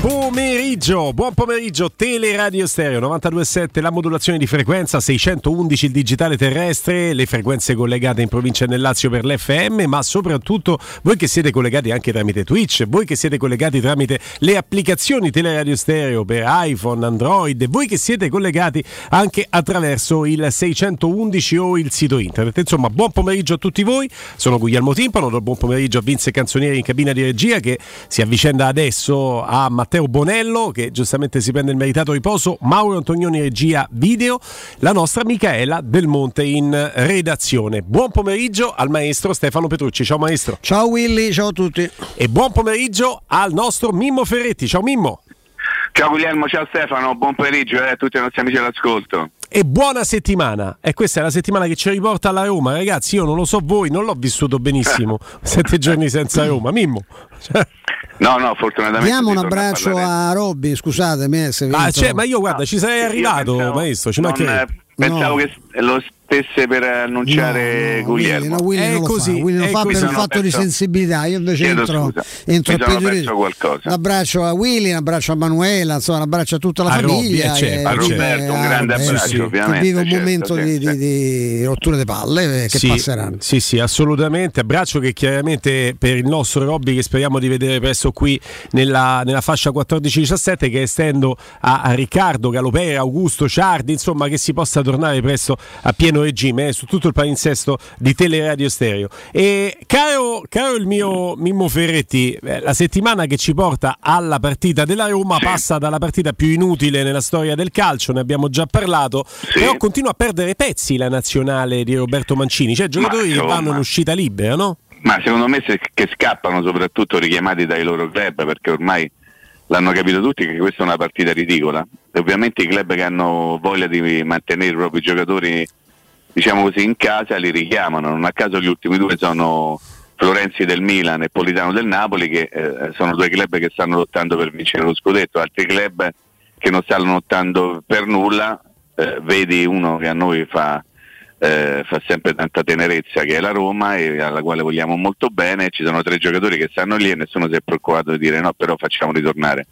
pomeriggio, buon pomeriggio, Teleradio Stereo 927, la modulazione di frequenza 611 il digitale terrestre, le frequenze collegate in provincia del Lazio per l'FM, ma soprattutto voi che siete collegati anche tramite Twitch, voi che siete collegati tramite le applicazioni Teleradio Stereo per iPhone, Android, voi che siete collegati anche attraverso il 611 o il sito internet. Insomma, buon pomeriggio a tutti voi. Sono Guglielmo Timpano, do buon pomeriggio a Vince Canzonieri in cabina di regia che si avvicenda adesso a Matteo Bonello che giustamente si prende il meritato riposo, Mauro Antonioni regia video, la nostra Micaela Del Monte in redazione. Buon pomeriggio al maestro Stefano Petrucci. Ciao maestro. Ciao Willy, ciao a tutti. E buon pomeriggio al nostro Mimmo Ferretti. Ciao Mimmo. Ciao Guglielmo, ciao Stefano, buon pomeriggio eh, a tutti i nostri amici all'ascolto. E buona settimana. E questa è la settimana che ci riporta alla Roma, ragazzi. Io non lo so voi, non l'ho vissuto benissimo. Sette giorni senza Roma, Mimmo. No, no, fortunatamente. Diamo un abbraccio a, a Robby, scusatemi. Eh, se ah, cioè, ma io guarda, ci sarei arrivato, pensavo, maestro. Ci non, eh, pensavo no. che lo stesse per annunciare no, no, Guglielmo. No, Willy non così, lo fa, Willy lo fa per un fatto di sensibilità. Io invece entro, entro a peggio. Un abbraccio a Willy, un abbraccio a Manuela, insomma, un abbraccio a tutta la a famiglia. Robby, eh, a Roberto, un grande eh, abbraccio, sì, ovviamente. Vive un certo, momento certo, di, certo. Di, di, rotture di palle eh, che sì, passeranno. Sì, sì, assolutamente. Abbraccio che chiaramente per il nostro Robby che speriamo di vedere presto qui nella, nella fascia 14-17 che estendo a, a Riccardo, Galopera, Augusto, Ciardi, insomma che si possa tornare presto a pieno regime eh, su tutto il palinsesto di Teleradio Stereo. E caro, caro il mio Mimmo Ferretti, eh, la settimana che ci porta alla partita della Roma sì. passa dalla partita più inutile nella storia del calcio, ne abbiamo già parlato, sì. però continua a perdere pezzi la nazionale di Roberto Mancini, cioè giocatori che vanno in uscita libera, no? Ma secondo me se, che scappano soprattutto richiamati dai loro club perché ormai l'hanno capito tutti che questa è una partita ridicola. E ovviamente i club che hanno voglia di mantenere i propri giocatori diciamo così, in casa li richiamano. Non a caso gli ultimi due sono Florenzi del Milan e Politano del Napoli, che eh, sono due club che stanno lottando per vincere lo scudetto, altri club che non stanno lottando per nulla. Eh, vedi uno che a noi fa, eh, fa, sempre tanta tenerezza, che è la Roma, e alla quale vogliamo molto bene. Ci sono tre giocatori che stanno lì e nessuno si è preoccupato di dire no, però facciamo ritornare.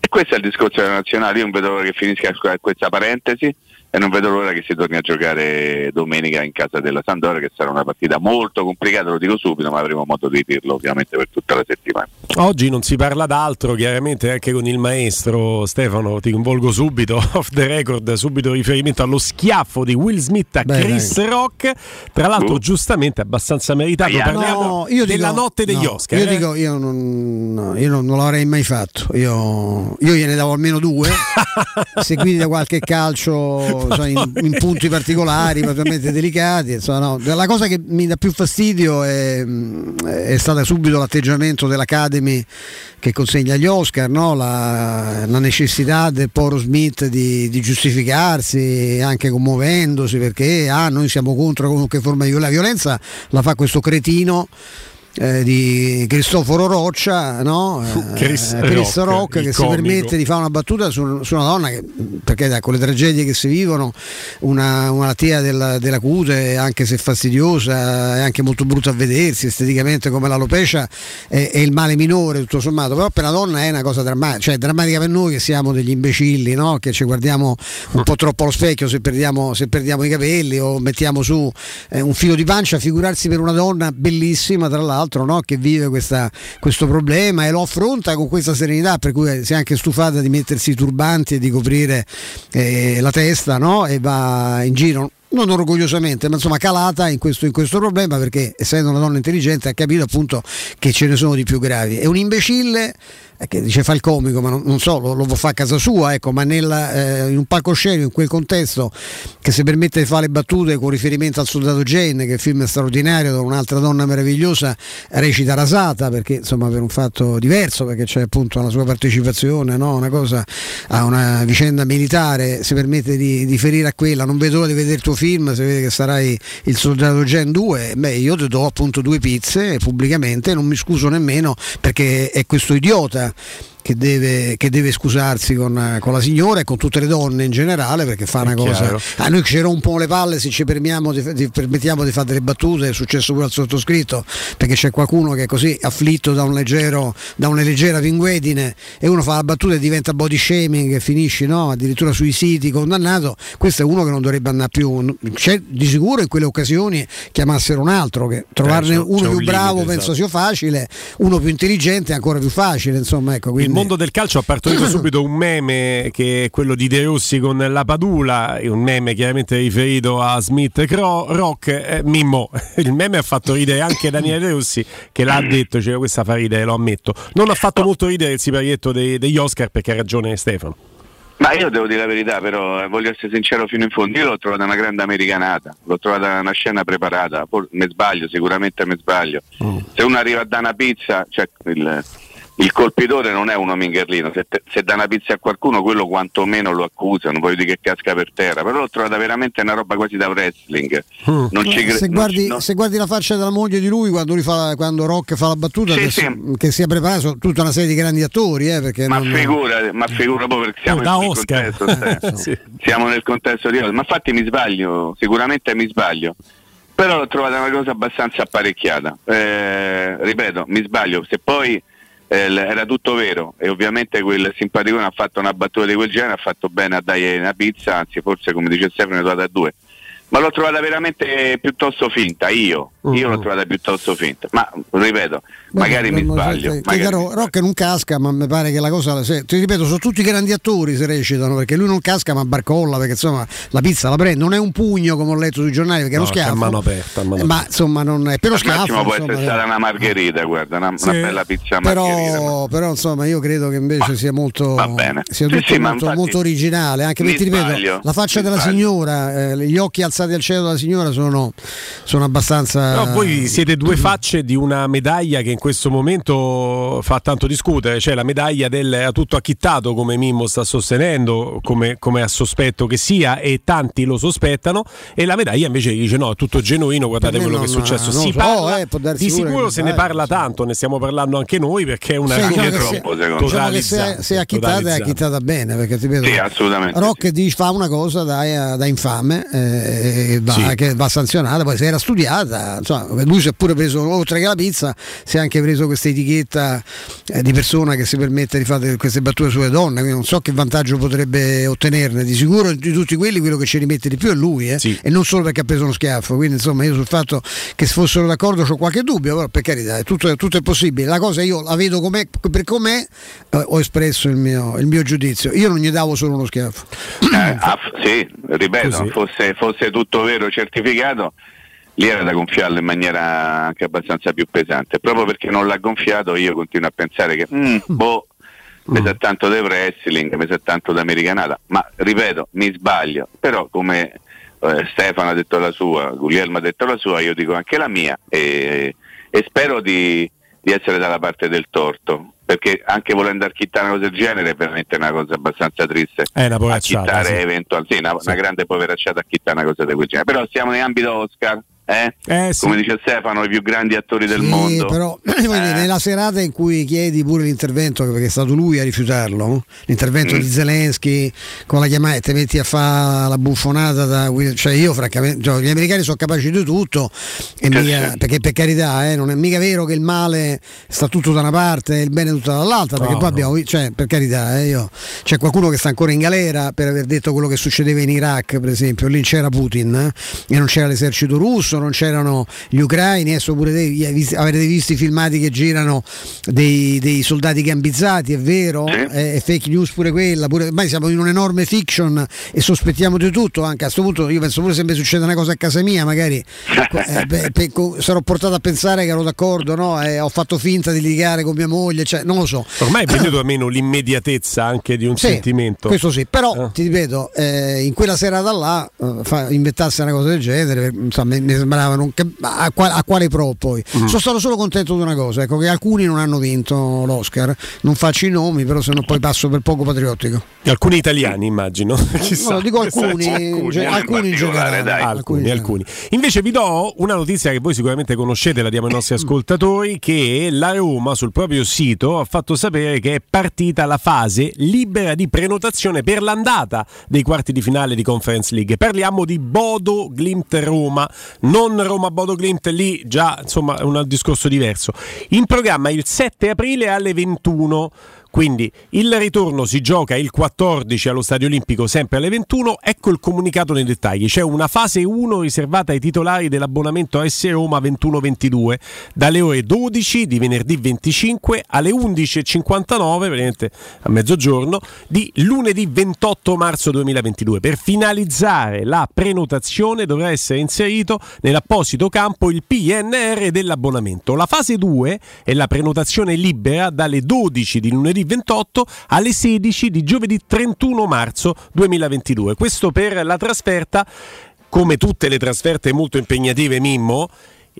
E questo è il discorso della nazionale. Io non vedo che finisca questa parentesi e non vedo l'ora che si torni a giocare domenica in casa della Sandoria che sarà una partita molto complicata, lo dico subito, ma avremo modo di dirlo ovviamente per tutta la settimana. Oggi non si parla d'altro, chiaramente anche con il maestro Stefano, ti coinvolgo subito, off the record, subito riferimento allo schiaffo di Will Smith a Beh, Chris dai. Rock, tra l'altro uh. giustamente abbastanza meritato, yeah. parliamo no, io della dico, notte degli no, Oscar. Io eh? dico, io, non, no, io non, non, l'avrei mai fatto, io, io gliene davo almeno due, seguiti da qualche calcio so, in, in, punti particolari, praticamente delicati. Insomma, no. La cosa che mi dà più fastidio è, è stata subito l'atteggiamento dell'Academy che consegna gli Oscar, no? la, la, necessità del Poro Smith di, di, giustificarsi, anche commuovendosi perché ah, noi siamo contro qualunque forma di violenza la fa questo cretino eh, di Cristoforo Roccia, no? eh, Chris, Chris Rock, Rock che si permette di fare una battuta su, su una donna che, perché da, con le tragedie che si vivono, una, una malattia della, della, cute, anche se fastidiosa, è anche molto brutta a vedersi esteticamente come l'alopecia, è, è, il male minore tutto sommato, però per la donna è una cosa drammatica, cioè drammatica per noi che siamo degli imbecilli, no? che ci guardiamo un po' troppo allo specchio se perdiamo, se perdiamo i capelli o mettiamo su eh, un filo di pancia, figurarsi per una donna bellissima tra l'altro l'altro no? che vive questa, questo problema e lo affronta con questa serenità, per cui si è anche stufata di mettersi i turbanti e di coprire eh, la testa no? e va in giro non orgogliosamente, ma insomma calata in questo, in questo, problema perché essendo una donna intelligente ha capito appunto che ce ne sono di più gravi. È un imbecille che dice fa il comico, ma non, non so, lo, lo, fare a casa sua, ecco, ma nel, eh, in un palcoscenico, in quel contesto che si permette di fare le battute con riferimento al soldato Jane, che è film straordinario, da un'altra donna meravigliosa, recita rasata, perché insomma per un fatto diverso, perché c'è appunto la sua partecipazione, no? una cosa a una vicenda militare, si permette di, di ferire a quella, non vedo l'ora di vedere il tuo film, se vede che sarai il soldato Jane 2, beh io ti do appunto due pizze pubblicamente, non mi scuso nemmeno perché è questo idiota uh, che deve, che deve scusarsi con, con, la signora e con tutte le donne in generale perché fa una cosa. A noi ci rompono le palle se ci permettiamo di, di, permettiamo di fare delle battute, è successo pure al sottoscritto, perché c'è qualcuno che è così afflitto da, un leggero, da una leggera pinguedine e uno fa la battuta e diventa body shaming e finisci no? addirittura sui siti condannato. Questo è uno che non dovrebbe andare più. C'è di sicuro in quelle occasioni chiamassero un altro, che trovarne eh, uno più un bravo limite, penso esatto. sia facile, uno più intelligente ancora più facile. Insomma, ecco, quindi mondo del calcio ha partorito subito un meme che è quello di De Rossi con la Padula, un meme chiaramente riferito a Smith Cro- Rock. Eh, Mimmo, il meme ha fatto ridere anche Daniele De Rossi che l'ha detto, cioè questa fa ridere, lo ammetto. Non ha fatto molto ridere il siparietto dei, degli Oscar perché ha ragione Stefano. Ma io devo dire la verità, però eh, voglio essere sincero fino in fondo. Io l'ho trovata una grande americanata, l'ho trovata una scena preparata. Poi mi sbaglio, sicuramente mi sbaglio. Mm. Se uno arriva a dare una pizza, cioè il, il colpitore non è uno mingherlino, se, te, se, dà una pizza a qualcuno quello quantomeno lo accusano, voglio dire che casca per terra, però l'ho trovata veramente una roba quasi da wrestling. Mm. Cre- se, guardi, non, se, guardi, la faccia della moglie di lui quando, lui fa, quando Rock fa la battuta, sì, che, sì. che si è preparato tutta una serie di grandi attori. Eh, ma, non... figura, ma figura proprio perché siamo, oh, nel contesto, sì. siamo nel contesto di Ma infatti mi sbaglio, sicuramente mi sbaglio però l'ho trovata una cosa abbastanza apparecchiata. Eh, ripeto, mi sbaglio, se poi eh, era tutto vero. E ovviamente quel simpaticone ha fatto una battuta di quel genere, ha fatto bene a dargli una pizza, anzi forse come dice Stefano ne è data a due. Ma l'ho trovata veramente piuttosto finta, io, uh-huh. io l'ho trovata piuttosto finta, ma ripeto, Beh, magari mi sbaglio. Che, magari caro, Rocca non casca, ma mi pare che la cosa, se, ti ripeto, sono tutti grandi attori se recitano, perché lui non casca ma barcolla, perché insomma la pizza la prende, non è un pugno come ho letto sui giornali, perché no, è uno schiaffo. Mano aperta, mano aperta. Ma insomma non è per lo schiaffo. può insomma, essere stata una margherita, guarda, una, sì. una bella pizza però, margherita. Però insomma io credo che invece ma, sia molto, sia tutto sì, molto, molto, originale, anche perché ti ripeto, la faccia della signora, eh, gli occhi alzati al cielo della signora sono, sono abbastanza. No, voi siete due facce di una medaglia che in questo momento fa tanto discutere, cioè la medaglia del a tutto acchittato come Mimmo sta sostenendo, come, come a sospetto che sia, e tanti lo sospettano, e la medaglia invece dice no, è tutto genuino, guardate quello che è successo. Si so, parla, eh, di sicuro se ne parla tanto, ne stiamo parlando anche noi perché è una sì, no, troppo, diciamo che se, se è acchittata è acchittata bene, perché ti vedo. Sì, assolutamente. Rock sì. fa una cosa da, da infame eh, e va, sì. che va sanzionata, poi se era studiata, insomma, lui si è pure preso, oltre che la pizza, si è anche preso questa etichetta eh, di persona che si permette di fare queste battute sulle donne, quindi non so che vantaggio potrebbe ottenerne, di sicuro di tutti quelli quello che ci rimette di più è lui, eh? sì. e non solo perché ha preso uno schiaffo, quindi insomma io sul fatto che fossero d'accordo ho qualche dubbio, però per carità, tutto, tutto, è possibile, la cosa io la vedo com'è, per com'è eh, ho espresso il mio, il mio, giudizio, io non gli davo solo uno schiaffo. Eh, ah, sì, ripeto, fosse, fosse tutto vero certificato lì era da gonfiarlo in maniera anche abbastanza più pesante. Proprio perché non l'ha gonfiato io continuo a pensare che, mm, boh, mi sa tanto di wrestling, mi sa tanto di americanata, ma ripeto, mi sbaglio, però come eh, Stefano ha detto la sua, Guglielmo ha detto la sua, io dico anche la mia e, e spero di, di, essere dalla parte del torto. Perché anche volendo archittare una cosa del genere è veramente una cosa abbastanza triste. È una poveracciata. Sì. Eventual, sì, una, sì. una grande poveracciata acchittare una cosa di quel genere. Però siamo in ambito Oscar eh? Eh, sì. Come dice Stefano, i più grandi attori del mondo. Però eh. nella serata in cui chiedi pure l'intervento, perché è stato lui a rifiutarlo, l'intervento mm. di Zelensky con la chiamata e ti metti a fare la buffonata da cioè io francamente, cioè, gli americani sono capaci di tutto, mica, perché per carità eh, non è mica vero che il male sta tutto da una parte e il bene tutto dall'altra, perché oh, poi abbiamo, cioè, per carità, eh, io, c'è qualcuno che sta ancora in galera per aver detto quello che succedeva in Iraq, per esempio, lì c'era Putin eh, e non c'era l'esercito russo non c'erano gli ucraini, adesso pure te, avrete visto i filmati che girano dei, dei soldati gambizzati, è vero? Sì. È, è, fake news pure quella, pure, ormai siamo in un'enorme fiction e sospettiamo di tutto, anche a questo punto io penso pure se mi succede una cosa a casa mia, magari eh, beh, pe, sarò portato a pensare che ero d'accordo, no? eh, ho fatto finta di litigare con mia moglie, cioè, non lo so. Ormai è venuto a meno l'immediatezza anche di un sì, sentimento. Questo sì, però eh. ti ripeto, eh, in quella serata là, eh, fa, inventarsi una cosa del genere, insomma, mi, sembrava non, a, a, quale pro poi. Mm. Sono stato solo contento di una cosa, ecco, che alcuni non hanno vinto l'Oscar, non faccio i nomi, però se no poi passo per poco patriottico. Alcuni italiani immagino. no, dico alcuni, alcuni, alcuni in generale. Dai. Alcuni, alcuni. Invece vi do una notizia che voi sicuramente conoscete, la diamo ai nostri ascoltatori, che la Roma sul proprio sito ha fatto sapere che è partita la fase libera di prenotazione per l'andata dei quarti di finale di Conference League. Parliamo di Bodo Glimt Roma, non Roma Bodo Glimt, lì già insomma è un discorso diverso. In programma il 7 aprile alle 21 quindi il ritorno si gioca il 14 allo Stadio Olimpico, sempre alle 21. Ecco il comunicato nei dettagli. C'è una fase 1 riservata ai titolari dell'abbonamento AS Roma 21-22 dalle ore 12 di venerdì 25 alle 11.59, praticamente a mezzogiorno, di lunedì 28 marzo 2022. Per finalizzare la prenotazione dovrà essere inserito nell'apposito campo il PNR dell'abbonamento. La fase 2 è la prenotazione libera dalle 12 di lunedì 28 alle 16 di giovedì 31 marzo 2022. Questo per la trasferta, come tutte le trasferte molto impegnative Mimmo,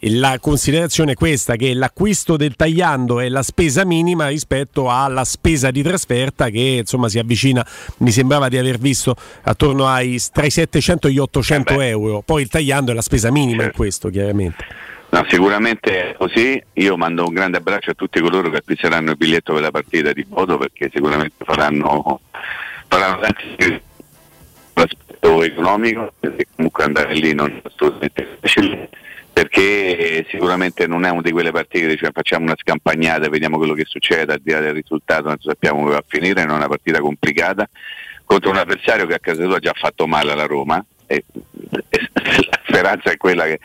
la considerazione è questa che l'acquisto del tagliando è la spesa minima rispetto alla spesa di trasferta che insomma si avvicina mi sembrava di aver visto attorno ai tra i 700 e gli 800 eh euro. Poi il tagliando è la spesa minima in questo chiaramente No, sicuramente è così. Io mando un grande abbraccio a tutti coloro che acquisteranno il biglietto per la partita di Bodo perché sicuramente faranno, faranno tanti l'aspetto economico, perché comunque andare lì non è assolutamente facile perché sicuramente non è una di quelle partite che dice facciamo una scampagnata e vediamo quello che succede al di là del risultato, non sappiamo come va a finire, non è una partita complicata contro un avversario che a casa sua ha già fatto male alla Roma e, e la speranza è quella che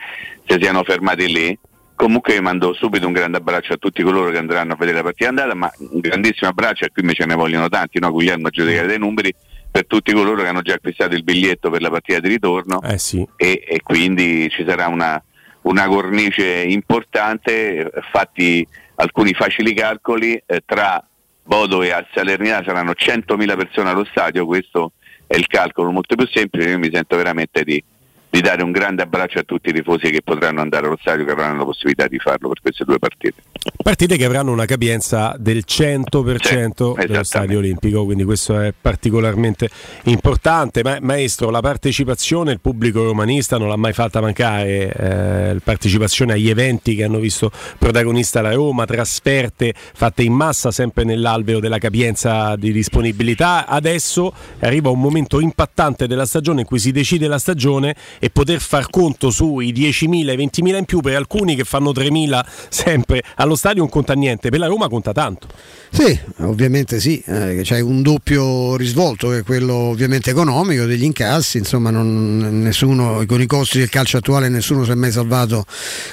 si siano fermati lì. Comunque vi mando subito un grande abbraccio a tutti coloro che andranno a vedere la partita andata, ma un grandissimo abbraccio e qui me ce ne vogliono tanti, no? Guglielmo a giudicare dei numeri, per tutti coloro che hanno già acquistato il biglietto per la partita di ritorno eh sì. e, e, quindi ci sarà una, una cornice importante, fatti alcuni facili calcoli, eh, tra Bodo e Salernitana saranno 100.000 persone allo stadio, questo è il calcolo molto più semplice, io mi sento veramente di di dare un grande abbraccio a tutti i tifosi che potranno andare allo stadio, che avranno la possibilità di farlo per queste due partite. Partite che avranno una capienza del 100% sì, dello stadio olimpico, quindi questo è particolarmente importante. Ma, maestro, la partecipazione, il pubblico romanista non l'ha mai fatta mancare, eh, la partecipazione agli eventi che hanno visto protagonista la Roma, trasferte fatte in massa sempre nell'alveo della capienza di disponibilità. Adesso arriva un momento impattante della stagione in cui si decide la stagione e poter far conto sui 10.000 e 20.000 in più per alcuni che fanno 3.000 sempre allo stadio non conta niente, per la Roma conta tanto. Sì, ovviamente sì, eh, c'è un doppio risvolto che è quello ovviamente economico degli incassi, insomma non, nessuno, con i costi del calcio attuale nessuno si è mai salvato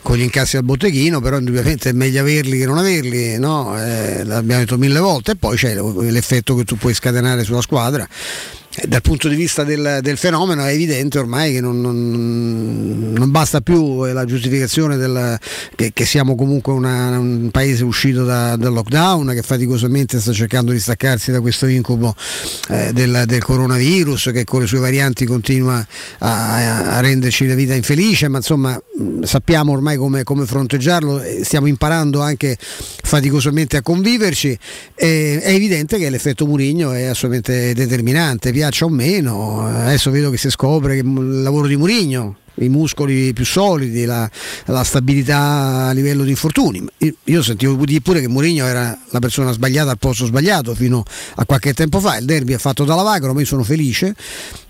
con gli incassi al botteghino, però indubbiamente è meglio averli che non averli, no? eh, l'abbiamo detto mille volte e poi c'è l'effetto che tu puoi scatenare sulla squadra dal punto di vista del, del, fenomeno è evidente ormai che non, non, non basta più la giustificazione del, che, che, siamo comunque una, un paese uscito da, dal lockdown, che faticosamente sta cercando di staccarsi da questo incubo eh, del, del, coronavirus, che con le sue varianti continua a, a, renderci la vita infelice, ma insomma sappiamo ormai come, come fronteggiarlo, stiamo imparando anche faticosamente a conviverci. E, è evidente che l'effetto Murigno è assolutamente determinante piaccia o meno, adesso vedo che si scopre che il lavoro di Murigno i muscoli più solidi, la, la, stabilità a livello di infortuni. Io sentivo dire pure che Mourinho era la persona sbagliata al posto sbagliato fino a qualche tempo fa. Il derby è fatto dalla Vagro, ma io sono felice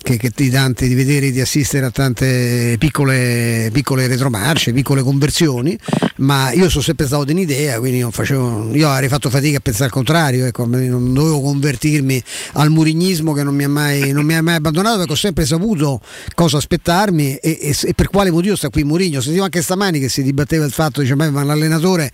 che, che di, tante, di vedere di assistere a tante piccole, piccole retromarce, piccole conversioni, ma io sono sempre stato in idea, quindi non facevo, io avrei fatto fatica a pensare al contrario, ecco, non dovevo convertirmi al murignismo che non mi ha mai, mai abbandonato perché ho sempre saputo cosa aspettarmi e, e e, per quale motivo sta qui Mourinho? Sentivo anche stamani che si dibatteva il fatto, dice, ma l'allenatore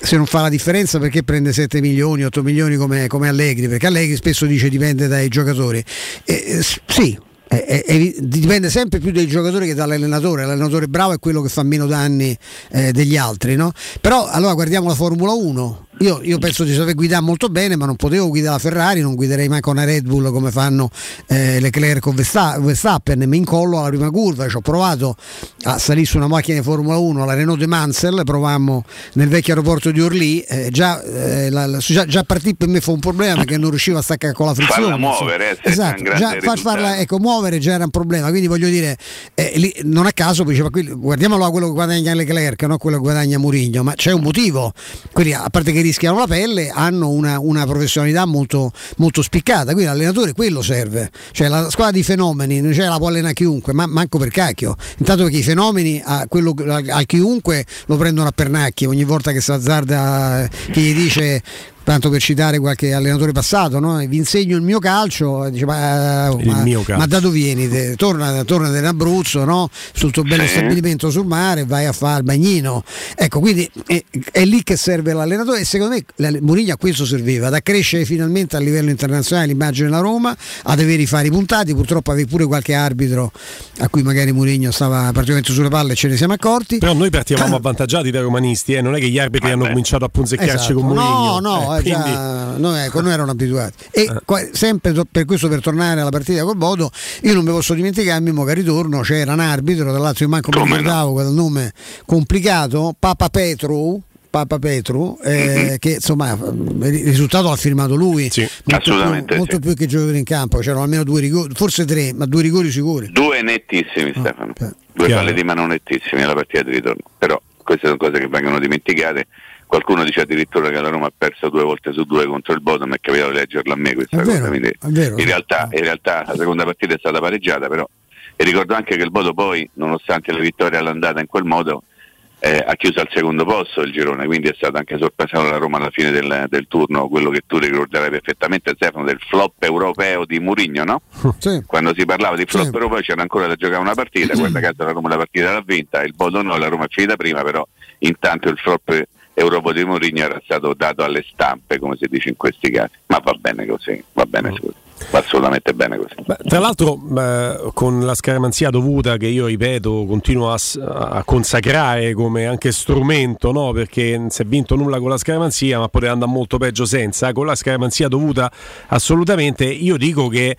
se non fa la differenza perché prende 7 milioni, 8 milioni come, come Allegri? Perché Allegri spesso dice dipende dai giocatori. E, sì, è, è, dipende sempre più dai giocatori che dall'allenatore. L'allenatore bravo è quello che fa meno danni eh, degli altri, no? Però allora guardiamo la Formula 1 io, io, penso di saper guidare molto bene, ma non potevo guidare la Ferrari, non guiderei mai con una Red Bull come fanno eh, Leclerc o Verstappen, mi incollo alla prima curva, ci ho provato a salire su una macchina di Formula 1, la Renault de Mansell, provammo nel vecchio aeroporto di Orly, eh, già, eh, la, la, già, già partì per me fu un problema perché non riuscivo a staccare con la frizione. Farla muovere, eh, esatto, già far, farla, ecco, muovere già era un problema, quindi voglio dire, eh, lì, non a caso diceva, qui, guardiamolo a quello che guadagna Leclerc, non quello che guadagna Murigno, ma c'è un motivo, quindi a parte che rischiano la pelle, hanno una, una professionalità molto, molto, spiccata. Quindi l'allenatore quello serve. Cioè la squadra di fenomeni non cioè, la può allenare chiunque, ma manco per cacchio. Intanto perché i fenomeni a, quello, a, a chiunque lo prendono a pernacchie ogni volta che si azzarda chi gli dice tanto per citare qualche allenatore passato, no? vi insegno il mio calcio, dice, ma, ma, mio calcio. ma, da dove vieni? Te? Torna, torna in Abruzzo, no? sul tuo bello stabilimento sul mare, vai a fare il bagnino. Ecco, quindi è, è, lì che serve l'allenatore e secondo me Mourinho a questo serviva, ad accrescere finalmente a livello internazionale l'immagine della Roma, ad avere i fari puntati, purtroppo avevi pure qualche arbitro a cui magari Mourinho stava praticamente sulle palle e ce ne siamo accorti. Però noi partivamo avvantaggiati dai romanisti, eh? non è che gli arbitri Vabbè. hanno cominciato a punzecchiarci esatto. con Mourinho. No, no, eh, già, noi, ecco, noi erano abituati. E eh. qua, sempre per questo per tornare alla partita col Bodo, io non mi posso dimenticare, Mimo che ritorno c'era un arbitro, tra l'altro io manco mi ricordavo quel nome complicato, Papa Petru. Papa Petru, eh, mm-hmm. che insomma il risultato l'ha firmato lui sì, molto, più, molto sì. più che giocatori in campo, c'erano almeno due rigori, forse tre, ma due rigori sicuri. Due nettissimi oh, Stefano, oh, due palle di mano nettissimi alla partita di ritorno, però queste sono cose che vengono dimenticate qualcuno dice addirittura che la Roma ha perso due volte su due contro il Bodom è capitato di leggerla a me questa cosa vero, in, realtà, in, realtà, la seconda partita è stata pareggiata però e ricordo anche che il Bodo poi nonostante la vittoria all'andata in quel modo eh, ha chiuso al secondo posto il girone quindi è stato anche sorpreso la Roma alla fine del, del, turno quello che tu ricorderai perfettamente Stefano del flop europeo di Murigno no? Sì. quando si parlava di flop sì. europeo c'era ancora da giocare una partita guarda caso la Roma la partita l'ha vinta il Bodo no la Roma è finita prima però intanto il flop Europa di Mourinho era stato dato alle stampe, come si dice in questi casi. Ma va bene così, va bene così. Va assolutamente bene così. Beh, tra l'altro, eh, con la scaramanzia dovuta, che io ripeto, continuo a, a consacrare come anche strumento, no? perché non si è vinto nulla con la scaramanzia, ma poteva andare molto peggio senza. Con la scaramanzia dovuta, assolutamente, io dico che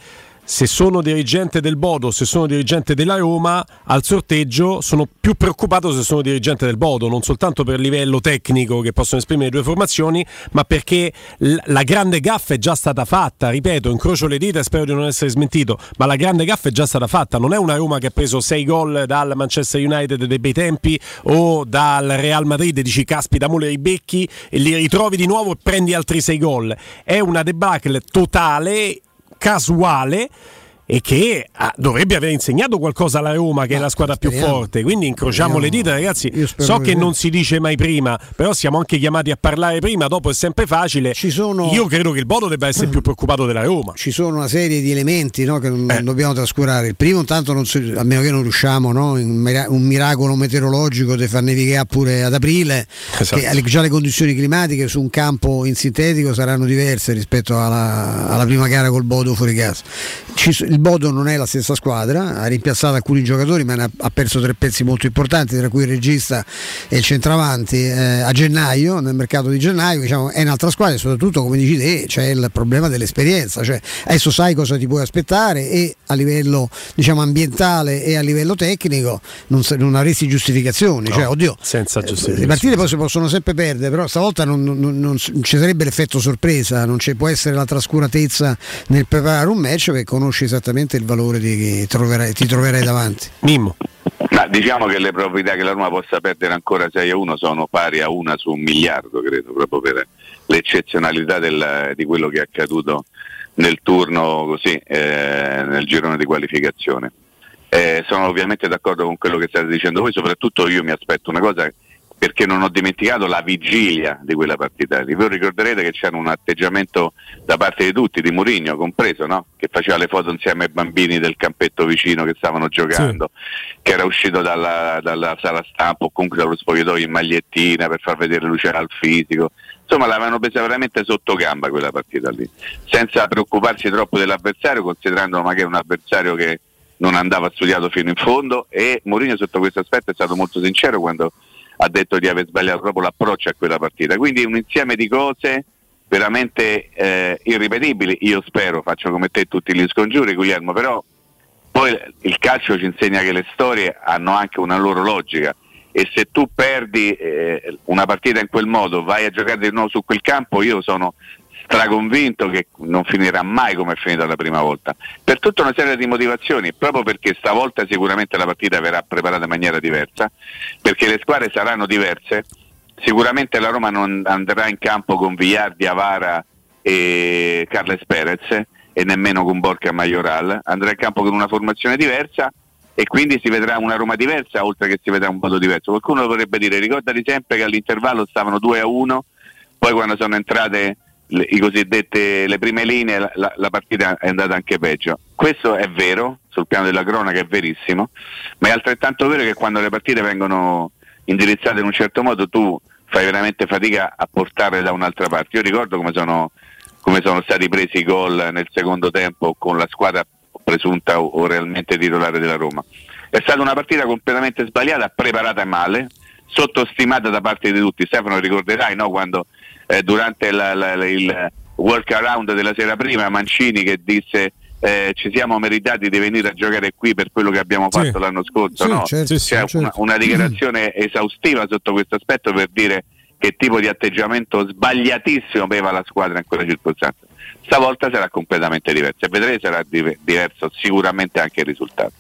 se sono dirigente del Bodo, se sono dirigente della Roma, al sorteggio sono più preoccupato se sono dirigente del Bodo, non soltanto per livello tecnico che possono esprimere le due formazioni, ma perché la grande gaffa è già stata fatta, ripeto, incrocio le dita e spero di non essere smentito, ma la grande gaffa è già stata fatta, non è una Roma che ha preso 6 gol dal Manchester United dei bei tempi o dal Real Madrid dici caspita, mole i becchi e li ritrovi di nuovo e prendi altri 6 gol, è una debacle totale casuale e che ah, dovrebbe aver insegnato qualcosa alla Roma che Ma è la squadra speriamo. più forte quindi incrociamo speriamo. le dita ragazzi so che non si dice mai prima però siamo anche chiamati a parlare prima dopo è sempre facile sono... io credo che il Bodo debba essere più preoccupato della Roma ci sono una serie di elementi no, che non, eh. dobbiamo trascurare il primo intanto si, a meno che non riusciamo no, un miracolo meteorologico di far nevicare pure ad aprile esatto. che già le condizioni climatiche su un campo in sintetico saranno diverse rispetto alla, alla prima gara col Bodo fuori gas ci, il Bodo non è la stessa squadra, ha rimpiazzato alcuni giocatori ma ha perso tre pezzi molto importanti, tra cui il regista e il centravanti eh, a gennaio, nel mercato di gennaio, diciamo, è un'altra squadra e soprattutto come dici te c'è il problema dell'esperienza, cioè adesso sai cosa ti puoi aspettare e a livello diciamo, ambientale e a livello tecnico non, non avresti giustificazioni, cioè, no, cioè, oddio, senza giustificazione. le partite poi si possono sempre perdere, però stavolta non, non, non ci sarebbe l'effetto sorpresa, non ci può essere la trascuratezza nel preparare un match perché conosci esattamente esattamente il valore di chi troverai, ti troverai davanti. Mimmo. Ma diciamo che le probabilità che la Roma possa perdere ancora 6 a 1 sono pari a una su un miliardo, credo, proprio per l'eccezionalità del, di quello che è accaduto nel turno così, eh, nel girone di qualificazione. Eh, sono ovviamente d'accordo con quello che state dicendo voi, soprattutto io mi aspetto una cosa perché non ho dimenticato la vigilia di quella partita. Voi ricorderete che c'era un atteggiamento da parte di tutti, di Mourinho compreso, no? che faceva le foto insieme ai bambini del campetto vicino che stavano giocando, sì. che era uscito dalla, dalla, sala stampa o comunque dallo spogliatoio in magliettina per far vedere luce al fisico. Insomma, l'avevano presa veramente sotto gamba quella partita lì, senza preoccuparsi troppo dell'avversario, considerando magari un avversario che non andava studiato fino in fondo. E Mourinho sotto questo aspetto è stato molto sincero quando ha detto di aver sbagliato proprio l'approccio a quella partita. Quindi un insieme di cose veramente eh, irripetibili, io spero, faccio come te tutti gli scongiuri Guglielmo, però poi il calcio ci insegna che le storie hanno anche una loro logica e se tu perdi eh, una partita in quel modo, vai a giocare di nuovo su quel campo, io sono straconvinto che non finirà mai come è finita la prima volta, per tutta una serie di motivazioni, proprio perché stavolta sicuramente la partita verrà preparata in maniera diversa, perché le squadre saranno diverse, sicuramente la Roma non andrà in campo con Vigliardi, Avara e Carles Perez e nemmeno con Borca Majoral, andrà in campo con una formazione diversa e quindi si vedrà una Roma diversa oltre che si vedrà un modo diverso. Qualcuno potrebbe dire ricordati sempre che all'intervallo stavano 2 a 1, poi quando sono entrate le, le prime linee la, la, la, partita è andata anche peggio. Questo è vero, sul piano della cronaca è verissimo, ma è altrettanto vero che quando le partite vengono indirizzate in un certo modo tu fai veramente fatica a portarle da un'altra parte. Io ricordo come sono, come sono stati presi i gol nel secondo tempo con la squadra presunta o, o realmente titolare della Roma. È stata una partita completamente sbagliata, preparata male, sottostimata da parte di tutti. Stefano ricorderai no, quando eh, durante la, la, la, il work around della sera prima Mancini che disse eh, ci siamo meritati di venire a giocare qui per quello che abbiamo fatto sì. l'anno scorso. Sì, no? certo, C'è certo. Una, una, dichiarazione esaustiva sotto questo aspetto per dire che tipo di atteggiamento sbagliatissimo aveva la squadra in quella circostanza. Stavolta sarà completamente diverso. E vedrete sarà diverso sicuramente anche il risultato.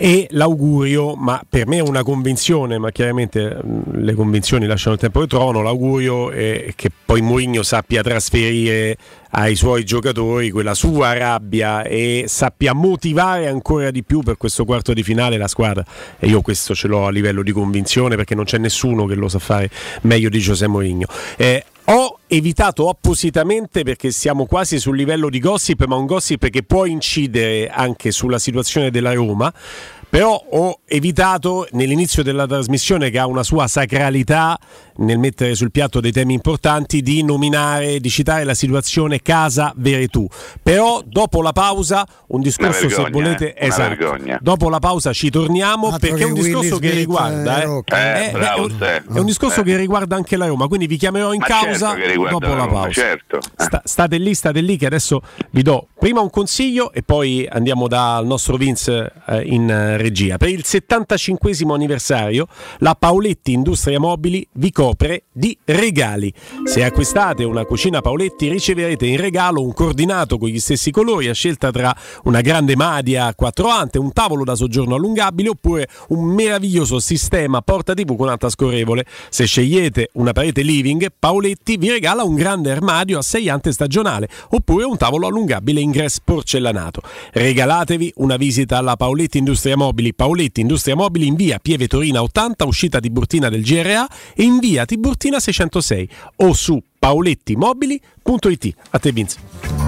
E l'augurio, ma per me è una convinzione, ma chiaramente le convinzioni lasciano il tempo che trovano, l'augurio è che poi Mourinho sappia trasferire ai suoi giocatori quella sua rabbia e sappia motivare ancora di più per questo quarto di finale la squadra. E io questo ce l'ho a livello di convinzione perché non c'è nessuno che lo sa fare meglio di Giuseppe Mourinho. Eh, ho evitato appositamente perché siamo quasi sul livello di gossip, ma un gossip che può incidere anche sulla situazione della Roma. Però ho evitato nell'inizio della trasmissione, che ha una sua sacralità nel mettere sul piatto dei temi importanti, di nominare, di citare la situazione Casa Veretù. Però dopo la pausa, un discorso vergogna, se volete, eh? esatto. Vergogna. Dopo la pausa ci torniamo Altro perché è un discorso Smith, che riguarda, eh, eh, bravo, è, un, è, un, discorso che riguarda anche la Roma. Quindi vi chiamerò in Ma causa certo dopo la, la pausa. Certo. Sta, state lì, state lì, che adesso vi do prima un consiglio e poi andiamo dal nostro Vince eh, in regia. Per il 75 anniversario, la Paoletti Industria Mobili vi copre di regali. Se acquistate una cucina Paoletti riceverete in regalo un coordinato con gli stessi colori a scelta tra una grande madia a quattro ante, un tavolo da soggiorno allungabile oppure un meraviglioso sistema porta TV con alta scorrevole. Se scegliete una parete living, Paoletti vi regala un grande armadio a 6 ante stagionale oppure un tavolo allungabile ingresso porcellanato. Regalatevi una visita alla Paoletti Industria Mobili, Paoletti Industria Mobili in via Pieve Torina 80, uscita Tiburtina del GRA e in via Tiburtina 606 o su paolettimobili.it. A te Vince.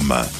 Rome.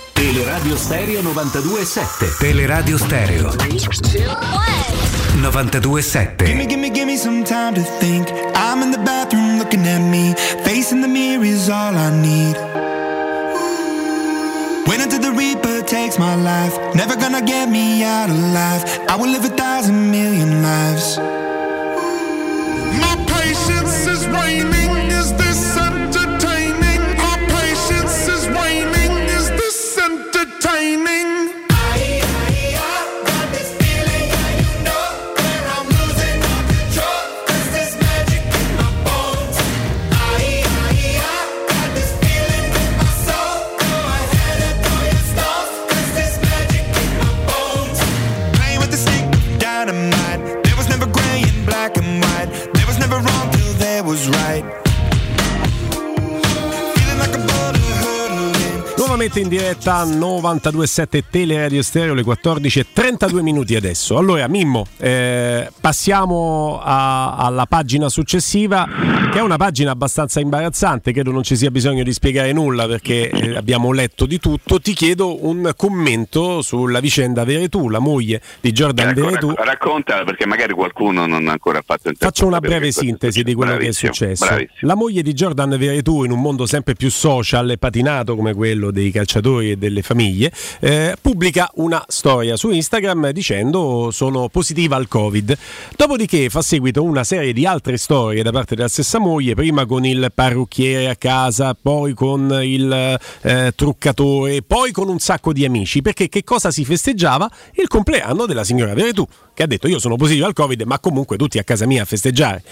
Teleradio Stereo 92.7 Teleradio Stereo. 92.7 Gimme, gimme, gimme some time to think. I'm in the bathroom looking at me. Facing the mirror is all I need. Wait until the reaper takes my life. Never gonna get me out alive I will live a thousand million lives. My patience is waning. Is this entertaining? Nuovamente in diretta 92.7 Teleradio Stereo le 14 e 32 minuti adesso. Allora Mimmo, eh, passiamo a- alla pagina successiva che è una pagina abbastanza imbarazzante, credo non ci sia bisogno di spiegare nulla perché eh, abbiamo letto di tutto. Ti chiedo un commento sulla vicenda Veretù, la moglie di Jordan Ecco, Veretù. racco- raccontala perché magari qualcuno non ha ancora fatto il Faccio una breve sintesi di quello che è Bravissimo, successo. bravissimo. La moglie di Jordan Veretù, in un mondo sempre più social e patinato come quello dei dei calciatori e delle famiglie, eh, pubblica una storia su Instagram dicendo sono positiva al Covid. Dopodiché fa seguito una serie di altre storie da parte della stessa moglie, prima con il parrucchiere a casa, poi con il eh, truccatore, poi con un sacco di amici, perché che cosa si festeggiava? Il compleanno della signora Veretù che ha detto io sono positivo al Covid, ma comunque tutti a casa mia a festeggiare.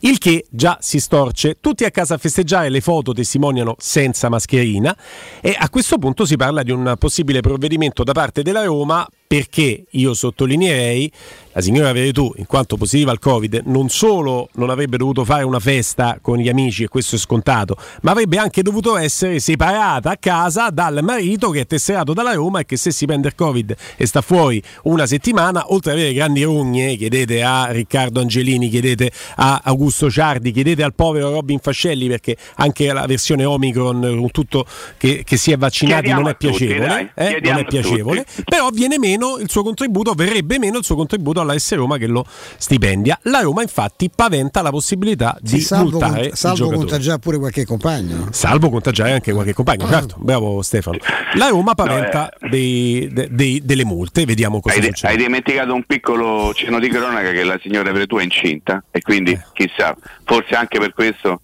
Il che già si storce, tutti a casa a festeggiare, le foto testimoniano senza mascherina e a questo punto si parla di un possibile provvedimento da parte della Roma perché io sottolineerei la signora Veretù, in quanto positiva al Covid, non solo non avrebbe dovuto fare una festa con gli amici, e questo è scontato, ma avrebbe anche dovuto essere separata a casa dal marito che è tesserato dalla Roma e che se si prende il Covid e sta fuori una settimana, oltre ad avere grandi rogne, chiedete a Riccardo Angelini, chiedete a Augusto Ciardi, chiedete al povero Robin Fascelli, perché anche la versione Omicron, con tutto che, che si è vaccinati, non è tutti, piacevole, dai, eh, non è tutti. piacevole, però viene meno il suo contributo, verrebbe meno il suo contributo alla S Roma che lo stipendia. La Roma infatti paventa la possibilità di Sì, salvo, multare il salvo contagiare pure qualche compagno. Salvo contagiare anche qualche compagno, certo, bravo Stefano. La Roma paventa dei- de- dei- delle multe, vediamo cosa Hai, de- succede. hai dimenticato un piccolo cenno di cronaca che la signora Veretù è incinta e quindi Eh. chissà, forse anche per questo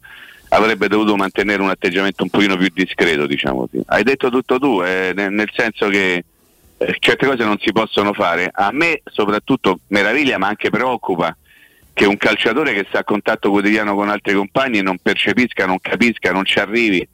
avrebbe dovuto mantenere un atteggiamento un pochino più discreto, diciamo così. Hai detto tutto tu, eh, nel, nel senso che eh, certe cose non si possono fare. A me soprattutto meraviglia ma anche preoccupa che un calciatore che sta a contatto quotidiano con altri compagni non percepisca, non capisca, non ci arrivi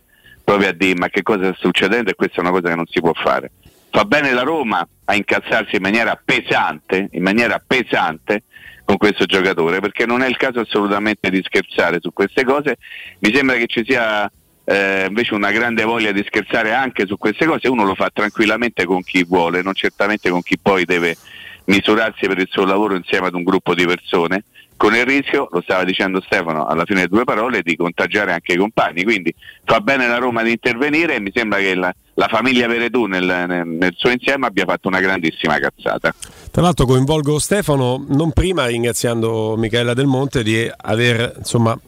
proprio a dire ma che cosa sta succedendo e questa è una cosa che non si può fare. Fa bene la Roma a incazzarsi in maniera pesante, in maniera pesante con questo giocatore perché non è il caso assolutamente di scherzare su queste cose. Mi sembra che ci sia eh, invece una grande voglia di scherzare anche su queste cose, uno lo fa tranquillamente con chi vuole, non certamente con chi poi deve misurarsi per il suo lavoro insieme ad un gruppo di persone, con il rischio, lo stava dicendo Stefano alla fine delle due parole, di contagiare anche i compagni. Quindi fa bene la Roma di intervenire e mi sembra che la, la famiglia Veretù nel, nel- nel suo insieme abbia fatto una grandissima cazzata. Tra l'altro coinvolgo Stefano non prima ringraziando Michela Del Monte di aver insomma,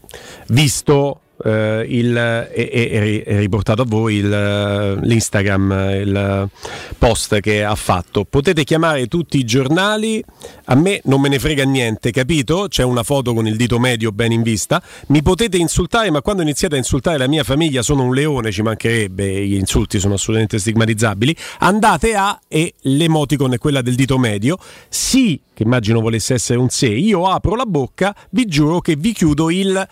visto eh, il, e, e- ri- riportato a voi il, eh, l'Instagram, il post che ha fatto. Potete chiamare tutti i giornali, a me non me ne frega niente, capito? C'è una foto con il dito medio ben in vista. Mi potete insultare, ma quando iniziate a insultare la mia famiglia sono un leone, ci mancherebbe, gli insulti sono assolutamente stigmatizzabili. Andate a e l'emoticon è quella del dito medio. Sì, che immagino volesse essere un se, io apro la bocca, vi giuro che vi chiudo il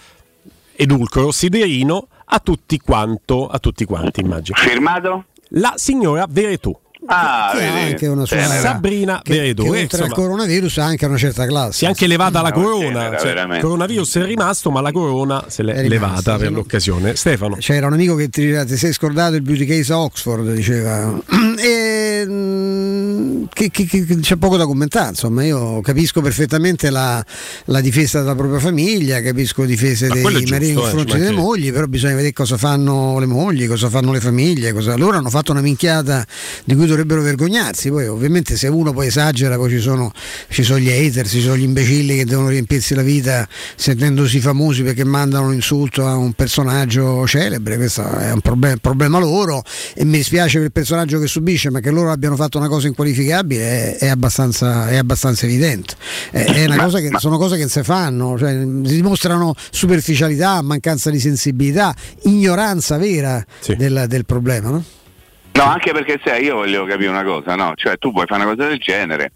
edulcoro siderino a tutti quanto, a tutti quanti, immagino. Firmato? La signora Veretù. Ah, Che vedi? anche una sua Tenera. Sabrina che, che eh, oltre al coronavirus ha anche una certa classe. si è anche levata la No, corona. tenera, cioè, il coronavirus è rimasto, ma la corona se l'è rimasta, levata per l'occasione. Stefano. C'era un amico che ti diceva ti sei scordato il beauty case a Oxford, diceva. E, mm, che, che- che- c'è poco da commentare, insomma, io capisco perfettamente la, la difesa della propria famiglia, capisco difese Ma dei è mariti nei giusto, confronti delle mogli, però bisogna vedere cosa fanno le mogli, cosa fanno le famiglie, cosa... loro hanno fatto una minchiata di cui dovrebbero vergognarsi, poi ovviamente se uno poi esagera poi ci sono, ci sono gli hater, ci sono gli imbecilli che devono riempirsi la vita sentendosi famosi perché mandano un insulto a un personaggio celebre, questo è un proble- problema loro e mi dispiace per il personaggio che subisce, ma che loro abbiano fatto una cosa inqualificabile è, è abbastanza, è abbastanza evidente. È, è una cosa che, sono cose che non si fanno, cioè, si dimostrano superficialità, mancanza di sensibilità, ignoranza vera del, del problema. No? No, anche perché sai, io voglio capire una cosa, no? Cioè tu vuoi fare una cosa del genere,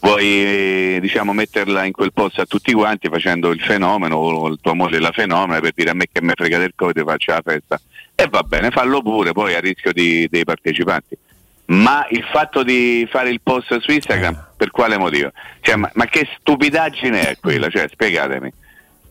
vuoi eh, diciamo metterla in quel posto a tutti quanti facendo il fenomeno o il tua moglie la fenomena per dire a me che me frega del Covid faccio la festa. E va bene, fallo pure poi a rischio di- dei partecipanti. Ma il fatto di fare il post su Instagram, per quale motivo? Cioè, ma, ma che stupidaggine è quella? Cioè, spiegatemi.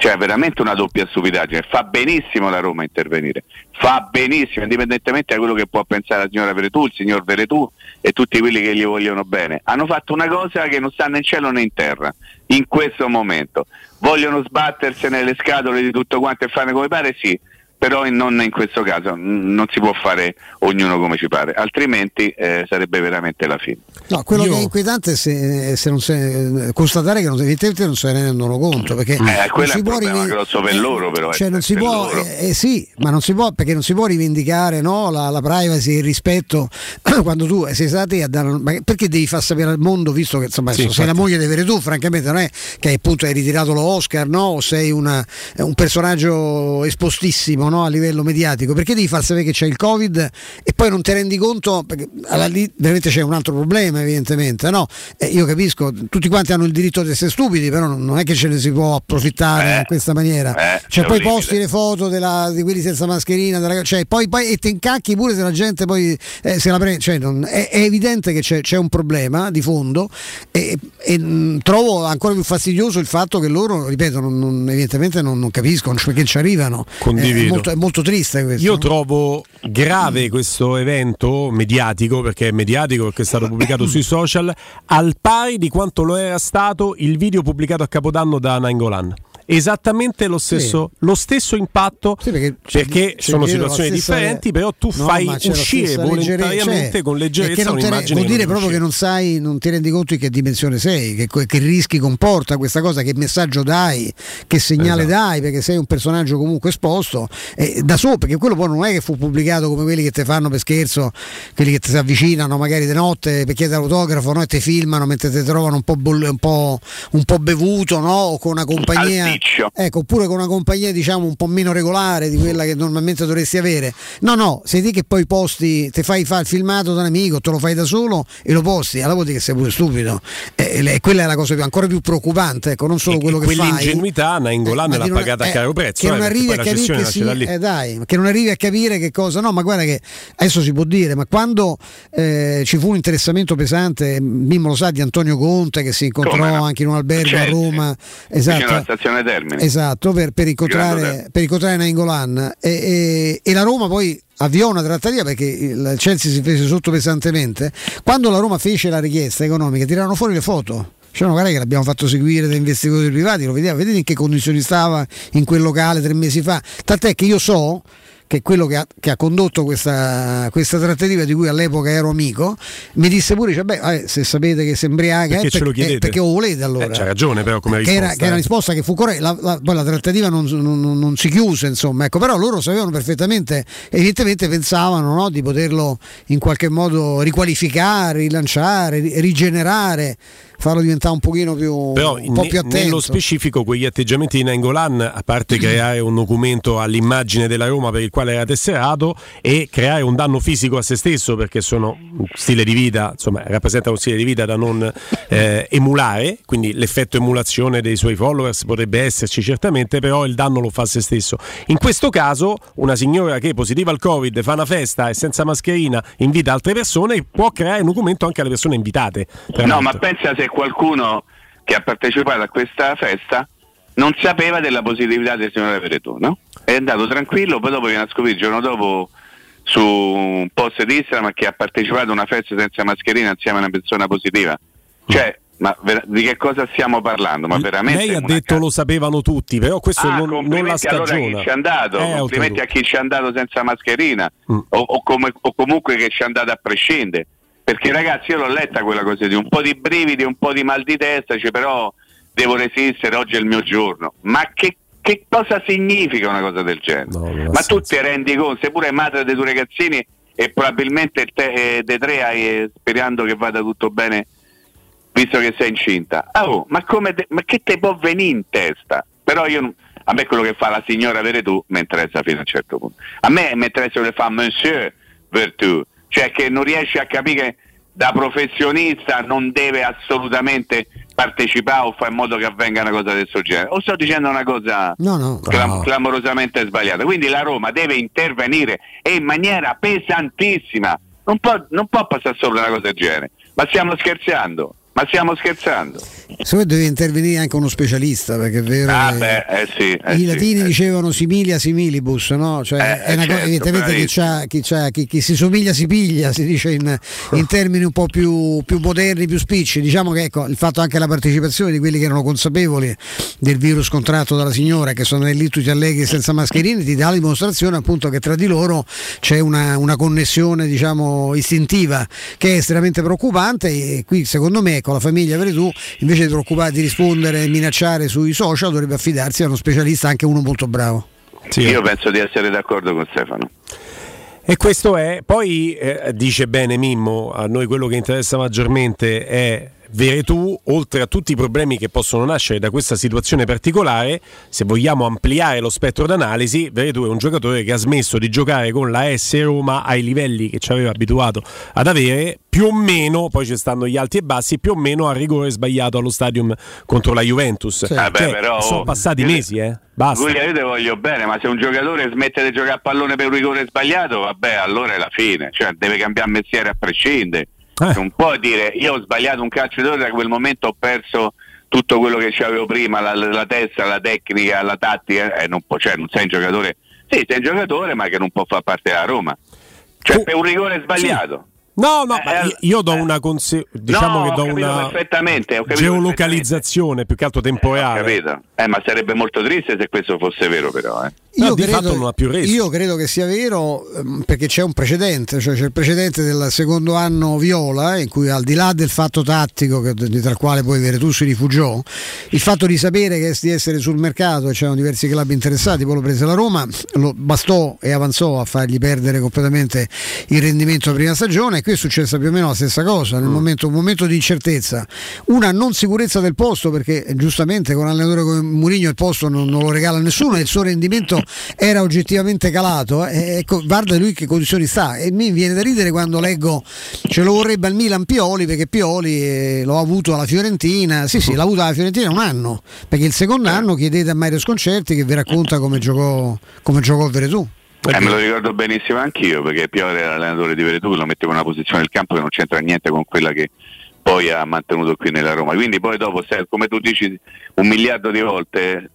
Cioè, veramente una doppia stupidaggine. Fa benissimo la Roma intervenire, fa benissimo, indipendentemente da quello che può pensare la signora Veretù, il signor Veretù e tutti quelli che gli vogliono bene. Hanno fatto una cosa che non sta né in cielo né in terra in questo momento. Vogliono sbattersene le scatole di tutto quanto e farne come pare? Sì. Però in- non in questo caso, non si può fare ognuno come ci pare, altrimenti eh, sarebbe veramente la fine. No, quello Io- che è inquietante è se, se non se, constatare che non, evidentemente non se ne rendono conto. Perché non Eh, quello è si un può problema rivi- grosso per loro però. Cioè eh, non si per può, eh, eh, sì, ma non si può perché non si può rivendicare no, la, la privacy e il rispetto quando tu sei stata te a dare. Ma perché devi far sapere al mondo, visto che insomma, Sì, se sei la moglie di Veretù, francamente non è che appunto hai ritirato lo Oscar no, o sei una- un personaggio espostissimo no, a livello mediatico, perché devi far sapere che c'è il Covid e poi non ti rendi conto, perché alla- lì veramente c'è un altro problema evidentemente, no? Eh, io capisco, tutti quanti hanno il diritto di essere stupidi, però non è che ce ne si può approfittare in questa maniera. eh, cioè poi posti le foto della- di quelli senza mascherina, della- cioè, poi, poi e te incacchi pure se la gente poi eh, se la prende. Cioè, non- è, è evidente che c'è, c'è un problema di fondo e, e, mh, trovo ancora più fastidioso il fatto che loro, ripeto, non- non- evidentemente non, non capiscono cioè, perché ci arrivano. Condivido. Molto, è molto triste questo. Io trovo grave questo evento mediatico, perché è mediatico, perché è stato pubblicato sui social, al pari di quanto lo era stato il video pubblicato a Capodanno da Nainggolan. Esattamente lo stesso, lo stesso impatto perché, c'è sono situazioni differenti, però tu No, fai uscire volontariamente leggerezza, cioè, con perché leggerezza un'immagine vuol dire proprio che non sai, non ti rendi conto di che dimensione sei, che, che rischi comporta questa cosa, che messaggio dai, che segnale Esatto. dai, perché sei un personaggio comunque esposto. E da solo, perché quello poi non è che fu pubblicato come quelli che ti fanno per scherzo, quelli che ti si avvicinano magari di notte per chiedere l'autografo no? e ti filmano mentre ti trovano un po', boll- un po', un po' bevuto no? o con una compagnia. Alticcio. Ecco, oppure con una compagnia diciamo un po' meno regolare di quella che normalmente dovresti avere. No, no, sei te che poi posti, ti fai fa il filmato da un amico, te lo fai da solo e lo posti, allora vuol dire che sei pure stupido. E, e quella è la cosa più, ancora più preoccupante, ecco, non solo quello che fai. Quell'ingenuità Nainggolan Ma l'ha pagata a eh, caro prezzo. Che eh, non perché arrivi a capire sì, eh, dai, che non arrivi a capire che cosa. No, ma guarda che adesso si può dire, ma quando eh, ci fu un interessamento pesante, Mimmo lo sa, di Antonio Conte che si incontrò Come anche in un albergo a Chelsea, Roma. Esatto. Termini. Esatto, per, per incontrare, per incontrare Nainggolan e, e- e la Roma poi avviò una trattativa perché il Chelsea si fece sotto pesantemente. Quando la Roma fece la richiesta economica tirarono fuori le foto. Dicevano guarda che l'abbiamo fatto seguire da investigatori privati, lo vediamo, vedete in che condizioni stava in quel locale tre mesi fa. Tant'è che io so che quello che ha, che ha condotto questa, questa trattativa di cui all'epoca ero amico, mi disse pure, dice, beh, eh, se sapete che si embriaga Perché è ce lo perché, chiedete? perché lo volete allora. Eh, c'ha ragione però come che risposta. era, che era eh. una risposta che fu corretta, la, la- poi la trattativa non, non- non- si chiuse, insomma, ecco, però loro sapevano perfettamente, evidentemente pensavano no, di poterlo in qualche modo riqualificare, rilanciare, ri- rigenerare, farlo diventare un pochino più, Però un po' ne- più attento. nello specifico quegli atteggiamenti di Nangolan, a parte creare un documento all'immagine della Roma per il quale era tesserato e creare un danno fisico a se stesso perché sono un stile di vita, insomma rappresenta un stile di vita da non eh, emulare, quindi l'effetto emulazione dei suoi followers potrebbe esserci certamente, però il danno lo fa a se stesso. In questo caso una signora che è positiva al Covid fa una festa e senza mascherina invita altre persone può creare un documento anche alle persone invitate. No, ma pensa se qualcuno che ha partecipato a questa festa non sapeva della positività del signore Veretù, no? È andato tranquillo, poi dopo viene a scoprire il giorno dopo su un post di Instagram che ha partecipato a una festa senza mascherina insieme a una persona positiva. Cioè, ma ver- di che cosa stiamo parlando? Ma veramente Lei ha detto lo sapevano tutti, però questo Ah, non, non la complimenti allora chi ci è andato, Eh, complimenti a chi ci è andato senza mascherina Mm. o, o come- o comunque che ci è andato a prescindere. Perché ragazzi io l'ho letta quella cosa di un po' di brividi, un po' di mal di testa, dice, però devo resistere, oggi è il mio giorno. Ma che, che cosa significa una cosa del genere? Ma tu ti rendi conto, sei pure madre dei tuoi ragazzini e probabilmente te, eh, dei tre hai, eh, sperando che vada tutto bene visto che sei incinta. Ah, oh, ma, come te- ma che te può venire in testa? Però io, a me quello che fa la signora Veretù mi interessa fino a un certo punto. A me mi interessa quello che fa Monsieur Vertu, cioè che non riesce a capire che da professionista non deve assolutamente partecipare o fare in modo che avvenga una cosa del suo genere. O sto dicendo una cosa No, no. clam- clamorosamente sbagliata. Quindi la Roma deve intervenire e in maniera pesantissima. Non può, non può passare sopra una cosa del genere. Ma stiamo scherzando? Ma stiamo scherzando? Secondo me deve intervenire anche uno specialista, perché è vero. Ah, beh, eh sì, eh I sì, latini eh dicevano similia similibus, no? Cioè, Eh, certo, evidentemente chi, c'ha- chi c'ha- chi- chi si somiglia si piglia, si dice in, in termini un po' più, più moderni, più spicci. Diciamo che ecco, il fatto anche la partecipazione di quelli che erano consapevoli del virus contratto dalla signora, che sono lì tutti allegri senza mascherine, ti dà la dimostrazione appunto che tra di loro c'è una, una connessione diciamo istintiva che è estremamente preoccupante e qui secondo me ecco, la famiglia Veretù invece di preoccuparsi di rispondere e minacciare sui social dovrebbe affidarsi a uno specialista, anche uno molto bravo. Io penso di essere d'accordo con Stefano. E questo è, poi eh, dice bene Mimmo, a noi quello che interessa maggiormente è Veretù, oltre a tutti i problemi che possono nascere da questa situazione particolare, se vogliamo ampliare lo spettro d'analisi, Veretù è un giocatore che ha smesso di giocare con la S Roma ai livelli che ci aveva abituato ad avere, più o meno, poi ci stanno gli alti e bassi, più o meno a rigore sbagliato allo stadium contro la Juventus. Ah, beh, Cioè, però, sono passati io- mesi, eh. Basta. Guarda, io te voglio bene, ma se un giocatore smette di giocare a pallone per un rigore sbagliato, vabbè, allora è la fine, cioè deve cambiare mestiere a prescindere. Eh. Non può dire io ho sbagliato un calcio d'oro da quel momento ho perso tutto quello che c'avevo prima, la, la testa, la tecnica, la tattica, e non può, cioè non sei un giocatore. Sì, sei un giocatore, ma che non può far parte della Roma. Cioè, per un rigore sbagliato. No, no, Eh, ma eh, io- do una conse- diciamo No, che do una geolocalizzazione più che altro temporale. Capito? Eh, ma sarebbe molto triste se questo fosse vero, però. Eh. Io, credo, io credo che sia vero ehm, perché c'è un precedente, cioè c'è il precedente del secondo anno Viola, in cui al di là del fatto tattico, che, tra il quale poi Veretù si rifugiò, il fatto di sapere che di essere sul mercato e c'erano diversi club interessati, poi lo prese la Roma, lo bastò e avanzò a fargli perdere completamente il rendimento della prima stagione e qui è successa più o meno la stessa cosa, nel momento, un momento di incertezza, una non sicurezza del posto perché eh, giustamente con un allenatore come Mourinho il posto non, non lo regala nessuno e il suo rendimento era oggettivamente calato eh, ecco, guarda lui che condizioni sta. E mi viene da ridere quando leggo ce lo vorrebbe al Milan Pioli perché Pioli eh, l'ho avuto alla Fiorentina. Sì sì l'ha avuto alla Fiorentina un anno perché il secondo anno chiedete a Mario Sconcerti che vi racconta come giocò come giocò Veretù. Eh, me lo ricordo benissimo anch'io perché Piore era l'allenatore di Veretù, lo metteva in una posizione del campo che non c'entra niente con quella che poi ha mantenuto qui nella Roma. Quindi poi dopo, come tu dici un miliardo di volte,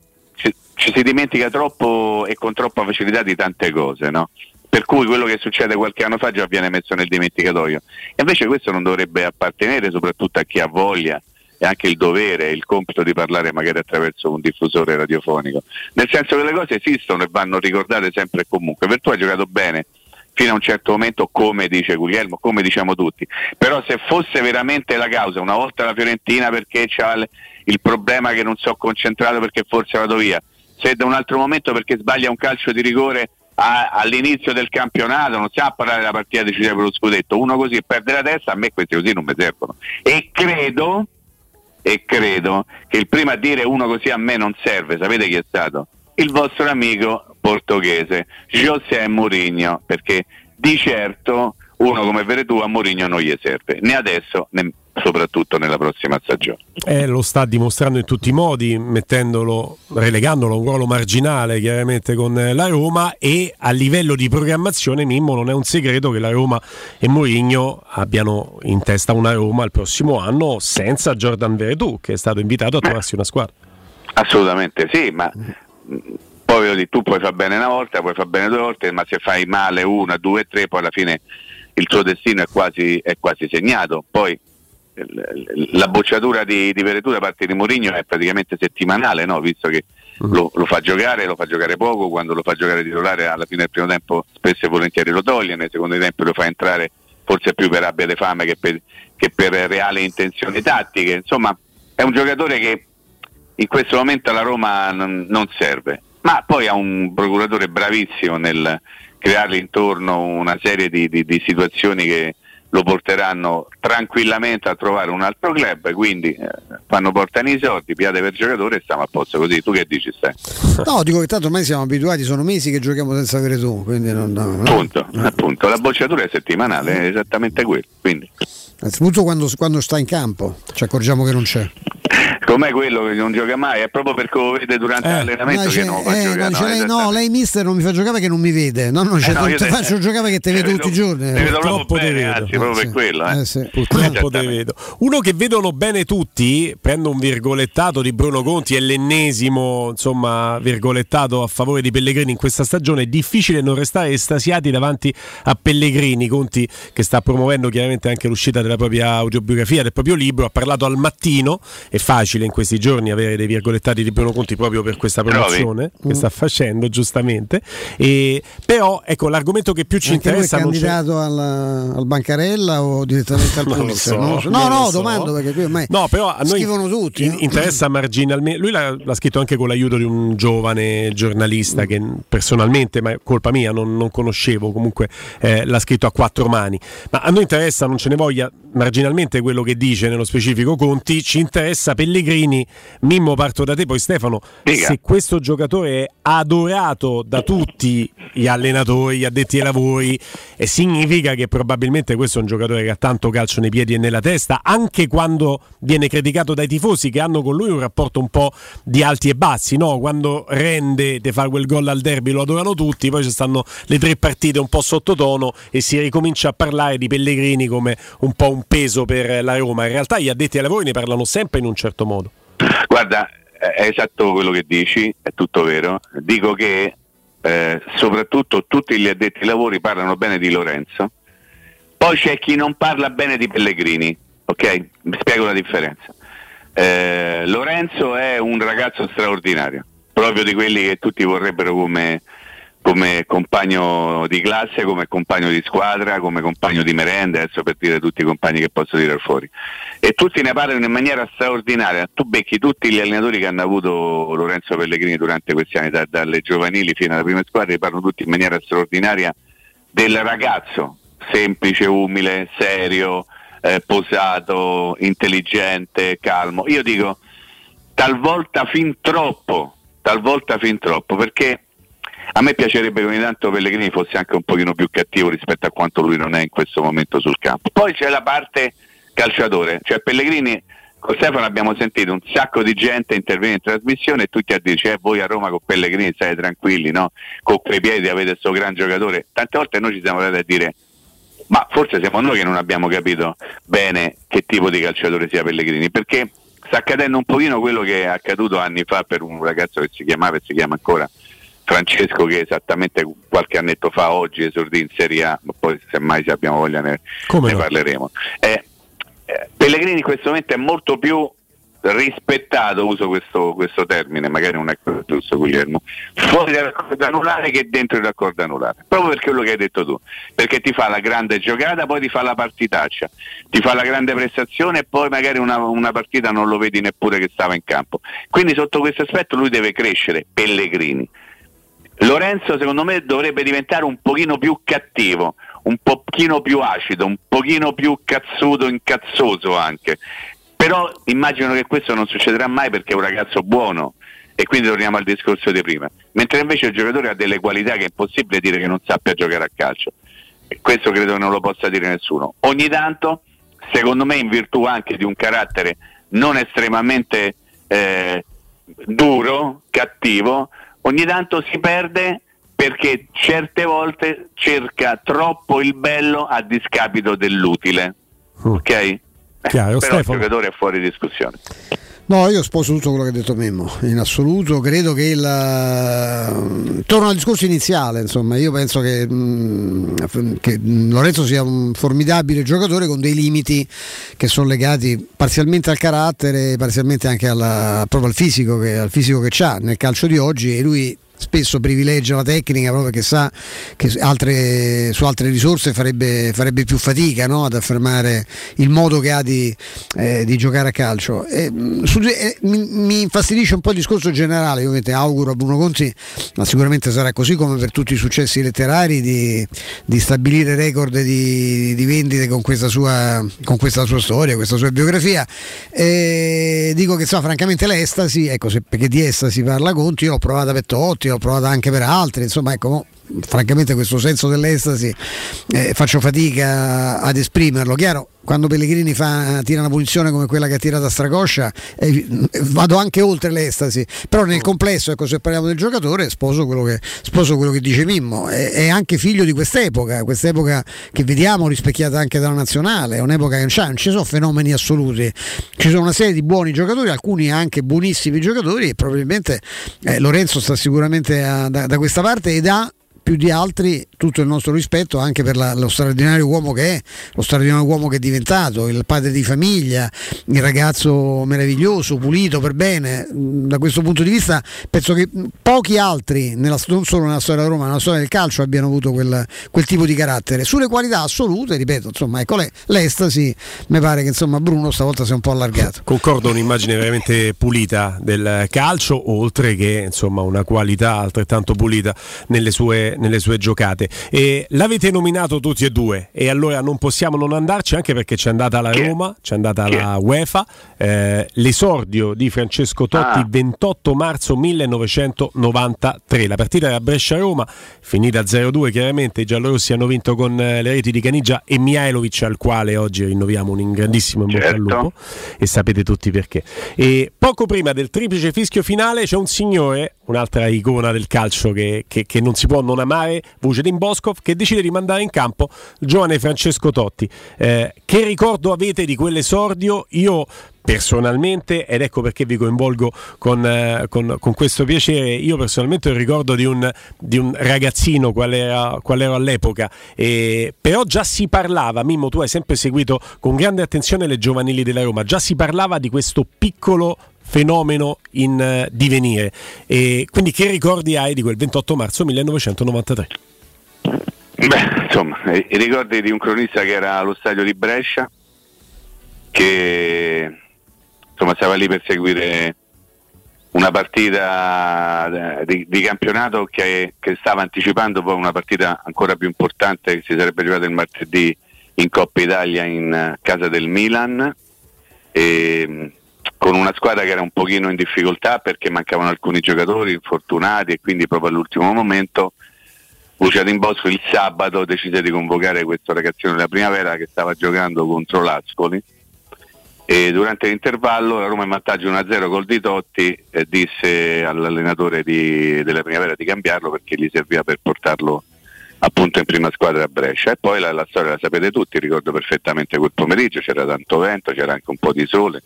ci, si dimentica troppo e con troppa facilità di tante cose, no? Per cui quello che succede qualche anno fa già viene messo nel dimenticatoio. E invece questo non dovrebbe appartenere soprattutto a chi ha voglia e anche il dovere, il compito di parlare magari attraverso un diffusore radiofonico. Nel senso che le cose esistono e vanno ricordate sempre e comunque. Per tu hai giocato bene fino a un certo momento, come dice Guglielmo, come diciamo tutti. Però se fosse veramente la causa, una volta la Fiorentina perché c'ha il problema che non so concentrato perché forse vado via, se da un altro momento perché sbaglia un calcio di rigore a- all'inizio del campionato, non stiamo a parlare della partita decisiva per lo scudetto, uno così perde la testa, a me questi così non mi servono. E credo, e credo che il primo a dire uno così a me non serve, sapete chi è stato? Il vostro amico portoghese, José Mourinho, perché di certo uno come Veretù a Mourinho non gli serve, né adesso né soprattutto nella prossima stagione. Eh, lo sta dimostrando in tutti i modi, mettendolo, relegandolo a un ruolo marginale chiaramente con eh, la Roma e a livello di programmazione Mimmo non è un segreto che la Roma e Mourinho abbiano in testa una Roma il prossimo anno senza Jordan Veretù che è stato invitato a trovarsi una squadra. Assolutamente sì, ma mh, poi dire, tu puoi far bene una volta, puoi far bene due volte, ma se fai male una, due, tre, poi alla fine il tuo destino è quasi, è quasi segnato. Poi la bocciatura di, di Veretù da parte di Mourinho è praticamente settimanale, no? visto che lo, lo fa giocare, lo fa giocare poco, quando lo fa giocare titolare alla fine del primo tempo spesso e volentieri lo toglie, nel secondo tempo lo fa entrare forse più per rabbia di fame che per, che per reali intenzioni tattiche. Insomma, è un giocatore che in questo momento alla Roma non, non serve, ma poi ha un procuratore bravissimo nel creargli intorno una serie di, di- di situazioni che lo porteranno tranquillamente a trovare un altro club, quindi eh, fanno portano i soldi, piade per giocatore e stiamo a posto così. Tu che dici stai? no dico che tanto ormai siamo abituati sono mesi che giochiamo senza Veretù quindi non, no, no. Appunto, appunto, la bocciatura è settimanale, è esattamente quello. Quindi. Innanzitutto quando, quando sta in campo ci accorgiamo che non c'è Com'è quello che non gioca mai? È proprio perché lo vede durante Eh, l'allenamento che non lo fa eh, giocare. no, lei- no, lei mister non mi fa giocare perché non mi vede. No, no, Eh, no, non io ti te- faccio giocare perché te vedo te tutti i vedo- giorni. te vedo Purtroppo te bene, vedo. anzi, proprio per quello. Eh. Eh, sì. Purtroppo te vedo. Uno che vedono bene tutti, prendo un virgolettato di Bruno Conti, è l'ennesimo insomma, virgolettato a favore di Pellegrini in questa stagione. È difficile non restare estasiati davanti a Pellegrini. Conti, che sta promuovendo chiaramente anche l'uscita della propria autobiografia, del proprio libro, ha parlato al mattino. È facile in questi giorni avere dei virgolettati di Bruno Conti proprio per questa promozione Mm. che sta facendo, giustamente. E, però, ecco, l'argomento che più ci Anche è interessa c'è. candidato al, al Bancarella o direttamente al Pulitzer? so, No, lo no, so. domando perché qui ormai No, però a noi scrivono tutti. in- no? interessa marginalmente. Lui l'ha, l'ha scritto anche con l'aiuto di un giovane giornalista che personalmente, ma è colpa mia, non, non conoscevo. Comunque eh, l'ha scritto a quattro mani. Ma a noi interessa, non ce ne voglia marginalmente quello che dice nello specifico Conti. Ci interessa Pellegrini. Mimmo, parto da te, poi Stefano. Dica. Se questo giocatore è adorato da tutti gli allenatori, gli addetti ai lavori, significa che probabilmente questo è un giocatore che ha tanto calcio nei piedi e nella testa, anche quando viene criticato dai tifosi che hanno con lui un rapporto un po' di alti e bassi, no? Quando rende, te fa quel gol al derby lo adorano tutti, poi ci stanno le tre partite un po' sottotono e si ricomincia a parlare di Pellegrini come un po' un peso per la Roma. In realtà gli addetti ai lavori ne parlano sempre in un certo modo. Guarda, è esatto quello che dici, è tutto vero. Dico che eh, soprattutto tutti gli addetti ai lavori parlano bene di Lorenzo, poi c'è chi non parla bene di Pellegrini, ok? Vi spiego la differenza. Eh, Lorenzo è un ragazzo straordinario, proprio di quelli che tutti vorrebbero come, come compagno di classe, come compagno di squadra, come compagno di merenda, adesso per dire tutti i compagni che posso dire fuori. E tutti ne parlano in maniera straordinaria. Tu becchi tutti gli allenatori che hanno avuto Lorenzo Pellegrini durante questi anni, da- dalle giovanili fino alle prime squadre, parlano tutti in maniera straordinaria del ragazzo, semplice, umile, serio, eh, posato, intelligente, calmo. Io dico talvolta fin troppo, talvolta fin troppo, perché a me piacerebbe che ogni tanto Pellegrini fosse anche un pochino più cattivo rispetto a quanto lui non è in questo momento sul campo. Poi c'è la parte calciatore, cioè Pellegrini con Stefano abbiamo sentito un sacco di gente intervenire in trasmissione e tutti a dire "Eh, voi a Roma con Pellegrini state tranquilli, no? Con quei piedi avete questo gran giocatore. Tante volte noi ci siamo andati a dire ma forse siamo noi che non abbiamo capito bene che tipo di calciatore sia Pellegrini, perché sta accadendo un pochino quello che è accaduto anni fa per un ragazzo che si chiamava e si chiama ancora Francesco che esattamente qualche annetto fa oggi esordì in Serie A, ma poi semmai se abbiamo voglia ne, ne no? parleremo. Eh, eh, Pellegrini in questo momento è molto più rispettato, uso questo, questo termine, magari non è giusto Guglielmo, fuori dal raccordo anulare che dentro il raccordo anulare, proprio per quello che hai detto tu, perché ti fa la grande giocata, poi ti fa la partitaccia, ti fa la grande prestazione e poi magari una, una partita non lo vedi neppure che stava in campo. Quindi sotto questo aspetto lui deve crescere, Pellegrini. Lorenzo secondo me dovrebbe diventare un pochino più cattivo, un pochino più acido, un pochino più cazzuto, incazzoso anche. Però immagino che questo non succederà mai perché è un ragazzo buono e quindi torniamo al discorso di prima. Mentre invece il giocatore ha delle qualità che è impossibile dire che non sappia giocare a calcio. E questo credo non lo possa dire nessuno. Ogni tanto, secondo me in virtù anche di un carattere non estremamente eh, duro, cattivo, ogni tanto si perde perché certe volte cerca troppo il bello a discapito dell'utile. Ok? Eh, Chiaro, però il Stefano. giocatore è fuori discussione. No, io sposo tutto quello che ha detto Memmo, in assoluto, credo che il... torno al discorso iniziale, insomma, io penso che, mm, che Lorenzo sia un formidabile giocatore con dei limiti che sono legati parzialmente al carattere, parzialmente anche alla- proprio al fisico che, al fisico che ha nel calcio di oggi e lui spesso privilegia la tecnica proprio perché sa che altre- su altre risorse farebbe, farebbe più fatica no? ad affermare il modo che ha di, eh, di giocare a calcio. E, mh, su- eh, mi, infastidisce un po' il discorso generale, ovviamente auguro a Bruno Conti, ma sicuramente sarà così come per tutti i successi letterari, di, di stabilire record di, di vendite con questa, sua, con questa sua storia, questa sua biografia. E dico che so, francamente l'estasi, ecco, se- perché di estasi parla Conti, io l'ho provata per Totti, l'ho provata anche per altri, insomma, ecco, francamente questo senso dell'estasi eh, faccio fatica ad esprimerlo. Chiaro, quando Pellegrini fa, tira una punizione come quella che ha tirato a Stracoscia, eh, vado anche oltre l'estasi, però nel complesso, ecco, se parliamo del giocatore, sposo quello che, sposo quello che dice Mimmo, è, è, anche figlio di quest'epoca, quest'epoca che vediamo rispecchiata anche dalla nazionale, è un'epoca che non ci sono fenomeni assoluti, ci sono una serie di buoni giocatori, alcuni anche buonissimi giocatori e probabilmente eh, Lorenzo sta sicuramente a, da, da questa parte ed ha più di altri tutto il nostro rispetto anche per la, lo straordinario uomo che è, lo straordinario uomo che è diventato, il padre di famiglia, il ragazzo meraviglioso, pulito per bene. Mm, da questo punto di vista penso che pochi altri, nella, non solo nella storia della Roma, ma nella storia del calcio abbiano avuto quel, quel tipo di carattere. Sulle qualità assolute, ripeto, insomma, ecco l'estasi, mi pare che insomma Bruno stavolta sia un po' allargato. Concordo, un'immagine veramente pulita del calcio, oltre che insomma una qualità altrettanto pulita nelle sue nelle sue giocate. E l'avete nominato tutti e due e allora non possiamo non andarci anche perché c'è andata la Roma, c'è andata la UEFA, eh, l'esordio di Francesco Totti ah. 28 marzo 1993. La partita era Brescia-Roma, finita 0-2 chiaramente, i giallorossi hanno vinto con eh, le reti di Canigia e Mihailovic al quale oggi rinnoviamo un grandissimo in bocca certo. al lupo e sapete tutti perché. E poco prima del triplice fischio finale c'è un signore, un'altra icona del calcio che, che, che non si può non amare Vucedin Boscov che decide di mandare in campo il giovane Francesco Totti. Eh, che ricordo avete di quell'esordio? Io personalmente, ed ecco perché vi coinvolgo con, eh, con, con questo piacere, io personalmente ho il ricordo di un, di un ragazzino qual, era, qual ero all'epoca, e, però già si parlava, Mimmo tu hai sempre seguito con grande attenzione le giovanili della Roma, già si parlava di questo piccolo fenomeno in uh, divenire. E quindi che ricordi hai di quel 28 marzo 1993? Beh, insomma, i ricordi di un cronista che era allo stadio di Brescia, che insomma stava lì per seguire una partita eh, di, di campionato che, che, stava anticipando poi una partita ancora più importante che si sarebbe giocata il martedì in Coppa Italia in uh, casa del Milan. E, con una squadra che era un pochino in difficoltà perché mancavano alcuni giocatori infortunati e quindi proprio all'ultimo momento Luciano in Bosco il sabato decise di convocare questo ragazzino della primavera che stava giocando contro l'Ascoli. E durante l'intervallo la Roma in vantaggio 1-0 col di Totti e disse all'allenatore di, della primavera di cambiarlo perché gli serviva per portarlo appunto in prima squadra a Brescia. E poi la, la storia la sapete tutti, ricordo perfettamente quel pomeriggio, c'era tanto vento, c'era anche un po' di sole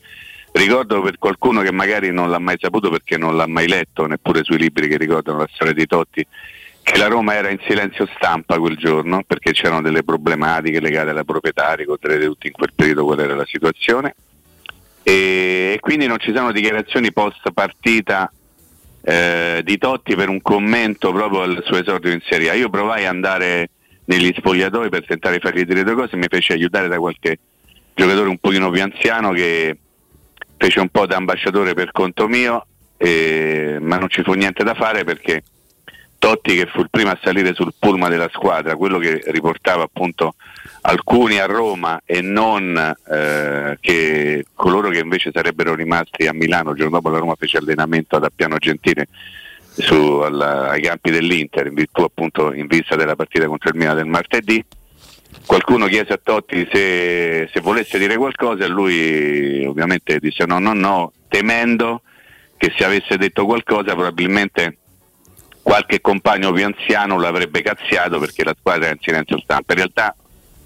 Ricordo per qualcuno che magari non l'ha mai saputo perché non l'ha mai letto, neppure sui libri che ricordano la storia di Totti, che la Roma era in silenzio stampa quel giorno perché c'erano delle problematiche legate alla proprietà, ricorderete tutti in quel periodo qual era la situazione. E quindi non ci sono dichiarazioni post partita eh, di Totti per un commento proprio al suo esordio in Serie A. Io provai ad andare negli spogliatoi per tentare di fargli dire due cose mi fece aiutare da qualche giocatore un pochino più anziano che fece un po' da ambasciatore per conto mio, eh, ma non ci fu niente da fare perché Totti che fu il primo a salire sul pullman della squadra, quello che riportava appunto alcuni a Roma e non eh, che coloro che invece sarebbero rimasti a Milano, il giorno dopo la Roma fece allenamento ad Appiano Gentile su, alla, ai campi dell'Inter in virtù appunto in vista della partita contro il Milan del martedì qualcuno chiese a Totti se, se, volesse dire qualcosa e lui ovviamente disse no, no, no, temendo che se avesse detto qualcosa probabilmente qualche compagno più anziano l'avrebbe cazziato perché la squadra era in silenzio stampa. In realtà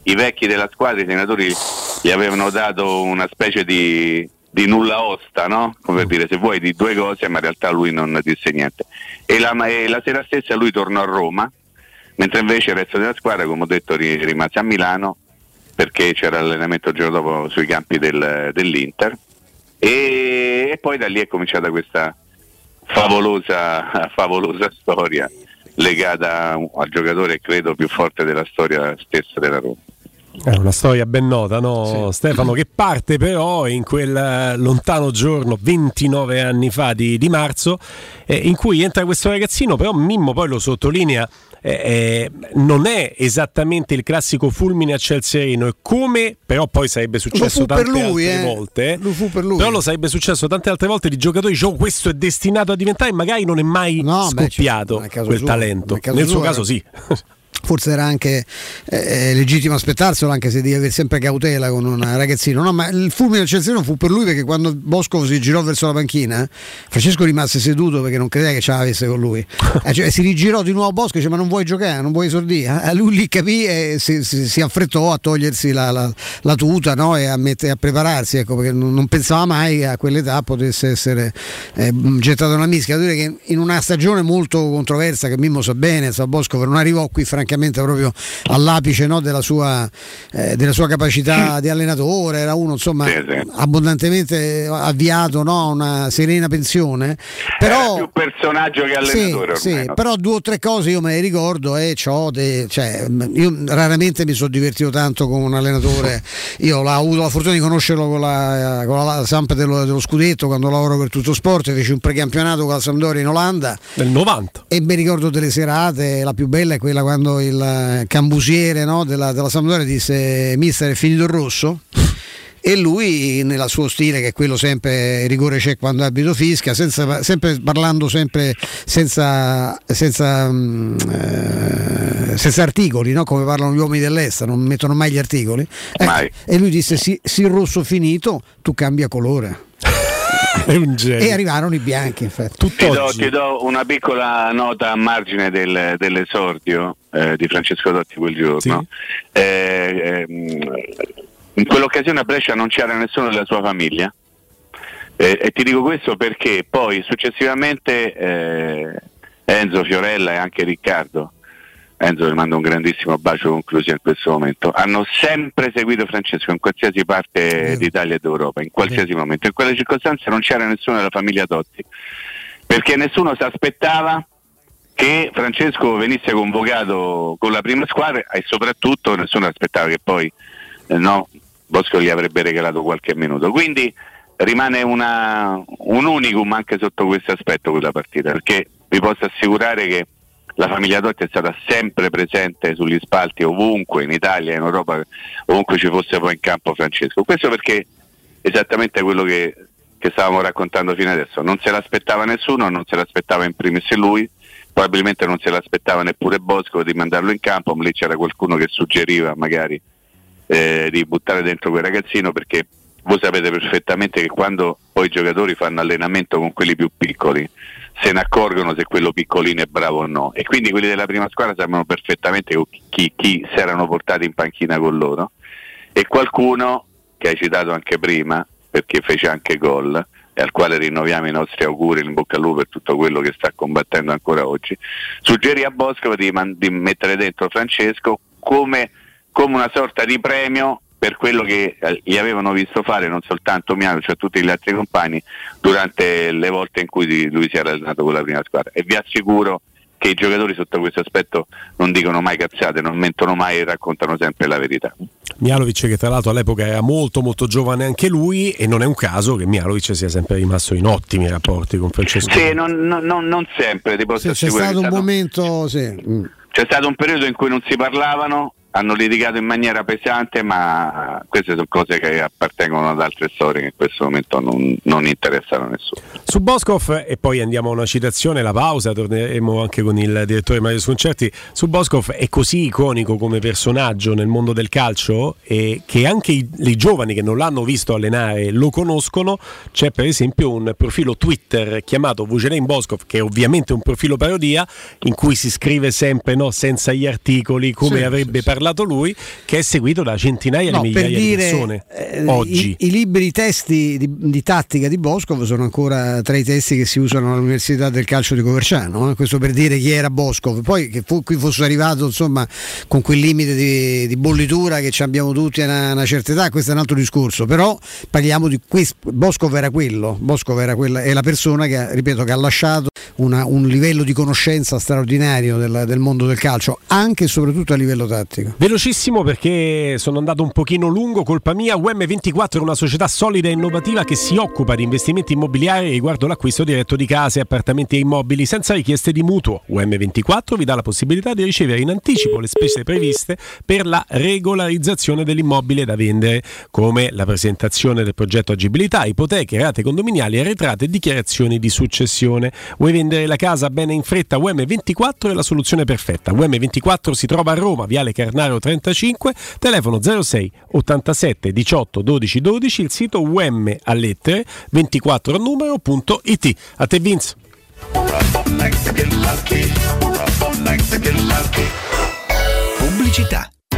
i vecchi della squadra, i senatori, gli avevano dato una specie di, di nulla osta, no? Come per dire se vuoi di due cose, ma in realtà lui non disse niente. E la, e la sera stessa lui tornò a Roma mentre invece il resto della squadra, come ho detto, rimase a Milano perché c'era l'allenamento il giorno dopo sui campi del, dell'Inter e, e, poi da lì è cominciata questa favolosa, favolosa storia legata al giocatore credo più forte della storia stessa della Roma. È una storia ben nota, no? Sì. Stefano, che parte però in quel lontano giorno, 29 anni fa di, di marzo, eh, in cui entra questo ragazzino, però Mimmo poi lo sottolinea eh, non è esattamente il classico fulmine a ciel sereno, è come però poi sarebbe successo tante lui, altre eh. volte. Lo fu per lui. Però lo sarebbe successo tante altre volte di giocatori "Oh, questo è destinato a diventare e magari non è mai No, beh, scoppiato caso quel suo, talento. Nel suo suo, caso era- sì. Forse era anche eh, legittimo aspettarselo, anche se devi avere sempre cautela con un ragazzino. No, ma il fulmine al Celseno fu per lui perché quando Bosco si girò verso la panchina, Francesco rimase seduto perché non credeva che ce l'avesse con lui. Eh, cioè, si rigirò di nuovo Bosco e dice: Ma non vuoi giocare, non vuoi esordire? Eh, lui lì capì e si, si- si affrettò a togliersi la, la- la tuta no? e a, mette- a prepararsi, ecco, perché non, non pensava mai che a quell'età potesse essere eh, gettato nella mischia. Dire che in una stagione molto controversa, che Mimmo sa bene, sa Bosco non arrivò qui francamente proprio all'apice no, della, sua, eh, della sua capacità di allenatore, era uno insomma abbondantemente avviato no, a una serena pensione. Però, più personaggio che allenatore sì, ormai, no? però due o tre cose io me le ricordo e c'ho de- cioè, io raramente mi sono divertito tanto con un allenatore. Io ho avuto la fortuna di conoscerlo con la, con la Samp dello, dello Scudetto quando lavoro per tutto sport, feci un precampionato con la Sampdoria in Olanda. Nel 90. E mi ricordo delle serate, la più bella è quella quando il eh, cambusiere no, della, della Sampdoria disse mister è finito il rosso e lui nel suo stile che è quello sempre rigore c'è quando abito fischia senza, sempre parlando sempre senza, senza, mm, eh, senza articoli no? come parlano gli uomini dell'est non mettono mai gli articoli Ecco, e lui disse sì, sì il rosso finito tu cambia colore. e arrivarono i bianchi infatti Ti do, ti do una piccola nota a margine del- dell'esordio eh, di Francesco Dotti quel giorno. Eh, ehm, in quell'occasione a Brescia non c'era nessuno della sua famiglia. Eh, e ti dico questo perché poi successivamente eh, Enzo, Fiorella e anche Riccardo, Enzo vi mando un grandissimo bacio conclusione in questo momento, hanno sempre seguito Francesco in qualsiasi parte d'Italia e d'Europa, in qualsiasi momento. In quelle circostanze non c'era nessuno della famiglia Dotti, perché nessuno si aspettava che Francesco venisse convocato con la prima squadra e soprattutto nessuno aspettava che poi eh, no, Bosco gli avrebbe regalato qualche minuto. Quindi rimane una- un unicum anche sotto questo aspetto quella partita, perché vi posso assicurare che la famiglia Dotti è stata sempre presente sugli spalti ovunque, in Italia, in Europa, ovunque ci fosse poi in campo Francesco. Questo perché esattamente quello che, che stavamo raccontando fino adesso, non se l'aspettava nessuno, non se l'aspettava in primis lui, probabilmente non se l'aspettava neppure Bosco di mandarlo in campo, ma lì c'era qualcuno che suggeriva magari eh, di buttare dentro quel ragazzino perché voi sapete perfettamente che quando poi i giocatori fanno allenamento con quelli più piccoli se ne accorgono se quello piccolino è bravo o no. E quindi quelli della prima squadra sapevano perfettamente chi, chi si erano portati in panchina con loro. E qualcuno che hai citato anche prima perché fece anche gol e al quale rinnoviamo i nostri auguri in bocca al lupo per tutto quello che sta combattendo ancora oggi suggerì a Bosco di, man- di mettere dentro Francesco come, come una sorta di premio per quello che eh, gli avevano visto fare non soltanto Miano, cioè tutti gli altri compagni durante le volte in cui lui si era allenato con la prima squadra e vi assicuro che i giocatori sotto questo aspetto non dicono mai cazzate, non mentono mai e raccontano sempre la verità. Mialovic che tra l'altro all'epoca era molto molto giovane anche lui e non è un caso che Mialovic sia sempre rimasto in ottimi rapporti con Francesco. Sì, non, non- non- non sempre, ti posso c'è assicurare. stato un è stato- momento sì. mm. C'è stato un periodo in cui non si parlavano, hanno litigato in maniera pesante, ma queste sono cose che appartengono ad altre storie che in questo momento non, non interessano a nessuno. Su Boscov, e poi andiamo a una citazione, la pausa, torneremo anche con il direttore Mario Sconcerti. Su Boscov è così iconico come personaggio nel mondo del calcio e che anche i, i giovani che non l'hanno visto allenare lo conoscono. C'è per esempio un profilo Twitter chiamato Vucelein Boscov, che è ovviamente un profilo parodia, in cui si scrive sempre no, senza gli articoli come Sì, avrebbe parlato lui, che è seguito da centinaia No, di migliaia di dire, persone eh, oggi. I, i libri testi di, di tattica di Boscov sono ancora tra i testi che si usano all'Università del Calcio di Coverciano, eh, questo per dire chi era Boscov. Poi che fu- qui fosse arrivato insomma con quel limite di, di bollitura che ci abbiamo tutti a una, una certa età, questo è un altro discorso, però parliamo di questo, Boscov era quello, Boscov era quella, è la persona che, ha- ripeto, che ha lasciato una, un livello di conoscenza straordinario del, del mondo del calcio, anche e soprattutto a livello tattico. Velocissimo perché sono andato un pochino lungo, colpa mia. UM24 è una società solida e innovativa che si occupa di investimenti immobiliari riguardo l'acquisto diretto di case, appartamenti e immobili senza richieste di mutuo. UM24 vi dà la possibilità di ricevere in anticipo le spese previste per la regolarizzazione dell'immobile da vendere, come la presentazione del progetto agibilità, ipoteche, rate condominiali, arretrate e dichiarazioni di successione. Vuoi vendere la casa bene in fretta? UM24 è la soluzione perfetta. UM24 si trova a Roma, Viale Carnaro 35, telefono 06 87 18 12 12, il sito um a lettere 24 numero.it. A te Vince. Pubblicità.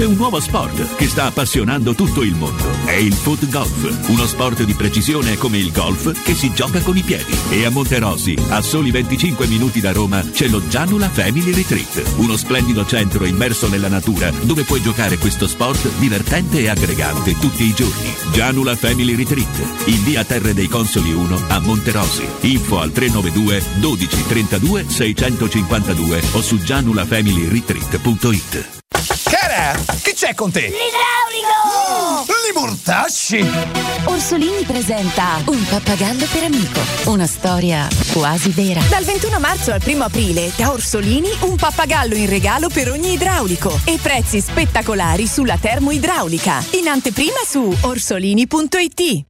C'è un nuovo sport che sta appassionando tutto il mondo. È il foot golf, uno sport di precisione come il golf che si gioca con i piedi. E a Monterosi, a soli 25 minuti da Roma, c'è lo Gianula Family Retreat, uno splendido centro immerso nella natura dove puoi giocare questo sport divertente e aggregante tutti i giorni. Gianula Family Retreat, in via Terre dei Consoli 1 a Monterosi. Info al 392 12 32 652 o su gianulafamilyretreat.it. Cara, che c'è con te? L'idraulico! Li mortasci! Orsolini presenta Un pappagallo per amico. Una storia quasi vera. Dal 21 marzo al 1 aprile, da Orsolini, un pappagallo in regalo per ogni idraulico. E prezzi spettacolari sulla termoidraulica. In anteprima su orsolini.it.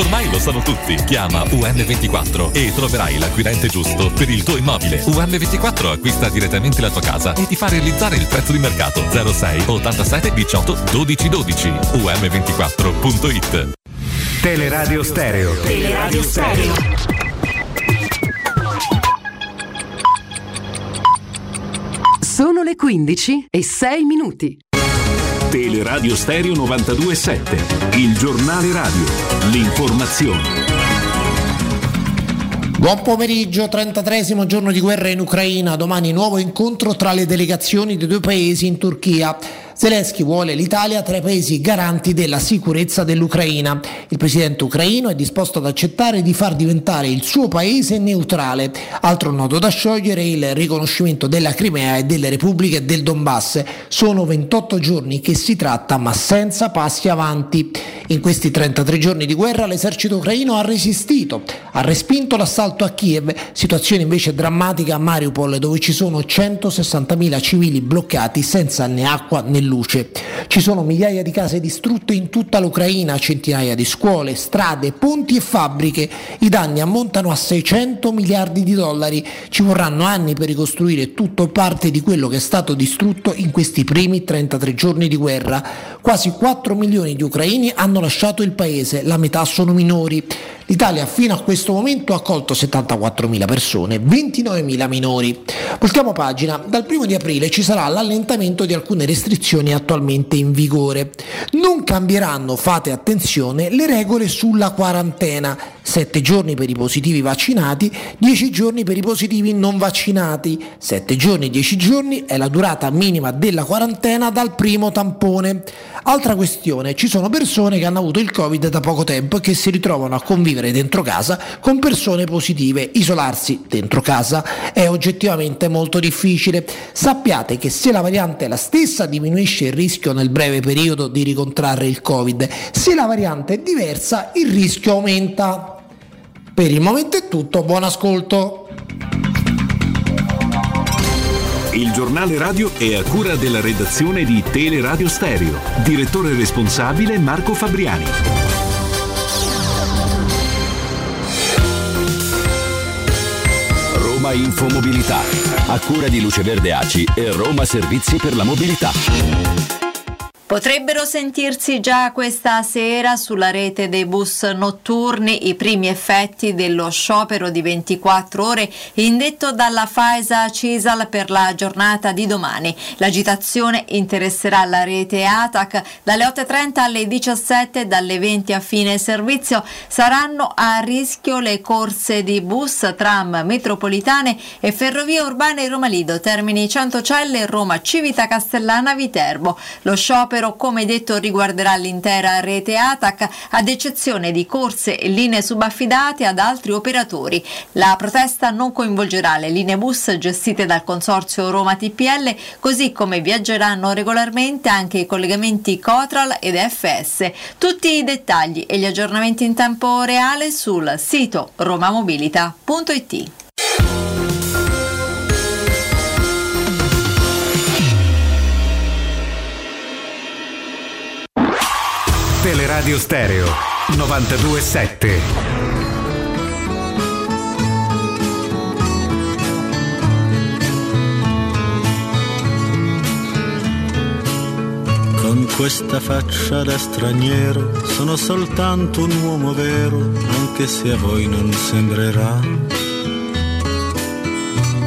Ormai lo sanno tutti. Chiama UM24 e troverai l'acquirente giusto per il tuo immobile. UM24 acquista direttamente la tua casa e ti fa realizzare il prezzo di mercato 06 87 18 12 12. UM24.it Teleradio Stereo. Teleradio Stereo. Sono le 15 e 6 minuti. Teleradio Stereo 927, il giornale radio, l'informazione. Buon pomeriggio, 33 giorno di guerra in Ucraina, domani nuovo incontro tra le delegazioni dei due paesi in Turchia. Zelensky vuole l'Italia tra i paesi garanti della sicurezza dell'Ucraina. Il presidente ucraino è disposto ad accettare di far diventare il suo paese neutrale. Altro nodo da sciogliere è il riconoscimento della Crimea e delle repubbliche del Donbass. Sono 28 giorni che si tratta ma senza passi avanti. In questi 33 giorni di guerra l'esercito ucraino ha resistito, ha respinto l'assalto a Kiev, situazione invece drammatica a Mariupol dove ci sono 160.000 civili bloccati senza né acqua né luce. Ci sono migliaia di case distrutte in tutta l'Ucraina, centinaia di scuole, strade, ponti e fabbriche. I danni ammontano a 600 miliardi di dollari. Ci vorranno anni per ricostruire tutto o parte di quello che è stato distrutto in questi primi 33 giorni di guerra. Quasi 4 milioni di ucraini hanno lasciato il paese, la metà sono minori. L'Italia fino a questo momento ha accolto 74.000 persone, 29.000 minori. Voltiamo pagina, dal primo di aprile ci sarà l'allentamento di alcune restrizioni attualmente in vigore. Non cambieranno, fate attenzione, le regole sulla quarantena. 7 giorni per i positivi vaccinati, 10 giorni per i positivi non vaccinati. 7 giorni, 10 giorni è la durata minima della quarantena dal primo tampone. Altra questione, ci sono persone che hanno avuto il Covid da poco tempo e che si ritrovano a convivere dentro casa con persone positive. Isolarsi dentro casa è oggettivamente molto difficile. Sappiate che se la variante è la stessa diminuisce il rischio nel breve periodo di ricontrarre il Covid. Se la variante è diversa il rischio aumenta. Per il momento è tutto, buon ascolto. Il giornale radio è a cura della redazione di Teleradio Stereo. Direttore responsabile Marco Fabriani. Roma Infomobilità. A cura di Luce Verde Aci e Roma Servizi per la Mobilità. Potrebbero sentirsi già questa sera sulla rete dei bus notturni i primi effetti dello sciopero di 24 ore indetto dalla Faesa Cisal per la giornata di domani. L'agitazione interesserà la rete ATAC dalle 8.30 alle 17 dalle 20 a fine servizio. Saranno a rischio le corse di bus, tram, metropolitane e ferrovie urbane Roma Lido, Termini Centocelle, Roma Civita Castellana, Viterbo. Lo sciopero come detto riguarderà l'intera rete ATAC ad eccezione di corse e linee subaffidate ad altri operatori. La protesta non coinvolgerà le linee bus gestite dal consorzio Roma TPL così come viaggeranno regolarmente anche i collegamenti Cotral ed FS. Tutti i dettagli e gli aggiornamenti in tempo reale sul sito romamobilita.it. Teleradio Stereo 927. Con questa faccia da straniero sono soltanto un uomo vero, anche se a voi non sembrerà.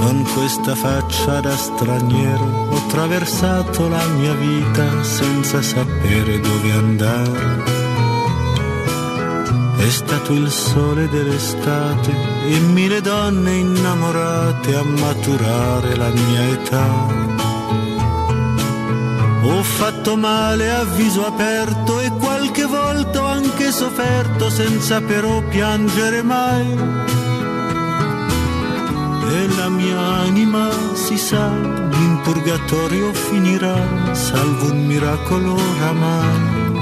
con questa faccia da straniero ho attraversato la mia vita senza sapere dove andare. È stato il sole dell'estate e mille donne innamorate a maturare la mia età. Ho fatto male a viso aperto e qualche volta ho anche sofferto senza però piangere mai e la mia anima si sa in purgatorio finirà salvo un miracolo oramai.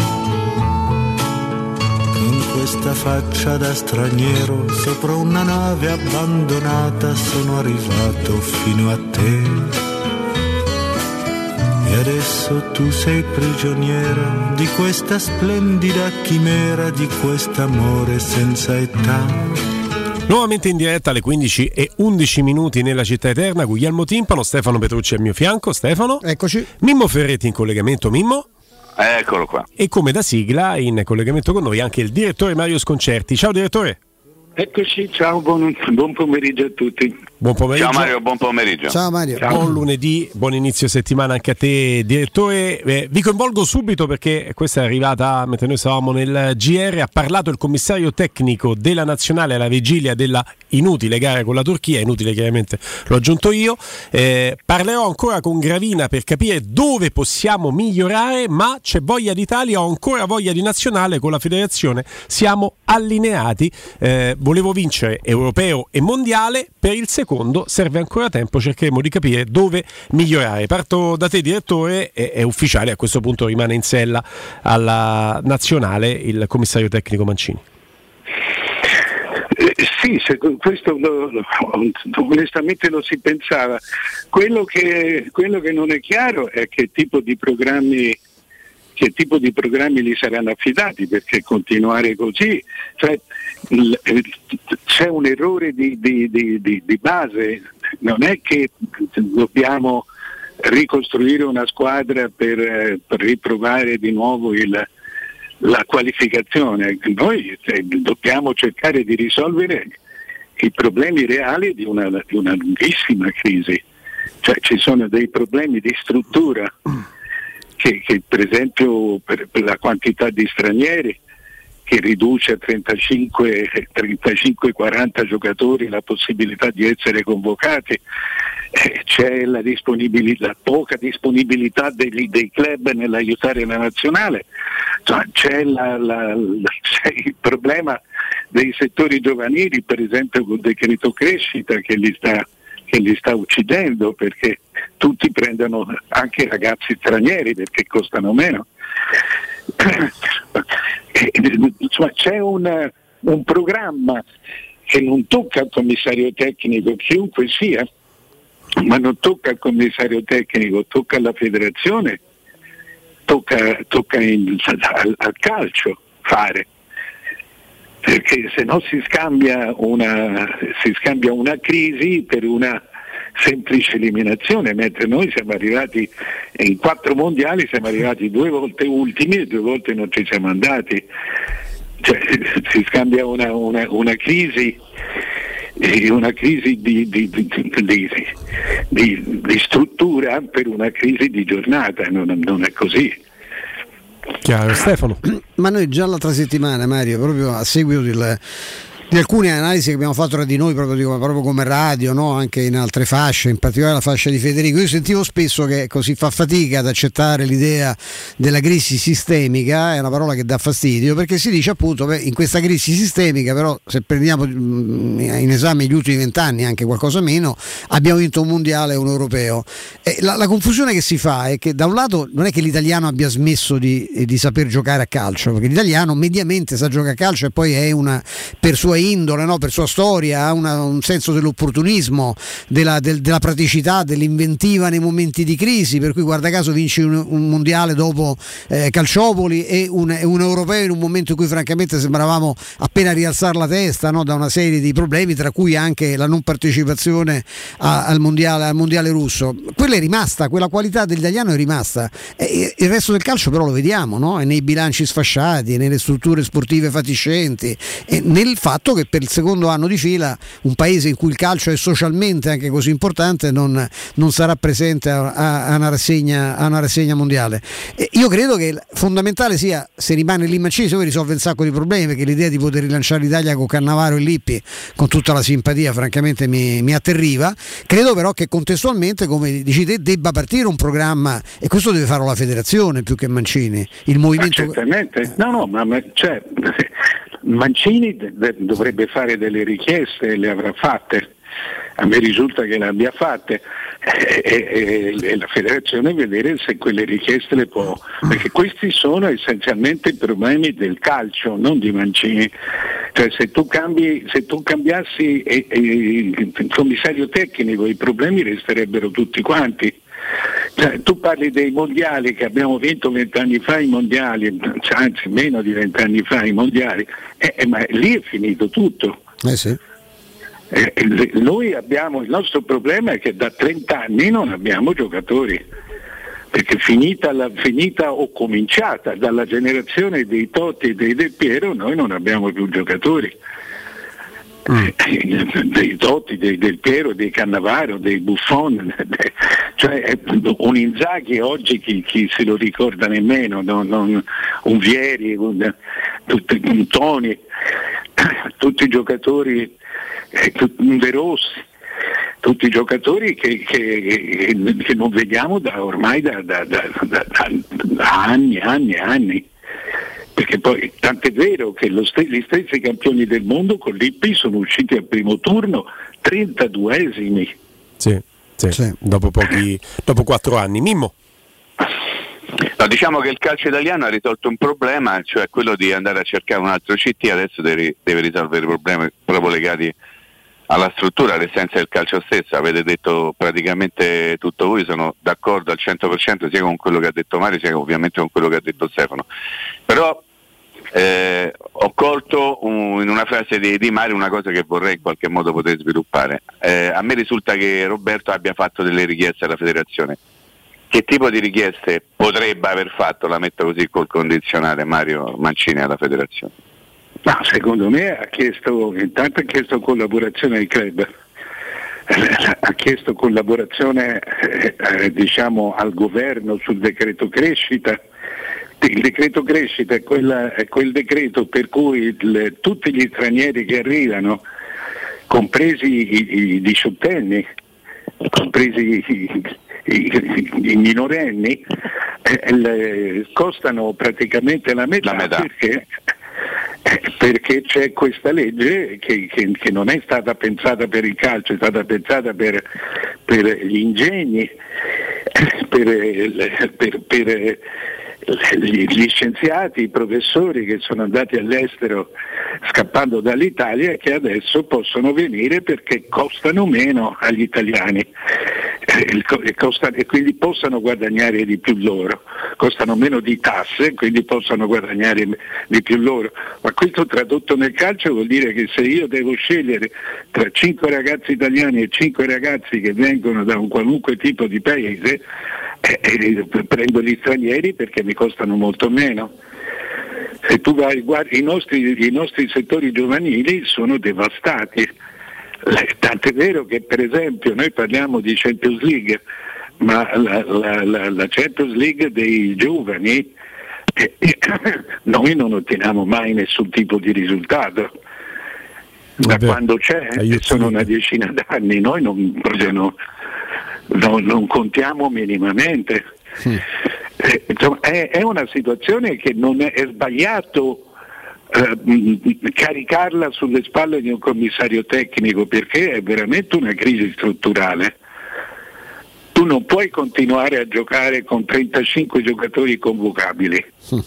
Con questa faccia da straniero sopra una nave abbandonata sono arrivato fino a te. E adesso tu sei prigioniera di questa splendida chimera di quest'amore senza età Nuovamente in diretta alle 15 e 11 minuti nella città eterna, Guglielmo Timpano, Stefano Petrucci al mio fianco. Stefano. Eccoci. Mimmo Ferretti in collegamento. Mimmo. Eccolo qua. E come da sigla in collegamento con noi anche il direttore Mario Sconcerti. Ciao direttore. Eccoci, ciao, buon, buon, pomeriggio a tutti. Buon pomeriggio. Ciao Mario, buon pomeriggio. Ciao Mario. Ciao. Buon lunedì, buon inizio settimana anche a te direttore. Eh, vi coinvolgo subito perché questa è arrivata mentre noi stavamo nel GR, ha parlato il commissario tecnico della nazionale alla vigilia della inutile gara con la Turchia, inutile chiaramente l'ho aggiunto io. Eh, parlerò ancora con Gravina per capire dove possiamo migliorare, ma c'è voglia d'Italia, ho ancora voglia di nazionale con la federazione, siamo allineati. Eh, volevo vincere europeo e mondiale, per il secondo serve ancora tempo, cercheremo di capire dove migliorare. Parto da te direttore, è, è ufficiale, a questo punto rimane in sella alla nazionale il commissario tecnico Mancini. Eh, sì, questo lo, lo, onestamente lo si pensava. Quello che, quello che, non è chiaro è che tipo di programmi che tipo di programmi gli saranno affidati perché continuare così cioè, c'è un errore di, di, di, di, base. Non è che dobbiamo ricostruire una squadra per, per riprovare di nuovo il, la qualificazione. Noi cioè, dobbiamo cercare di risolvere i problemi reali di una, di una lunghissima crisi. Cioè ci sono dei problemi di struttura che, che per esempio per, per, la quantità di stranieri che riduce a 35-40 giocatori la possibilità di essere convocati, eh, c'è la, la, poca disponibilità dei, dei, club nell'aiutare la nazionale, cioè, c'è, la, la, c'è, il problema dei settori giovanili, per esempio col decreto crescita che li sta che li sta uccidendo perché tutti prendono anche ragazzi stranieri perché costano meno. Insomma, c'è un, un programma che non tocca al commissario tecnico, chiunque sia, ma non tocca al commissario tecnico, tocca alla federazione, tocca, tocca in, al, al, calcio fare. Perché se no si scambia, una, si scambia una crisi per una semplice eliminazione, mentre noi siamo arrivati in quattro mondiali, siamo arrivati due volte ultimi e due volte non ci siamo andati. Cioè, si scambia una, una, una crisi una crisi di, di, di, di, struttura per una crisi di giornata, non, non è così. Chiaro, Stefano. Ma noi già l'altra settimana, Mario, proprio a seguito del di alcune analisi che abbiamo fatto tra di noi proprio, dico, proprio come radio, no? anche in altre fasce, in particolare la fascia di Federico. Io sentivo spesso che così fa fatica ad accettare l'idea della crisi sistemica, è una parola che dà fastidio, perché si dice appunto che in questa crisi sistemica, però se prendiamo mm, in esame gli ultimi vent'anni, anche qualcosa meno, abbiamo vinto un mondiale e un europeo. E la, la, confusione che si fa è che da un lato non è che l'italiano abbia smesso di, di saper giocare a calcio, perché l'italiano mediamente sa giocare a calcio e poi è una per sua indole, no? per sua storia, ha un senso dell'opportunismo, della, del, della, praticità, dell'inventiva nei momenti di crisi, per cui guarda caso vinci un, un mondiale dopo eh, Calciopoli e un, un, europeo in un momento in cui francamente sembravamo appena rialzare la testa no? da una serie di problemi, tra cui anche la non partecipazione a, al, mondiale, al, mondiale, russo. Quella è rimasta, quella qualità dell'italiano è rimasta. E, il resto del calcio però lo vediamo, no? nei bilanci sfasciati, nelle strutture sportive fatiscenti, nel fatto che per il secondo anno di fila un paese in cui il calcio è socialmente anche così importante non, non sarà presente a, a, una rassegna, a, una rassegna, mondiale. E io credo che fondamentale sia, se rimane lì Mancini, poi risolve un sacco di problemi, perché l'idea di poter rilanciare l'Italia con Cannavaro e Lippi, con tutta la simpatia, francamente mi, mi atterriva. Credo però che contestualmente, come dici te, debba partire un programma, e questo deve farlo la federazione più che Mancini. Il movimento... Ma certamente, no, no, ma, ma cioè, Mancini dovrebbe fare delle richieste le avrà fatte. A me risulta che le abbia fatte e, e, e, la federazione vedere se quelle richieste le può, perché questi sono essenzialmente i problemi del calcio, non di Mancini. Cioè, se, tu cambi, se tu cambiassi il commissario tecnico i problemi resterebbero tutti quanti. Cioè, tu parli dei mondiali che abbiamo vinto vent'anni fa, i mondiali, cioè, anzi meno di vent'anni fa i mondiali, eh, eh, ma lì è finito tutto. Eh sì. eh, noi abbiamo, il nostro problema è che da 30 anni non abbiamo giocatori, perché finita, la, finita o cominciata dalla generazione dei Totti e dei Del Piero noi non abbiamo più giocatori. Mm. dei Totti, dei Del Piero, dei Cannavaro, dei Buffon, cioè un Inzaghi oggi chi, chi, se lo ricorda nemmeno, no, non, un Vieri, un, un Toni, tutti i giocatori, eh, De Rossi, tutti i giocatori che, che, che non vediamo da, ormai da, da, da anni, anni, anni perché poi tant'è vero che st- gli stessi campioni del mondo con l'IPI sono usciti al primo turno 32esimi. Sì, sì, sì. Dopo, pochi, dopo quattro anni. Mimmo. No, diciamo che il calcio italiano ha risolto un problema, cioè quello di andare a cercare un altro CT, adesso deve, deve risolvere i problemi proprio legati alla struttura, all'essenza del calcio stesso. Avete detto praticamente tutto voi, sono d'accordo al 100% sia con quello che ha detto Mario sia ovviamente con quello che ha detto Stefano. Però eh, ho colto un, in una frase di, di, Mario una cosa che vorrei in qualche modo poter sviluppare. Eh, a me risulta che Roberto abbia fatto delle richieste alla federazione. Che tipo di richieste potrebbe aver fatto, la metto così col condizionale, Mario Mancini alla federazione? No, secondo me ha chiesto, intanto ha chiesto collaborazione ai club, ha chiesto collaborazione eh, diciamo, al governo sul decreto crescita il decreto crescita è, quella, è quel decreto per cui il, tutti gli stranieri che arrivano, compresi i, diciottenni, compresi i, i, i minorenni, eh, le, costano praticamente la metà, la metà. Perché, perché, c'è questa legge che, che, che, non è stata pensata per il calcio, è stata pensata per, per gli ingegni, per, per, per gli scienziati, i professori che sono andati all'estero scappando dall'Italia e che adesso possono venire perché costano meno agli italiani eh, e quindi possano guadagnare di più loro, costano meno di tasse e quindi possano guadagnare di più loro. Ma questo tradotto nel calcio vuol dire che se io devo scegliere tra 5 ragazzi italiani e 5 ragazzi che vengono da un qualunque tipo di paese, eh, eh, prendo gli stranieri perché mi costano molto meno. Se tu vai, guardi, i nostri, i nostri settori giovanili sono devastati. Eh, tant'è vero che per esempio noi parliamo di Champions League, ma la, la, la, la Champions League dei giovani eh, noi non otteniamo mai nessun tipo di risultato. Da Vabbè, quando c'è, sono una decina d'anni, noi non, non, non, non contiamo minimamente. Sì. Eh, insomma, è, è, una situazione che non è, è sbagliato eh, caricarla sulle spalle di un commissario tecnico perché è veramente una crisi strutturale. Tu non puoi continuare a giocare con 35 giocatori convocabili. Sì.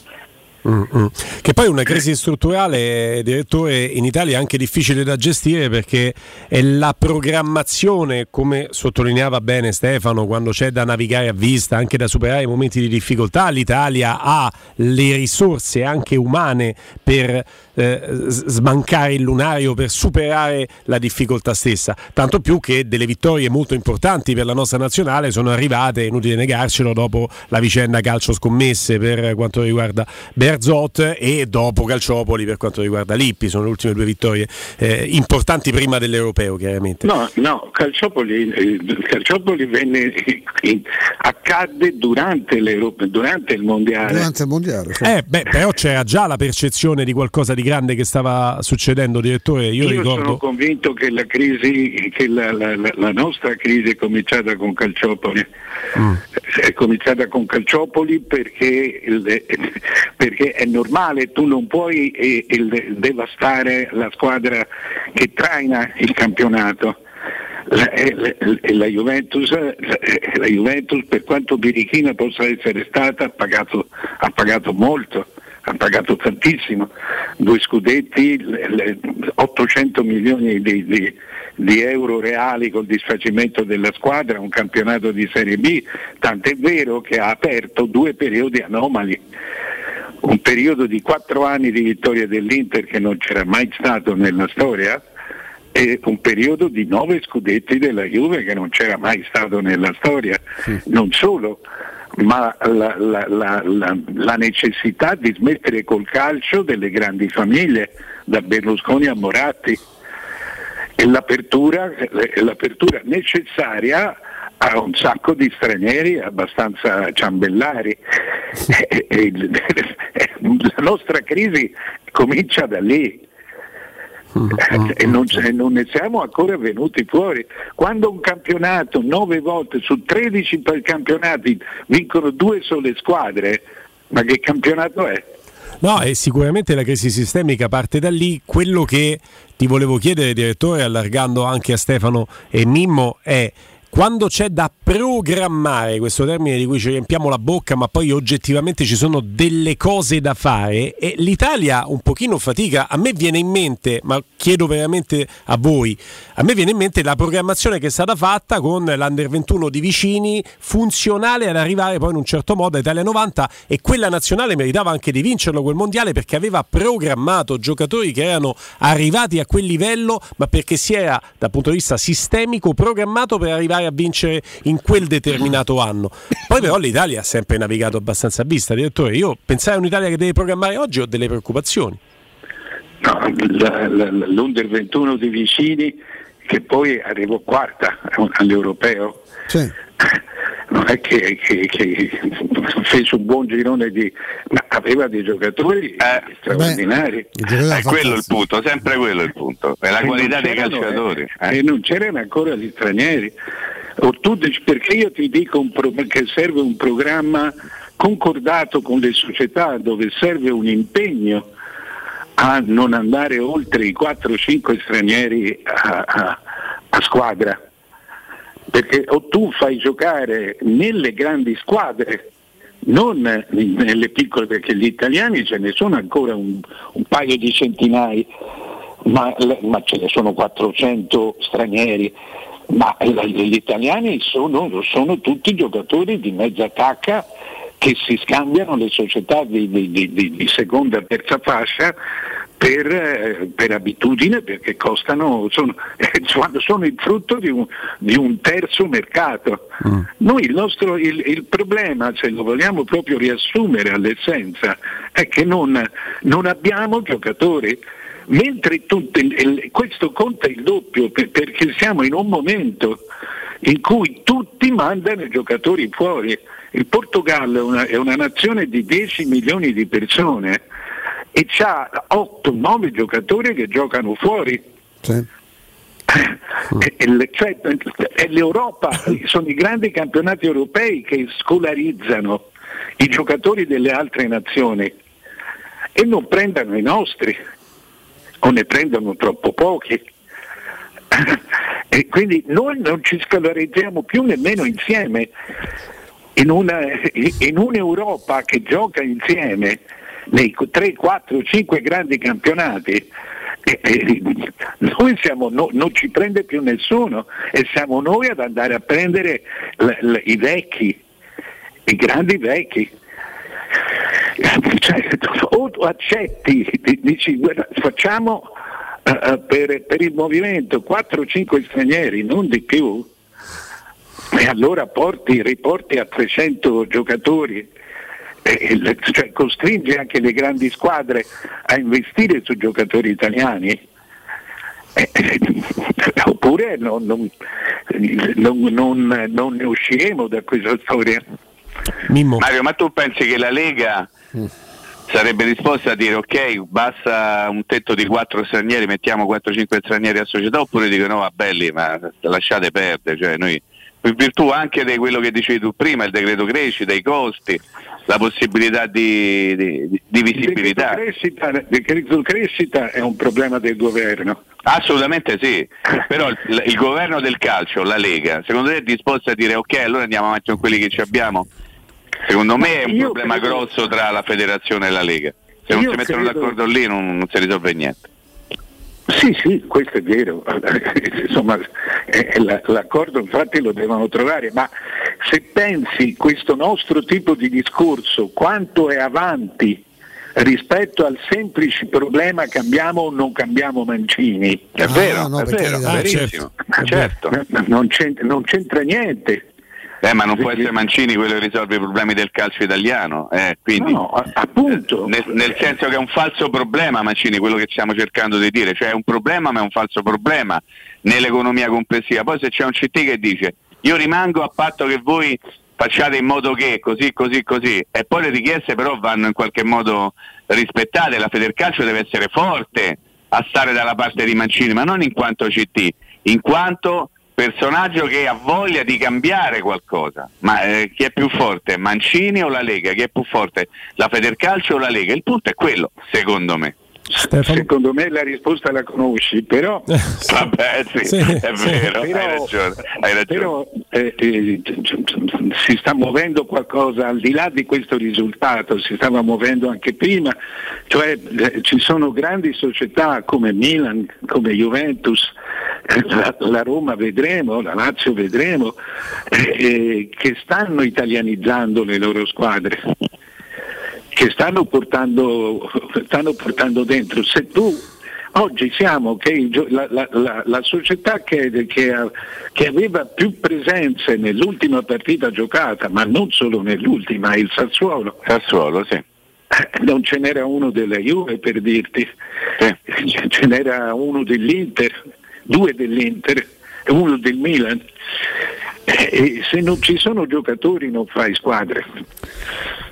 Mm-hmm. Che poi una crisi strutturale, direttore, in Italia è anche difficile da gestire perché è la programmazione, come sottolineava bene Stefano, quando c'è da navigare a vista, anche da superare i momenti di difficoltà, l'Italia ha le risorse anche umane per eh, smancare il lunario, per superare la difficoltà stessa. Tanto più che delle vittorie molto importanti per la nostra nazionale sono arrivate, inutile negarcelo, dopo la vicenda calcio scommesse per quanto riguarda Berlusconi Berzot e dopo Calciopoli per quanto riguarda Lippi, sono le ultime due vittorie eh, importanti prima dell'europeo chiaramente. No, no, Calciopoli, eh, Calciopoli venne, in, accadde durante, durante, il mondiale. Durante il mondiale. Sì. Eh, beh, però c'era già la percezione di qualcosa di grande che stava succedendo, direttore. Io, Io ricordo... sono convinto che la crisi, che la, la, la, la nostra crisi è cominciata con Calciopoli. Mm. È cominciata con Calciopoli perché, perché perché è normale, tu non puoi eh, il, devastare la squadra che traina il campionato. La, eh, la, la, Juventus, la, la, Juventus, per quanto birichina possa essere stata, ha pagato, ha pagato molto ha pagato tantissimo, due scudetti, 800 milioni di, di, di, euro reali col disfacimento della squadra, un campionato di Serie B, tant'è vero che ha aperto due periodi anomali un periodo di quattro anni di vittoria dell'Inter che non c'era mai stato nella storia e un periodo di nove scudetti della Juve che non c'era mai stato nella storia. Sì. Non solo, ma la, la, la, la, necessità di smettere col calcio delle grandi famiglie, da Berlusconi a Moratti, e l'apertura, l'apertura necessaria ha un sacco di stranieri abbastanza ciambellari. La nostra crisi comincia da lì. E non, non, ne siamo ancora venuti fuori. Quando un campionato nove volte su 13 campionati vincono due sole squadre, ma che campionato è? No, e sicuramente la crisi sistemica parte da lì. Quello che ti volevo chiedere, direttore, allargando anche a Stefano e Mimmo, è quando c'è da programmare, questo termine di cui ci riempiamo la bocca, ma poi oggettivamente ci sono delle cose da fare e l'Italia un pochino fatica, a me viene in mente, ma chiedo veramente a voi, a me viene in mente la programmazione che è stata fatta con l'Under 21 di vicini, funzionale ad arrivare poi in un certo modo a Italia 90 e quella nazionale meritava anche di vincerlo quel mondiale perché aveva programmato giocatori che erano arrivati a quel livello, ma perché si era dal punto di vista sistemico programmato per arrivare andare a vincere in quel determinato anno. Poi però l'Italia ha sempre navigato abbastanza a vista, direttore. Io pensare a un'Italia che deve programmare oggi ho delle preoccupazioni. No, l'Under 21 di Vicini che poi arrivò quarta all'europeo. Sì. Non è che, che, che, fece un buon girone di. ma aveva dei giocatori eh, straordinari. Beh, è quello il punto, sempre quello il punto, è la e qualità dei calciatori. Eh. E non c'erano ancora gli stranieri. O tu, perché io ti dico pro, che serve un programma concordato con le società dove serve un impegno a non andare oltre i 4-5 stranieri a, a, a squadra perché o tu fai giocare nelle grandi squadre, non nelle piccole, perché gli italiani ce ne sono ancora un, un paio di centinaia, ma, ma, ce ne sono 400 stranieri, ma gli italiani sono, sono tutti giocatori di mezza tacca che si scambiano le società di, di, di, di seconda e terza fascia per, eh, per, abitudine perché costano, sono, sono il frutto di un, di un terzo mercato. Mm. Noi il, nostro, il, il, problema, se lo vogliamo proprio riassumere all'essenza, è che non, non abbiamo giocatori. Mentre tutti, questo conta il doppio perché siamo in un momento in cui tutti mandano i giocatori fuori. Il Portogallo è una, è una nazione di 10 milioni di persone e ha 8-9 giocatori che giocano fuori. Sì. Cioè, è l'Europa, sono i grandi campionati europei che scolarizzano i giocatori delle altre nazioni e non prendono i nostri o ne prendono troppo pochi. E quindi noi non ci scolarizziamo più nemmeno insieme. In, una, in un'Europa che gioca insieme nei 3, 4, 5 grandi campionati eh, eh, noi siamo, no, non ci prende più nessuno e siamo noi ad andare a prendere l, l, i vecchi, i grandi vecchi. Cioè, o accetti, dici guarda, facciamo uh, per, per, il movimento 4-5 stranieri, non di più, e allora porti, riporti a 300 giocatori eh, cioè costringe anche le grandi squadre a investire su giocatori italiani. Eh, eh, oppure non, non, non, non, ne usciremo da questa storia. Mimmo. Mario, ma tu pensi che la Lega mm. sarebbe disposta a dire ok, basta un tetto di 4 stranieri, mettiamo 4-5 stranieri a società, oppure dicono no, va belli, ma lasciate perdere, cioè noi in virtù anche di quello che dicevi tu prima, il decreto crescita, i costi, la possibilità di, di, di visibilità. Il decreto, crescita, è un problema del governo. Assolutamente sì, però il, il, governo del calcio, la Lega, secondo te è disposto a dire ok, allora andiamo avanti con quelli che ci abbiamo? Secondo me è un problema credo... grosso tra la federazione e la Lega. Se non si mettono credo... d'accordo lì non, non si risolve niente. Sì, sì, questo è vero, insomma l'accordo infatti lo devono trovare, ma se pensi questo nostro tipo di discorso quanto è avanti rispetto al semplice problema cambiamo o non cambiamo Mancini, è vero, no, è vero, è verissimo, certo, certo. Non, c'entra, non c'entra niente, eh, ma non può essere Mancini quello che risolve i problemi del calcio italiano, eh, quindi, no, appunto. Nel, nel, senso che è un falso problema Mancini, quello che stiamo cercando di dire, cioè è un problema ma è un falso problema nell'economia complessiva. Poi se c'è un CT che dice io rimango a patto che voi facciate in modo che così, così, così, e poi le richieste però vanno in qualche modo rispettate, la Federcalcio deve essere forte a stare dalla parte di Mancini, ma non in quanto CT, in quanto personaggio che ha voglia di cambiare qualcosa. Ma eh, chi è più forte? Mancini o la Lega? Chi è più forte? La Federcalcio o la Lega? Il punto è quello, secondo me. Stefano. Secondo me la risposta la conosci, però vabbè sì, sì è vero, però, hai ragione, hai ragione. Però eh, eh, si sta muovendo qualcosa al di là di questo risultato, si stava muovendo anche prima, cioè eh, ci sono grandi società come Milan, come Juventus, eh, la, la, Roma vedremo, la Lazio vedremo, eh, eh, che stanno italianizzando le loro squadre che stanno portando, stanno portando dentro. Se tu oggi siamo che la, la, la, la società che, che, che, aveva più presenze nell'ultima partita giocata, ma non solo nell'ultima, il Sassuolo. Sassuolo, sì. Eh, non ce n'era uno della Juve per dirti, sì. ce n'era uno dell'Inter, due dell'Inter e uno del Milan. Eh, e se non ci sono giocatori non fai squadre.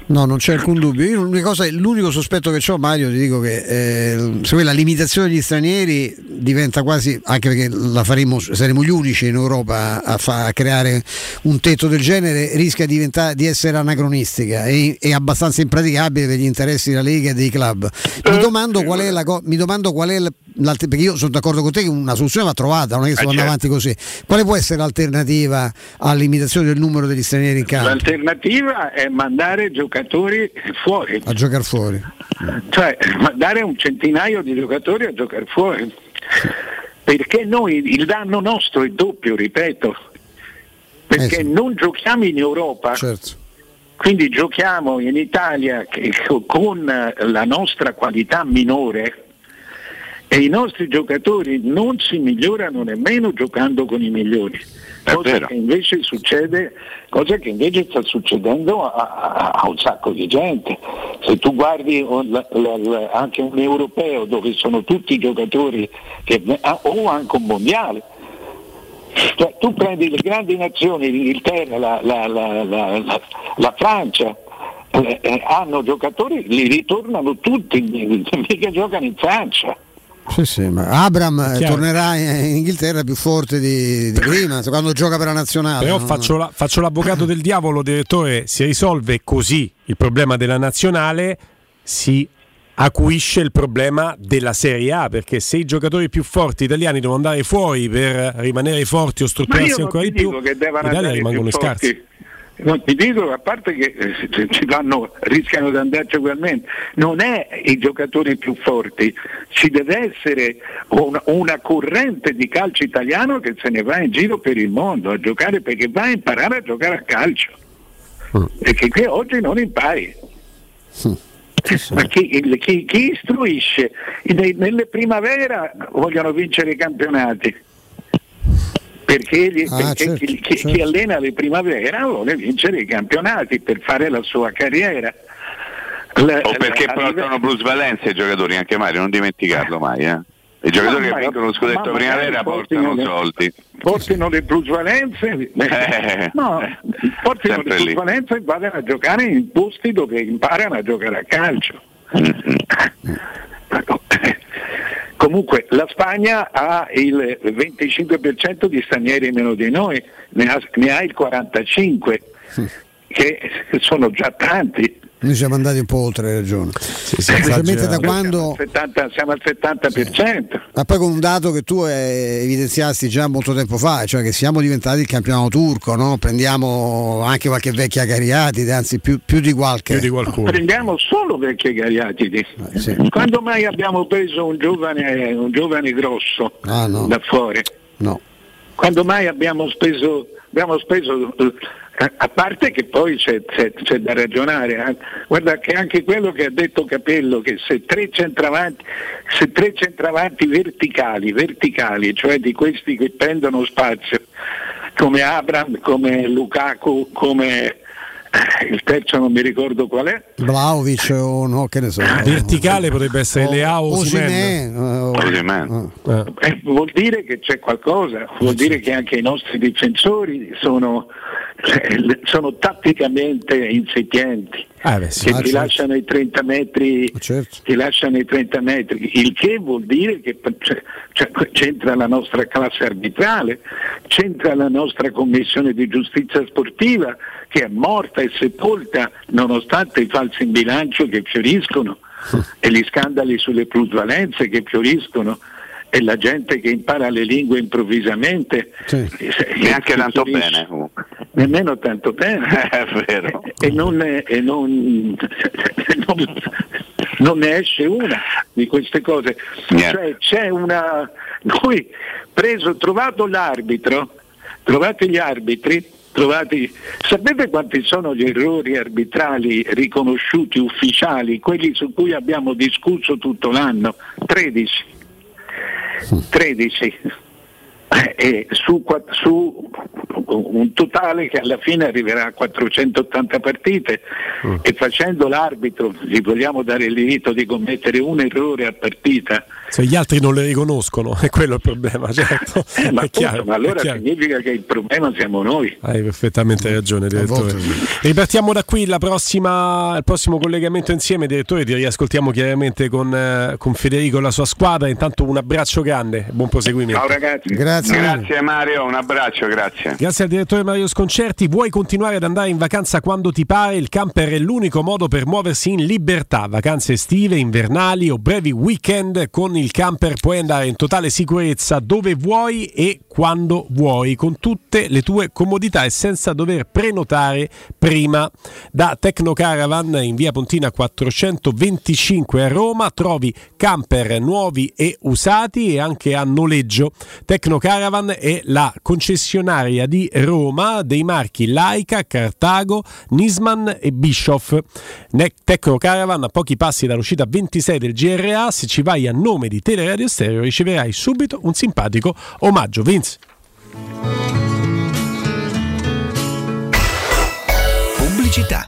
No, non c'è alcun dubbio. Io cosa, l'unico sospetto che ho, Mario, ti dico che eh, la limitazione degli stranieri diventa quasi, anche perché la faremo, saremo gli unici in Europa a, fa, a creare un tetto del genere, rischia di, di essere anacronistica e, e, abbastanza impraticabile per gli interessi della Lega e dei club. Mi eh, domando qual è la, mi domando qual è la, perché io sono d'accordo con te che una soluzione va trovata, non è che sto andando avanti così. Quale può essere l'alternativa alla limitazione del numero degli stranieri in campo? L'alternativa è mandare giocatori fuori. A giocare fuori. Cioè, dare un centinaio di giocatori a giocare fuori. Perché noi il danno nostro è doppio, ripeto. Perché eh sì. non giochiamo in Europa. Certo. Quindi giochiamo in Italia che, con la nostra qualità minore e i nostri giocatori non si migliorano nemmeno giocando con i migliori cosa che invece succede, cosa che invece sta succedendo a, a, a un sacco di gente. Se tu guardi la, la, la, anche un europeo dove sono tutti giocatori che, o anche un mondiale, cioè, tu prendi le grandi nazioni, l'Inghilterra, la, la Francia, eh, eh, hanno giocatori, li ritornano tutti, mica giocano in Francia. Sì, sì, ma Abram tornerà in Inghilterra più forte di, di prima, quando gioca per la nazionale. Però no? faccio, la, faccio l'avvocato del diavolo, direttore, si risolve così il problema della nazionale, si acuisce il problema della Serie A perché se i giocatori più forti italiani devono andare fuori per rimanere forti o strutturarsi ancora di più, che in Italia rimangono scarsi. Non ti dico, a parte che eh, ci vanno, rischiano di andarci ugualmente, non è i giocatori più forti, ci deve essere una, una, corrente di calcio italiano che se ne va in giro per il mondo a giocare perché va a imparare a giocare a calcio. Mm. Perché qui oggi non impari. Mm. Ma chi, chi, chi istruisce? Nelle primavera vogliono vincere i campionati perché, gli, ah, perché certo, chi, certo. chi, allena le primavera vuole vincere i campionati per fare la sua carriera. La, o perché la, portano livello... plusvalenza i giocatori, anche Mario, non dimenticarlo mai. Eh? I giocatori no, che prendono lo scudetto primavera portano le, soldi. Portino le plusvalenze, eh, no, portino le plusvalenze e vadano a giocare in posti dove imparano a giocare a calcio. Mm-hmm. Comunque la Spagna ha il 25% di stranieri meno di noi, ne ha, ne ha il 45%, che sono già tanti. Noi siamo andati un po' oltre, hai ragione. Sì, sì, Specialmente da quando. Siamo al 70%. Ma poi con un dato che tu evidenziasti già molto tempo fa, cioè che siamo diventati il campionato turco, no? prendiamo anche qualche vecchia Cariatide, anzi più, più, di qualche. Più di qualcuno. Prendiamo solo vecchie Cariatidi. Eh, sì. Quando mai abbiamo preso un giovane, un giovane grosso ah, no. da fuori? No. Quando mai abbiamo speso, abbiamo speso a parte che poi c'è, c'è, c'è da ragionare, eh. guarda che anche quello che ha detto Capello, che se tre centravanti, se tre centravanti verticali, verticali, cioè di questi che prendono spazio, come Abram, come Lukaku, come il terzo non mi ricordo qual è. Vlaovic o no, che ne so. Verticale potrebbe essere o, Leao o Osimen. Eh, vuol dire che c'è qualcosa, vuol dire che anche i nostri difensori sono, sono tatticamente insipienti. Ah, beh, sì, che ti, certo. lasciano i 30 metri, certo. ti lasciano i 30 metri, il che vuol dire che cioè, cioè, c'entra la nostra classe arbitrale, c'entra la nostra commissione di giustizia sportiva che è morta e sepolta nonostante i falsi in bilancio che fioriscono e gli scandali sulle plusvalenze che fioriscono e la gente che impara le lingue improvvisamente sì. neanche tanto bene nemmeno tanto bene è vero. E, non, e non, non, non, ne esce una di queste cose cioè c'è una noi preso trovato l'arbitro trovate gli arbitri Trovati, sapete quanti sono gli errori arbitrali riconosciuti ufficiali, quelli su cui abbiamo discusso tutto l'anno? 13. 13. Eh, su, su, un totale che alla fine arriverà a 480 partite mm. e facendo l'arbitro gli vogliamo dare il diritto di commettere un errore a partita se gli altri non le riconoscono, è quello il problema, certo. Eh, ma, appunto, ma, allora significa che il problema siamo noi. Hai perfettamente ragione, direttore. Ripartiamo da qui, prossima, il prossimo collegamento insieme, direttore, ti riascoltiamo chiaramente con, eh, con, Federico e la sua squadra. Intanto un abbraccio grande, buon proseguimento. Ciao ragazzi. Grazie. Grazie Mario, un abbraccio, grazie. Grazie al direttore Mario Sconcerti. Vuoi continuare ad andare in vacanza quando ti pare? Il camper è l'unico modo per muoversi in libertà. Vacanze estive, invernali o brevi weekend con il camper puoi andare in totale sicurezza dove vuoi e quando vuoi, con tutte le tue comodità e senza dover prenotare prima. Da Tecnocaravan in via Pontina 425 a Roma trovi camper nuovi e usati e anche a noleggio. Tecnocaravan è la concessionaria di Roma dei marchi Laika, Cartago, Nisman e Bischoff. Tecnocaravan a pochi passi dall'uscita 26 del GRA, se ci vai a nome di Teleradio Stereo riceverai subito un simpatico omaggio. Vince. Pubblicità.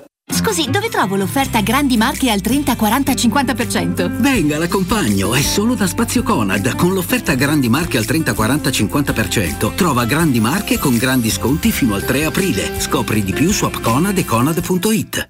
Scusi, dove trovo l'offerta grandi marche al 30, 40, 50%? Venga, l'accompagno, è solo da Spazio Conad. Con l'offerta grandi marche al 30, 40, 50%. Trova grandi marche con grandi sconti fino al 3 aprile. Scopri di più su appconad e conad.it.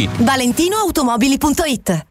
ValentinoAutomobili.it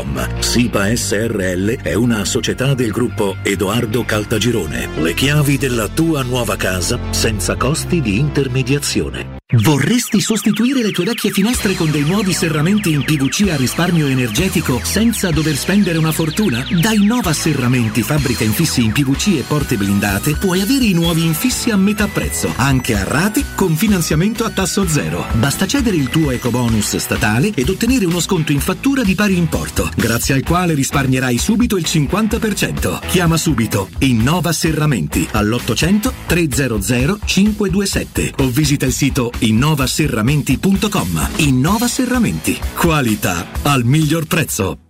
www.keicalt.com. SIPA SRL è una società del gruppo Edoardo Caltagirone. Le chiavi della tua nuova casa senza costi di intermediazione. Vorresti sostituire le tue vecchie finestre con dei nuovi serramenti in PVC a risparmio energetico senza dover spendere una fortuna? Da Innova Serramenti, fabbrica infissi in PVC e porte blindate, puoi avere i nuovi infissi a metà prezzo, anche a rate con finanziamento a tasso zero. Basta cedere il tuo ecobonus statale ed ottenere uno sconto in fattura di pari importo, grazie al quale risparmierai subito il 50%. Chiama subito Innova Serramenti all'800 300 527 o visita il sito innovaserramenti.com. Innova Serramenti. Qualità al miglior prezzo.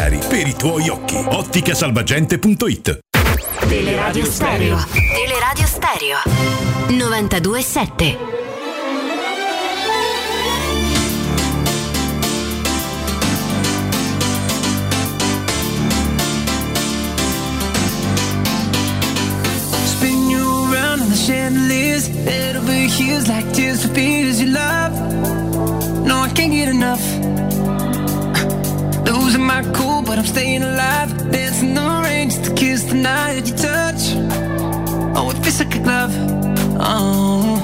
per i tuoi occhi. Otticasalvagente.it Teleradio Stereo. Teleradio Stereo. 92.7. Spin you around on the chandeliers, head over heels like tears for fears you love. No, I can't get enough. Losing my cool, but I'm staying alive. Dancing in the rain just to kiss the night you touch. Oh, it feels like a glove. Oh,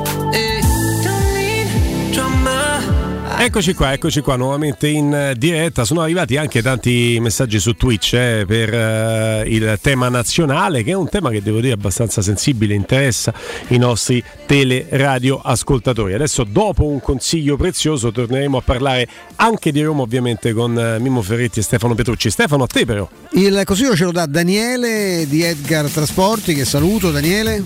Eccoci qua, eccoci qua nuovamente in eh, diretta. Sono arrivati anche tanti messaggi su Twitch eh, per eh, il tema nazionale, che è un tema che devo dire abbastanza sensibile, interessa i nostri teleradio ascoltatori. Adesso, dopo un consiglio prezioso, torneremo a parlare anche di Roma, ovviamente, con eh, Mimo Ferretti e Stefano Petrucci. Stefano, a te però. Il consiglio ce lo dà Daniele di Edgar Trasporti, che saluto Daniele.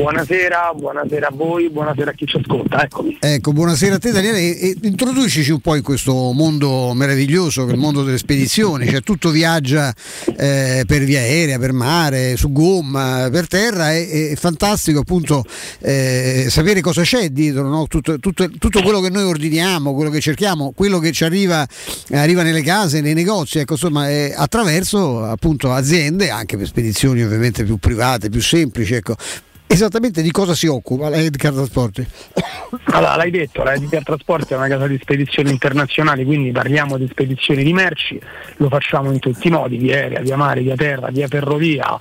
Buonasera, buonasera a voi, buonasera a chi ci ascolta, eccomi. Ecco, buonasera a te Daniele. E, introducici un po' in questo mondo meraviglioso il mondo delle spedizioni, cioè tutto viaggia eh, per via aerea, per mare, su gomma, per terra, è, è fantastico appunto eh, sapere cosa c'è dietro, no? tutto, tutto, tutto, quello che noi ordiniamo, quello che cerchiamo, quello che ci arriva, arriva nelle case, nei negozi, ecco, insomma, attraverso appunto aziende, anche per spedizioni ovviamente più private, più semplici, ecco, Esattamente di cosa si occupa la Edgar Trasporti? Allora, l'hai detto, la Edgar Trasporti è una casa di spedizioni internazionali, quindi parliamo di spedizioni di merci, lo facciamo in tutti i modi, via aerea, via mare, via terra, via ferrovia.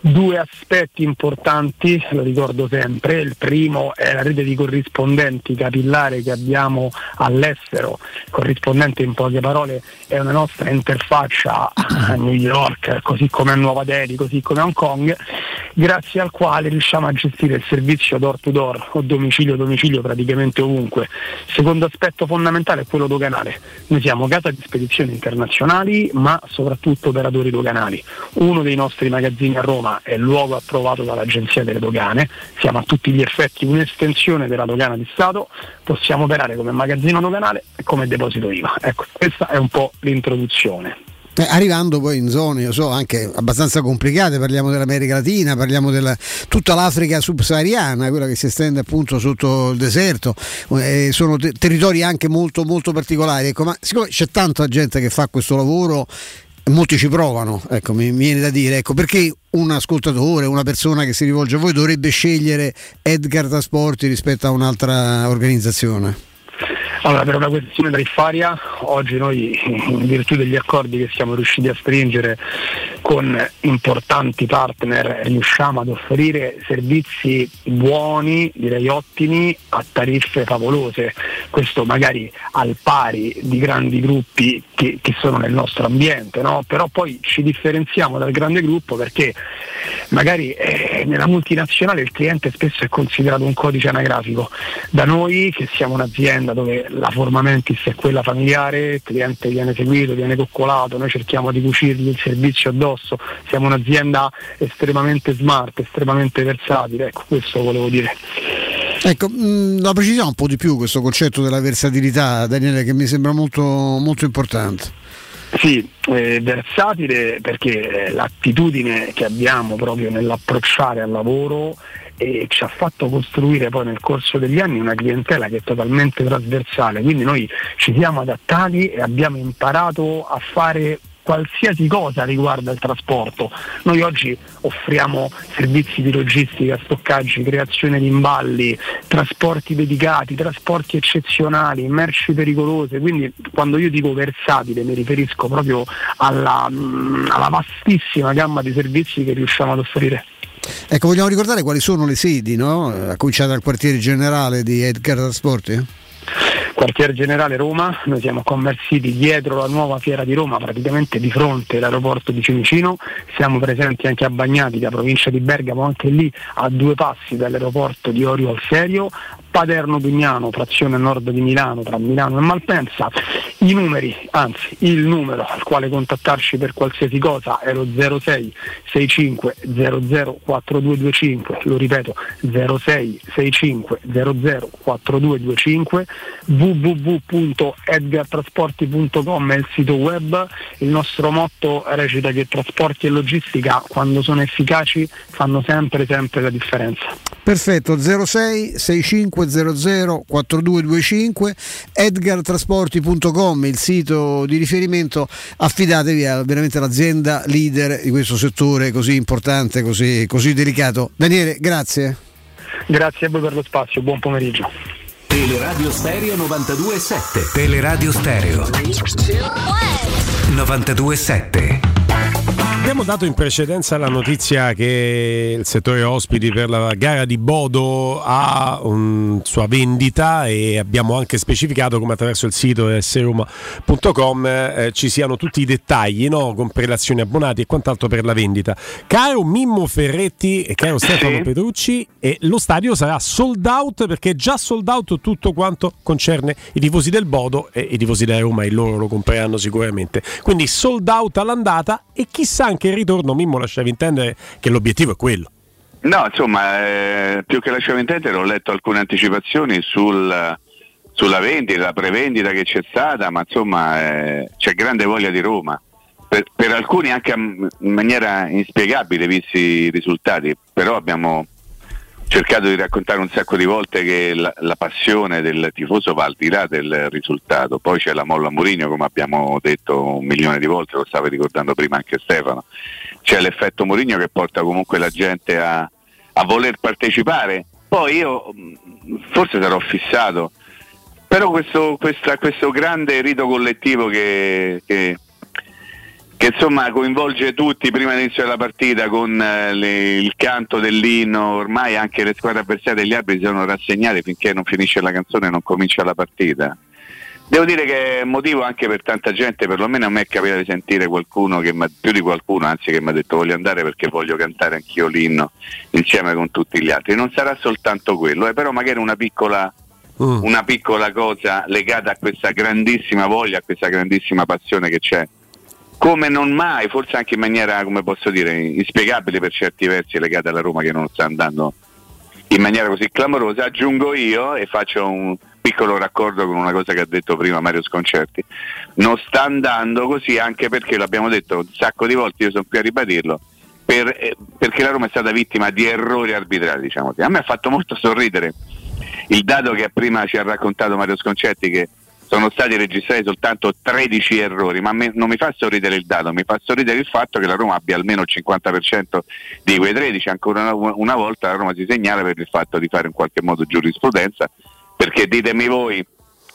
Due aspetti importanti, lo ricordo sempre, il primo è la rete di corrispondenti capillare che abbiamo all'estero, corrispondente in poche parole è una nostra interfaccia a New York, così come a Nuova Delhi, così come a Hong Kong, grazie al quale riusciamo a gestire il servizio door to door o domicilio domicilio praticamente ovunque. Secondo aspetto fondamentale è quello doganale. Noi siamo casa di spedizioni internazionali ma soprattutto operatori doganali. Uno dei nostri magazzini a Roma è luogo approvato dall'Agenzia delle Dogane, siamo a tutti gli effetti un'estensione della dogana di Stato, possiamo operare come magazzino doganale e come deposito IVA. Ecco, questa è un po' l'introduzione. Eh, arrivando poi in zone so, anche abbastanza complicate, parliamo dell'America Latina, parliamo di tutta l'Africa subsahariana, quella che si estende appunto sotto il deserto, eh, sono te- territori anche molto, molto particolari. Ecco, ma siccome c'è tanta gente che fa questo lavoro, molti ci provano, ecco, mi, mi viene da dire, ecco, perché un ascoltatore, una persona che si rivolge a voi dovrebbe scegliere Edgar Trasporti rispetto a un'altra organizzazione? Allora, per una questione tariffaria, oggi noi in virtù degli accordi che siamo riusciti a stringere con importanti partner riusciamo ad offrire servizi buoni, direi ottimi, a tariffe favolose. Questo magari al pari di grandi gruppi che, che sono nel nostro ambiente, no? però poi ci differenziamo dal grande gruppo perché magari eh, nella multinazionale il cliente spesso è considerato un codice anagrafico. Da noi che siamo un'azienda dove la forma mentis è quella familiare, il cliente viene seguito, viene coccolato, noi cerchiamo di cucirgli il servizio addosso, siamo un'azienda estremamente smart, estremamente versatile, ecco questo volevo dire. Ecco, mh, la precisiamo un po' di più questo concetto della versatilità, Daniele, che mi sembra molto, molto importante. Sì, eh, versatile perché l'attitudine che abbiamo proprio nell'approcciare al lavoro e ci ha fatto costruire poi nel corso degli anni una clientela che è totalmente trasversale, quindi noi ci siamo adattati e abbiamo imparato a fare qualsiasi cosa riguarda il trasporto. Noi oggi offriamo servizi di logistica, stoccaggi, creazione di imballi, trasporti dedicati, trasporti eccezionali, merci pericolose, quindi quando io dico versatile mi riferisco proprio alla, alla vastissima gamma di servizi che riusciamo ad offrire. Ecco, vogliamo ricordare quali sono le sedi, no? a cominciare dal quartiere generale di Edgar Trasporti? Quartier Generale Roma, noi siamo Commerce City dietro la nuova fiera di Roma, praticamente di fronte all'aeroporto di Fiumicino, siamo presenti anche a Bagnati, da provincia di Bergamo, anche lì a due passi dall'aeroporto di Orio al Serio, Paterno Pignano, frazione nord di Milano, tra Milano e Malpensa. I numeri, anzi il numero al quale contattarci per qualsiasi cosa è lo 06 65 00 4225, lo ripeto 06 65 00 4225 www.edgartrasporti.com è il sito web, il nostro motto recita che trasporti e logistica quando sono efficaci fanno sempre sempre la differenza. Perfetto, 06 6500 4225 edgartrasporti.com il sito di riferimento, affidatevi a veramente l'azienda leader di questo settore così importante, così, così delicato. Daniele, grazie. Grazie a voi per lo spazio, buon pomeriggio. Teleradio Stereo 927. Teleradio Stereo. 927. Abbiamo dato in precedenza la notizia che il settore ospiti per la gara di Bodo ha un, sua vendita e abbiamo anche specificato come attraverso il sito sroma.com eh, ci siano tutti i dettagli no? con prelazioni abbonati e quant'altro per la vendita. Caro Mimmo Ferretti e caro Stefano Petrucci, e lo stadio sarà sold out perché è già sold out tutto quanto concerne i tifosi del Bodo e i tifosi della Roma e loro lo compreranno sicuramente. Quindi sold out all'andata e chissà anche il ritorno, Mimmo lasciavi intendere che l'obiettivo è quello. No, insomma, eh, più che lasciavi intendere ho letto alcune anticipazioni sul, sulla vendita, la prevendita che c'è stata, ma insomma eh, c'è grande voglia di Roma. Per, per, alcuni anche in maniera inspiegabile visti i risultati, però abbiamo cercato di raccontare un sacco di volte che la, la, passione del tifoso va al di là del risultato, poi c'è la molla Mourinho come abbiamo detto un milione di volte, lo stava ricordando prima anche Stefano, c'è l'effetto Mourinho che porta comunque la gente a, a voler partecipare, poi io forse sarò fissato, però questo, questa, questo grande rito collettivo che, che che insomma coinvolge tutti prima dell'inizio della partita con eh, le, il canto dell'inno, ormai anche le squadre avversarie degli arbitri si sono rassegnate finché non finisce la canzone e non comincia la partita. Devo dire che è motivo anche per tanta gente, perlomeno a me è capitato di sentire qualcuno che più di qualcuno anzi che mi ha detto voglio andare perché voglio cantare anch'io l'inno insieme con tutti gli altri. Non sarà soltanto quello, eh, però magari una piccola, mm. una piccola cosa legata a questa grandissima voglia, a questa grandissima passione che c'è come non mai, forse anche in maniera, come posso dire, inspiegabile per certi versi legata alla Roma che non sta andando in maniera così clamorosa, aggiungo io e faccio un piccolo raccordo con una cosa che ha detto prima Mario Sconcerti. Non sta andando così anche perché l'abbiamo detto un sacco di volte, io sono qui a ribadirlo, per, eh, perché la Roma è stata vittima di errori arbitrali, diciamo. A me ha fatto molto sorridere il dato che prima ci ha raccontato Mario Sconcerti che sono stati registrati soltanto 13 errori, ma me, non mi fa sorridere il dato, mi fa sorridere il fatto che la Roma abbia almeno il 50% di quei 13, ancora una, una volta la Roma si segnala per il fatto di fare in qualche modo giurisprudenza, perché ditemi voi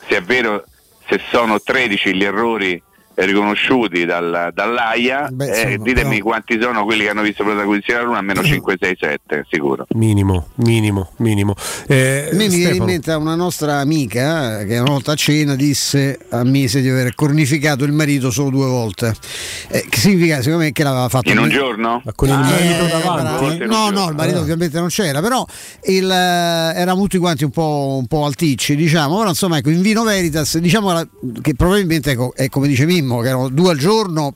se è vero se sono 13 gli errori riconosciuti dal, dall'AIA, Beh, eh, ditemi però... quanti sono quelli che hanno visto protagonisti della Luna, almeno 5, 6, 7 sicuro. Minimo, minimo, minimo. Eh, mi viene in mente una nostra amica che una volta a cena disse a Mise di aver cornificato il marito solo due volte. Eh, che significa secondo me che l'aveva fatto in un giorno? Con il marito eh, davanti? No, no, il marito ah. ovviamente non c'era, però il, eh, erano tutti quanti un po', un po' alticci, diciamo. Però insomma, ecco, in Vino Veritas, diciamo che probabilmente ecco, è come dice Mimmo Mimmo, che erano due al giorno,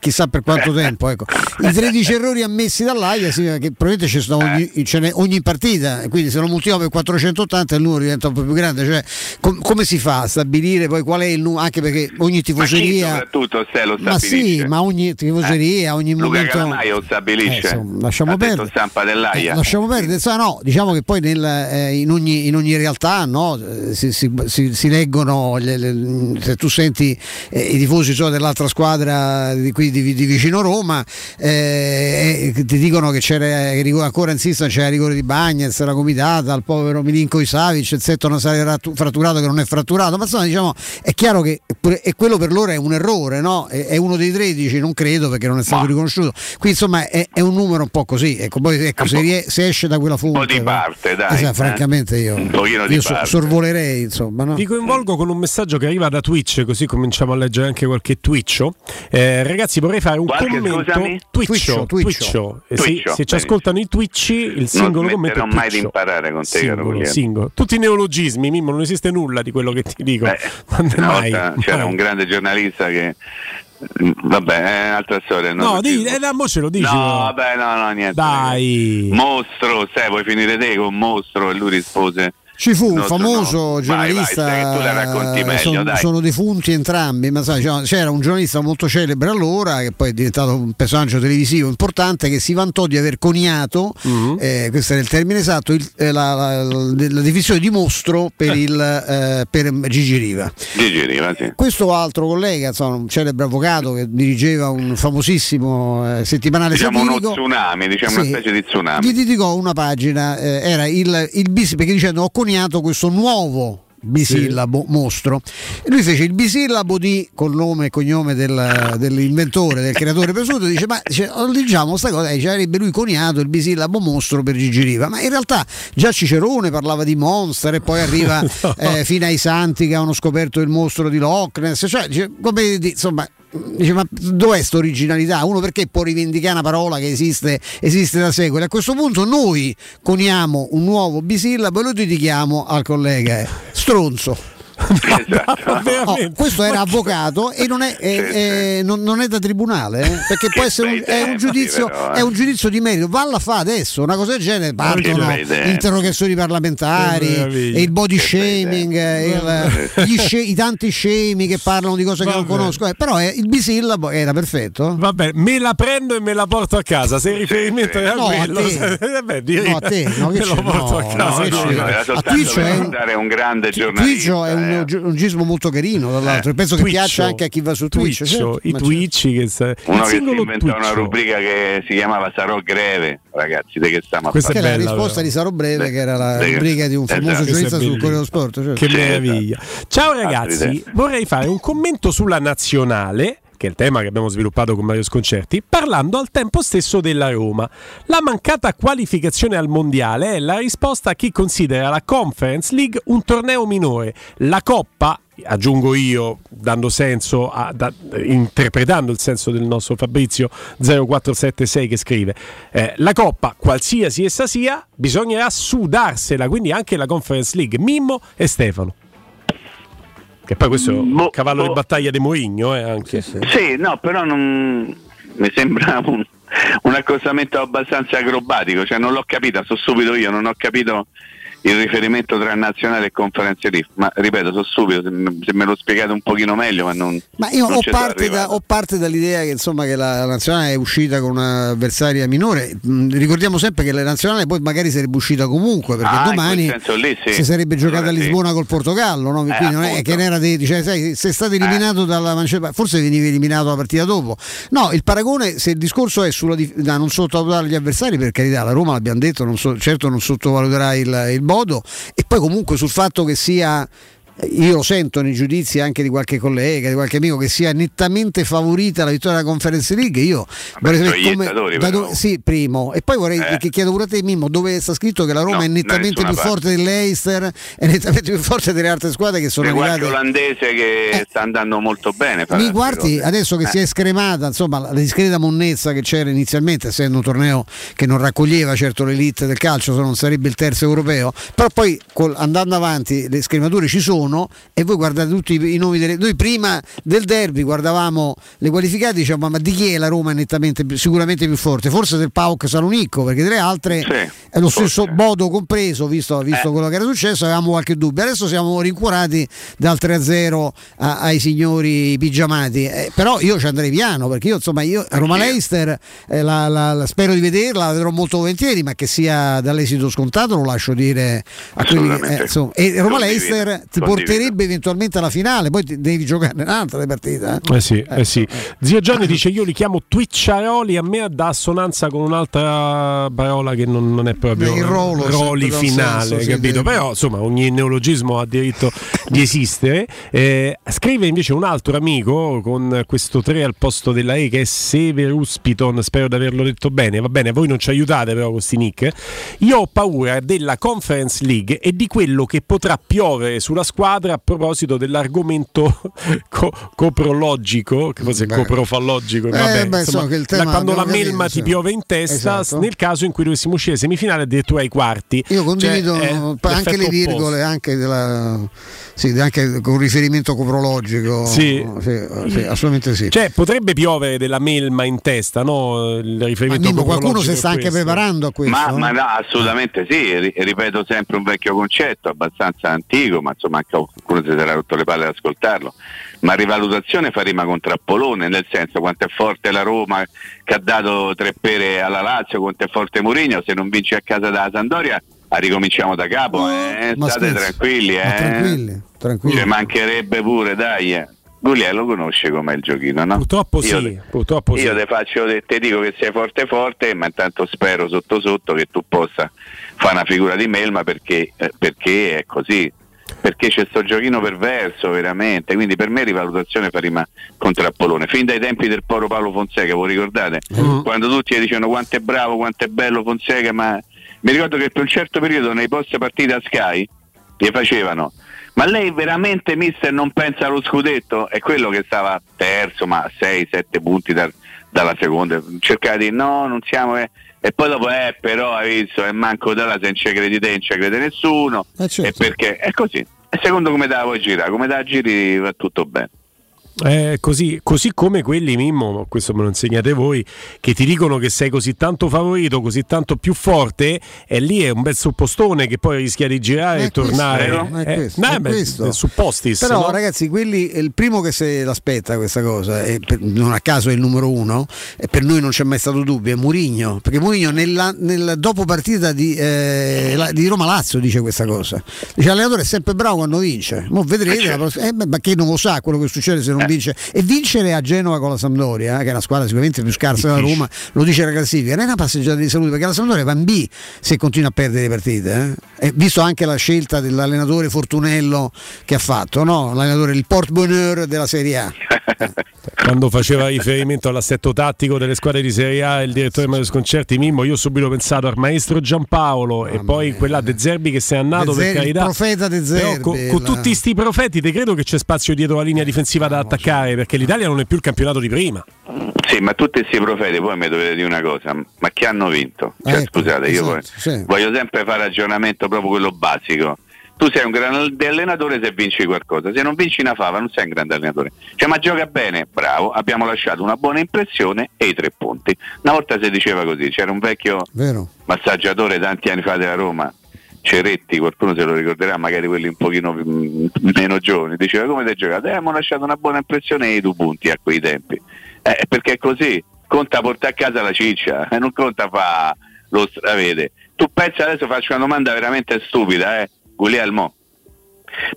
chissà per quanto tempo. Ecco. I 13 errori ammessi dall'AIA significa che probabilmente ci sono ogni, ogni partita, quindi se lo moltiplichiamo per 480 il numero diventa un po' più grande. Cioè, com- come si fa a stabilire poi qual è il numero? Anche perché ogni tifoseria. Ma soprattutto se lo Ma sì, ma ogni tifoseria, eh, ogni Luca momento. Calamaio stabilisce. Eh, insomma, lasciamo perdere. stampa dell'AIA. Eh, lasciamo perdere. Insomma, no, diciamo che poi nel, eh, in, ogni, in, ogni, realtà no, si, si, si, si leggono, le, le, se tu senti eh, i tifosi so, dell'altra squadra di qui di, di vicino Roma, eh, ti dicono che c'era ancora insistono c'era rigore di Bagnez, la comitata, il povero Milinko Savic, il setto nasale fratturato che non è fratturato, ma insomma diciamo è chiaro che e quello per loro è un errore, no? è, è, uno dei 13, non credo perché non è stato ma. riconosciuto, quindi insomma è, è, un numero un po' così, ecco, poi ecco, se, rie- se, esce da quella fonte... Un po' di parte, dai. Esatto, eh? Francamente io, io so, sorvolerei, insomma. No? Vi coinvolgo con un messaggio che arriva da Twitch, così cominciamo a leggere anche qualche Twitcho. Eh, ragazzi vorrei fare un Qualche, commento... Twitcho, Twitcho, Twitcho. Eh, se, se ci ascoltano i Twitch, il singolo non commento Non mai di imparare con te, singolo, singolo. Tutti i neologismi, Mimmo, non esiste nulla di quello che ti dico. Beh, mai, c'era mai. un grande giornalista che Vabbè, è un'altra storia. No, di, eh, no, ce lo dici. No, vabbè, no, no, niente. Dai. Mostro, sai, vuoi finire te con mostro? E lui rispose ci fu un famoso no. giornalista, vai, vai, sono, sono, defunti entrambi, ma sai, c'era un giornalista molto celebre allora, che poi è diventato un personaggio televisivo importante, che si vantò di aver coniato, uh-huh. eh, questo era il termine esatto, il, eh, la, la, la, definizione di mostro per, eh. il, eh, per Gigi Riva. Gigi Riva sì. Questo altro collega, insomma, un celebre avvocato che dirigeva un famosissimo eh, settimanale diciamo satirico, uno tsunami, diciamo sì, una specie di tsunami. Gli dedicò una pagina, eh, era il, il bis, perché dicendo ho coniato questo nuovo bisillabo mostro. E lui fece il bisillabo di col nome e cognome del, dell'inventore, del creatore presunto, dice ma dice, oh, diciamo sta cosa, dice, avrebbe lui coniato il bisillabo mostro per Gigi Riva, ma in realtà già Cicerone parlava di monster e poi arriva no. eh, fino ai santi che hanno scoperto il mostro di Loch Ness, cioè dice, come insomma dice ma dov'è questa originalità? Uno perché può rivendicare una parola che esiste, esiste da secoli? A questo punto noi coniamo un nuovo bisillabo e lo dedichiamo al collega eh, stronzo. Esatto. no, questo era avvocato e non è, è, è, non, non è da tribunale eh? perché può essere un, è, un giudizio, però, eh. è un giudizio di merito. Valla fa adesso una cosa del genere partono interrogazioni parlamentari e il body shaming il, sce, i tanti scemi che parlano di cose Vabbè. che non conosco eh, però il bisillabo era perfetto. Vabbè, me la prendo e me la porto a casa se il riferimento è a no, quello. a te. Vabbè, direi, no, a te no, me lo porto a casa no, no, a Twitch è un, un grande giornalista è un un gismo molto carino dall'altro eh, penso che piaccia anche a chi va su Twitch, Twitch certo, i Twitch che sta... uno che si inventò una rubrica che si chiamava Sarò Greve ragazzi di che stiamo Questa a parlare? è la risposta di Sarò Breve che era la rubrica di un famoso esatto. giornalista sul Corriere dello Sport cioè. che meraviglia. Ciao ragazzi. vorrei fare un commento sulla nazionale che è il tema che abbiamo sviluppato con Mario Sconcerti, parlando al tempo stesso della Roma. La mancata qualificazione al mondiale è la risposta a chi considera la Conference League un torneo minore. La Coppa aggiungo io, dando senso, a, da, interpretando il senso del nostro Fabrizio 0476 che scrive, eh, la Coppa, qualsiasi essa sia, bisognerà sudarsela, quindi anche la Conference League, Mimmo e Stefano. Che poi questo è un cavallo boh. di battaglia di Moigno, eh, anche. Sì, sì, no, però non... mi sembra un, un accostamento abbastanza acrobatico, cioè non l'ho capito, so subito io, non ho capito il riferimento tra nazionale e conferenze RIF, ma ripeto, sono stupido, se, me lo spiegate un pochino meglio, ma non... Ma io non ho, parte da, ho, parte dall'idea che, insomma, che la, nazionale è uscita con un'avversaria minore, mm, ricordiamo sempre che la nazionale poi magari sarebbe uscita comunque, perché ah, domani lì, sì. si sarebbe giocata a Lisbona sì. col Portogallo, no? eh, quindi non è che ne era dei, cioè, sai, sei stato eliminato eh. dalla Manchester, forse venivi eliminato la partita dopo. No, il paragone, se il discorso è sulla, da non sottovalutare gli avversari, per carità, la Roma l'abbiamo detto, non so, certo non sottovaluterà il, il Bodo, e poi comunque sul fatto che sia io lo sento nei giudizi anche di qualche collega, di qualche amico che sia nettamente favorita la vittoria della Conference League. Io Vabbè, vorrei sapere come. Dove, sì, primo. E poi vorrei eh. che chiedo pure a te, Mimmo, dove sta scritto che la Roma no, è nettamente più parte. forte dell'Eister, è nettamente più forte delle altre squadre che sono arrivate. qualche olandese che eh. sta andando molto bene. Mi guardi adesso che eh. si è scremata insomma, la discreta monnezza che c'era inizialmente, essendo un torneo che non raccoglieva certo l'elite del calcio, se non sarebbe il terzo europeo, però poi col, andando avanti le scremature ci sono sono e voi guardate tutti i nomi delle... Noi prima del derby guardavamo le qualificate diciamo ma di chi è la Roma è nettamente sicuramente più forte? Forse del PAOK Salonicco perché delle altre sì, è lo forse. stesso Bodo compreso visto, visto eh. quello che era successo avevamo qualche dubbio adesso siamo rincuorati dal 3-0 a, ai signori pigiamati eh, però io ci andrei piano perché io insomma io Roma Leister eh, la, la, la, spero di vederla la vedrò molto volentieri ma che sia dall'esito scontato lo lascio dire a quelli eh, insomma, e Roma Leister ti porterebbe eventualmente alla finale, poi devi giocare un'altra partita. Eh, eh sì, eh, sì. Zio Gianni dice: Io li chiamo Twitcharoli, a me dà assonanza con un'altra parola che non, non è proprio il ruolo, roli finale, senso, capito? Sì, Però insomma, ogni neologismo ha diritto di esistere. Eh, scrive invece un altro amico con questo 3 al posto della E che è Severus Piton, spero di averlo detto bene. Va bene, voi non ci aiutate però con questi nick. Io ho paura della Conference League e di quello che potrà piovere sulla squadra squadra a proposito dell'argomento co- coprologico, che forse è coprofallogico, vabbè, eh, beh, insomma, so quando la melma ti piove in testa, esatto. nel caso in cui dovessimo uscire semifinale addirittura ai quarti. Io condivido cioè, anche le virgole, anche, della, sì, anche con riferimento coprologico. Sì. Sì, sì, assolutamente sì. Cioè, potrebbe piovere della melma in testa, no? Il riferimento ma qualcuno si sta anche preparando a questo. Ma, ma no, assolutamente sì, ripeto sempre un vecchio concetto, abbastanza antico, ma insomma anche qualcuno si sarà rotto le palle ad ascoltarlo, ma rivalutazione fa rima con trappolone, nel senso quanto è forte la Roma che ha dato tre pere alla Lazio, quanto è forte Mourinho, se non vince a casa da Sandoria ricominciamo da capo, eh? state tranquilli, eh? tranquilli, tranquilli. Ci mancherebbe pure, dai. Eh. lo conosce com'è il giochino, no? Purtroppo io sì, purtroppo io sì. te faccio, te dico che sei forte forte, ma intanto spero sotto sotto che tu possa fare una figura di melma perché, eh, perché è così perché c'è sto giochino perverso veramente, quindi per me rivalutazione fa rima contro Apollone, fin dai tempi del poro Paolo Fonseca, voi ricordate? Mm. Quando tutti dicevano quanto è bravo, quanto è bello Fonseca, ma mi ricordo che per un certo periodo nei post partita a Sky gli facevano ma lei veramente mister non pensa allo scudetto? È quello che stava terzo ma 6-7 punti dal, dalla seconda cercava di no non siamo eh. e poi dopo eh però hai visto è manco dalla se non ci credi te non ci crede nessuno eh certo. e perché è così e secondo come te la vuoi girare? Come te la giri va tutto bene eh, così, così, come quelli, Mimmo, questo me lo insegnate voi, che ti dicono che sei così tanto favorito, così tanto più forte, e lì è un bel suppostone che poi rischia di girare è e tornare. Questo, è questo, eh, beh, questo. suppostis. Però, no? ragazzi, quelli, il primo che se l'aspetta questa cosa, e per, non a caso è il numero uno, e per noi non c'è mai stato dubbio, è Murigno. Perché Murigno nella, nel dopo partita di, eh, di Roma Lazio dice questa cosa. Dice l'allenatore è sempre bravo quando vince. Mo vedrete, eh, ma che non lo sa quello che succede se non vince. E vincere a Genova con la Sampdoria che è una squadra sicuramente più scarsa della Roma lo dice la classifica. Non è una passeggiata di salute perché la Sampdoria va in B se continua a perdere le partite eh? visto anche la scelta dell'allenatore Fortunello che ha fatto no? l'allenatore il port bonheur della Serie A. Quando faceva riferimento all'assetto tattico delle squadre di Serie A il direttore Mario Sconcerti Mimmo io ho subito pensato al maestro Giampaolo e poi quella De Zerbi che se è andato De Zerbi, per carità profeta De Zerbi con, con la... tutti questi profeti te credo che c'è spazio dietro la linea difensiva da attaccare perché l'Italia non è più il campionato di prima. Sì, ma tutti questi profeti poi mi dovete dire una cosa, ma che hanno vinto? Cioè, ecco, scusate, io esatto, sì. voglio sempre fare ragionamento proprio quello basico. Tu sei un grande allenatore se vinci qualcosa, se non vinci una fava non sei un grande allenatore. Cioè, ma gioca bene, bravo, abbiamo lasciato una buona impressione e i tre punti. Una volta si diceva così, c'era un vecchio Vero. massaggiatore tanti anni fa della Roma, Ceretti, qualcuno se lo ricorderà, magari quelli un pochino mh, meno giovani, diceva come ti hai giocato? Eh, abbiamo lasciato una buona impressione e i due punti a quei tempi. Eh, perché è così, conta portare a casa la ciccia, eh, non conta fa lo stravede. Tu pensa adesso faccio una domanda veramente stupida, eh? Guglielmo.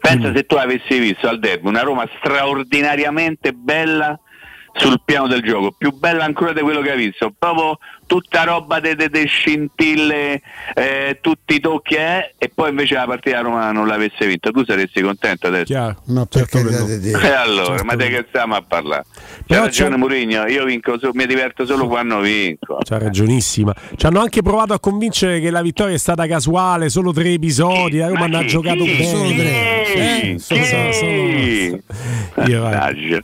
Pensa mm. se tu avessi visto al derby una Roma straordinariamente bella sul piano del gioco, più bella ancora di quello che hai visto, proprio tutta roba delle de, de scintille, eh, tutti i tocchi eh, e poi invece la partita Roma non l'avesse vinta, tu saresti contento adesso? Chiaro. Ma perché Certo che no. E allora, Certo. ma di che stiamo a parlare? C'ha ragione c'è- Mourinho, io vinco, so- mi diverto solo quando vinco. C'ha ragionissima. Ci hanno anche provato a convincere che la vittoria è stata casuale, solo tre episodi. La Roma non ha giocato chi? bene. Solo tre. Eh, solo- Chi? solo- Io. Mannaggia.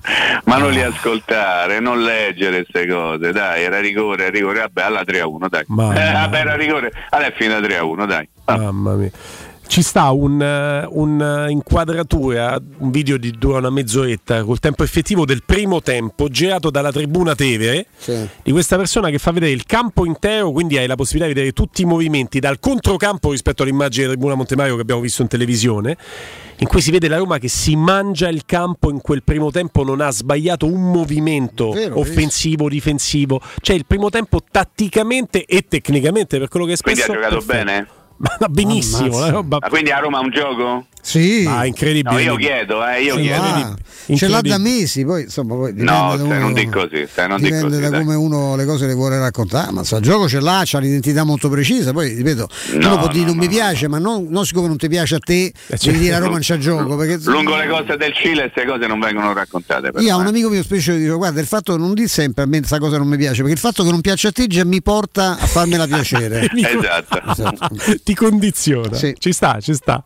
Ma non li ascoltare, non leggere queste cose, dai, era rigore, rigore, vabbè, alla 3 a 1, dai. Eh, vabbè, era rigore, allora è finita 3 a 1, dai. Mamma mia. Ci sta un, eh, un, eh, inquadratura, un video di dura una mezz'oretta col tempo effettivo del primo tempo girato dalla tribuna Tevere Sì. di questa persona che fa vedere il campo intero, quindi hai la possibilità di vedere tutti i movimenti dal controcampo rispetto all'immagine della tribuna Montemario che abbiamo visto in televisione, in cui si vede la Roma che si mangia il campo in quel primo tempo, non ha sbagliato un movimento Vero, offensivo, difensivo, cioè il primo tempo tatticamente e tecnicamente per quello che è Quindi ha spesso giocato perfetto. bene? Ma benissimo, Ma quindi a Roma un gioco? Sì, Ah, incredibile. No, io chiedo, eh, io Sì, chiedo. ce l'ha da mesi, poi insomma poi No, da stai, uno- non di così, stai, non di dipende così. da dai. come uno le cose le vuole raccontare, ma il gioco ce l'ha, c'ha l'identità molto precisa, poi ripeto, No, uno può dire no, non mi no, piace, ma non, non siccome non ti piace a te, certo. devi dire a Roma non c'ha gioco, perché Lungo le cose del Cile queste cose non vengono raccontate. Però, io ho un eh. amico mio spesso dice guarda il fatto non di sempre a me questa cosa non mi piace, perché il fatto che non piace a te già mi porta a farmela piacere. Esatto. Ti condiziona. Sì. Ci sta, ci sta.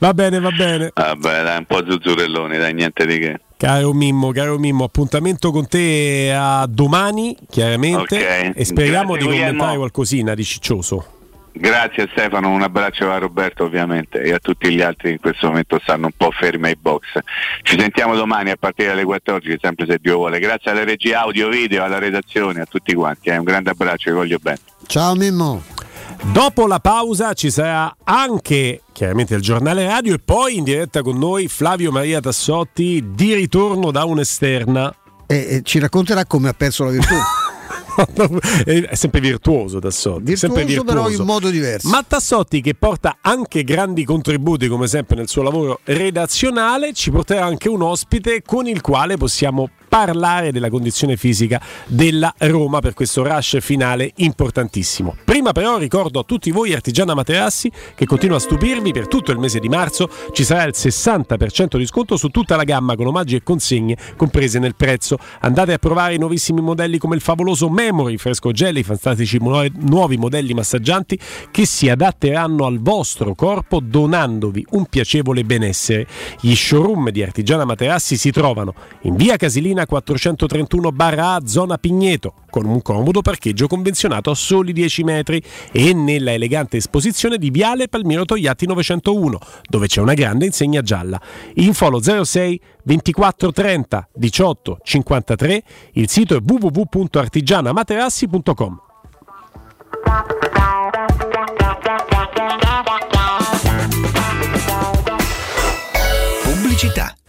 Va bene, va bene. Vabbè, dai, un po' zuzzurelloni, dai, niente di che. Caro Mimmo, caro Mimmo, appuntamento con te a domani, chiaramente. Ok. E speriamo Grazie, di commentare qualcosina di ciccioso. Grazie Stefano, un abbraccio a Roberto ovviamente e a tutti gli altri che in questo momento stanno un po' fermi ai box. Ci sentiamo domani a partire dalle 14, sempre se Dio vuole. Grazie alle regie audio, video, alla redazione, a tutti quanti. eh. Un grande abbraccio, vi voglio bene. Ciao Mimmo. Dopo la pausa ci sarà anche chiaramente il giornale radio e poi in diretta con noi Flavio Maria Tassotti di ritorno da un'esterna. E, e ci racconterà come ha perso la virtù. è sempre virtuoso Tassotti. Virtuoso, sempre virtuoso. però in modo diverso. Ma Tassotti che porta anche grandi contributi come sempre nel suo lavoro redazionale ci porterà anche un ospite con il quale possiamo parlare della condizione fisica della Roma per questo rush finale importantissimo. Prima però ricordo a tutti voi Artigiana Materassi che continua a stupirvi per tutto il mese di marzo ci sarà il 60% di sconto su tutta la gamma con omaggi e consegne comprese nel prezzo. Andate a provare i nuovissimi modelli come il favoloso Memory Fresco Gel, i fantastici nuovi modelli massaggianti che si adatteranno al vostro corpo donandovi un piacevole benessere. Gli showroom di Artigiana Materassi si trovano in via Casilina 431 barra A zona Pigneto con un comodo parcheggio convenzionato a soli 10 metri e nella elegante esposizione di Viale Palmiro Togliatti 901 dove c'è una grande insegna gialla. Info 06 24 30 18 53, il sito è www.artigianamaterassi.com. Pubblicità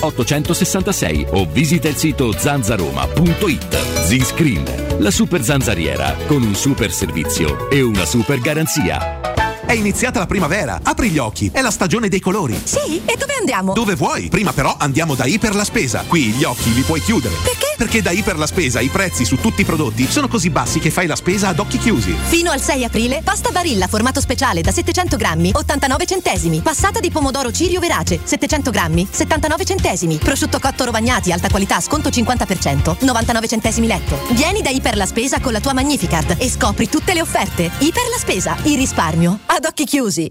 866 o visita il sito zanzaroma.it. Z-Screen, la super zanzariera con un super servizio e una super garanzia. È iniziata la primavera, apri gli occhi, è la stagione dei colori. Sì, e dove andiamo? Dove vuoi? Prima però andiamo da Iper la Spesa. Qui gli occhi li puoi chiudere. Perché? Perché da Iper la Spesa i prezzi su tutti i prodotti sono così bassi che fai la spesa ad occhi chiusi. Fino al 6 aprile, pasta Barilla formato speciale da 700 grammi, 89 centesimi. Passata di pomodoro Cirio Verace, 700 grammi, 79 centesimi. Prosciutto cotto rovagnati, alta qualità, sconto 50%, 99 centesimi letto. Vieni da Iper la Spesa con la tua Magnificard e scopri tutte le offerte. Iper la Spesa, il risparmio, ad occhi chiusi.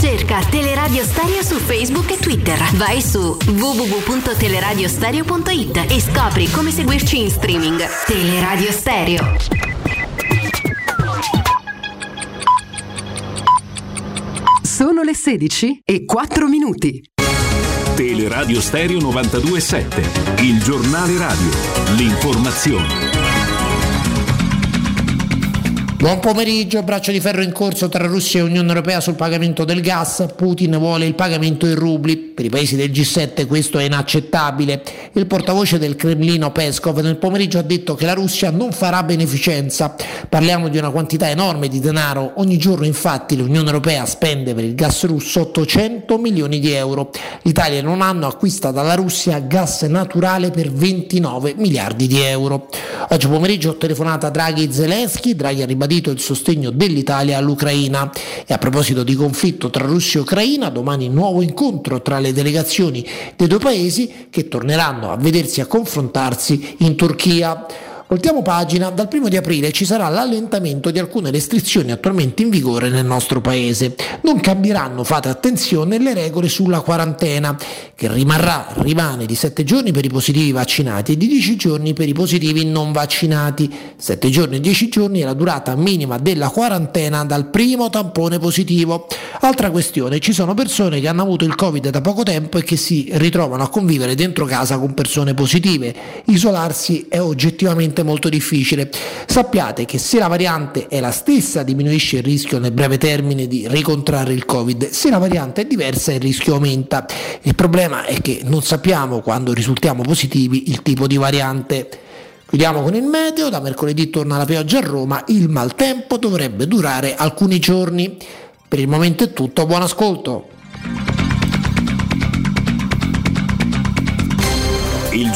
Cerca Teleradio Stereo su Facebook e Twitter. Vai su www.teleradiostereo.it e scopri come seguirci in streaming. Teleradio Stereo. Sono le 16 e 4 minuti. Teleradio Stereo 927, il giornale radio, l'informazione. Buon pomeriggio, braccio di ferro in corso tra Russia e Unione Europea sul pagamento del gas. Putin vuole il pagamento in rubli. Per i paesi del G7 questo è inaccettabile. Il portavoce del Cremlino Peskov nel pomeriggio ha detto che la Russia non farà beneficenza. Parliamo di una quantità enorme di denaro. Ogni giorno infatti l'Unione Europea spende per il gas russo 800 milioni di euro. L'Italia e non hanno acquista dalla Russia gas naturale per 29 miliardi di euro. Oggi pomeriggio ho telefonato a Draghi e Zelensky. Draghi ha ribadito il sostegno dell'Italia all'Ucraina. E a proposito di conflitto tra Russia e Ucraina, domani nuovo incontro tra le delegazioni dei due paesi che torneranno a vedersi e a confrontarsi in Turchia. Voltiamo pagina, dal primo di aprile ci sarà l'allentamento di alcune restrizioni attualmente in vigore nel nostro paese. Non cambieranno, fate attenzione, le regole sulla quarantena, che rimarrà, rimane di 7 giorni per i positivi vaccinati e di 10 giorni per i positivi non vaccinati. 7 giorni e 10 giorni è la durata minima della quarantena dal primo tampone positivo. Altra questione, ci sono persone che hanno avuto il Covid da poco tempo e che si ritrovano a convivere dentro casa con persone positive. Isolarsi è oggettivamente molto difficile. Sappiate che se la variante è la stessa diminuisce il rischio nel breve termine di ricontrarre il Covid, se la variante è diversa il rischio aumenta. Il problema è che non sappiamo quando risultiamo positivi il tipo di variante. Chiudiamo con il meteo, da mercoledì torna la pioggia a Roma, il maltempo dovrebbe durare alcuni giorni. Per il momento è tutto, buon ascolto.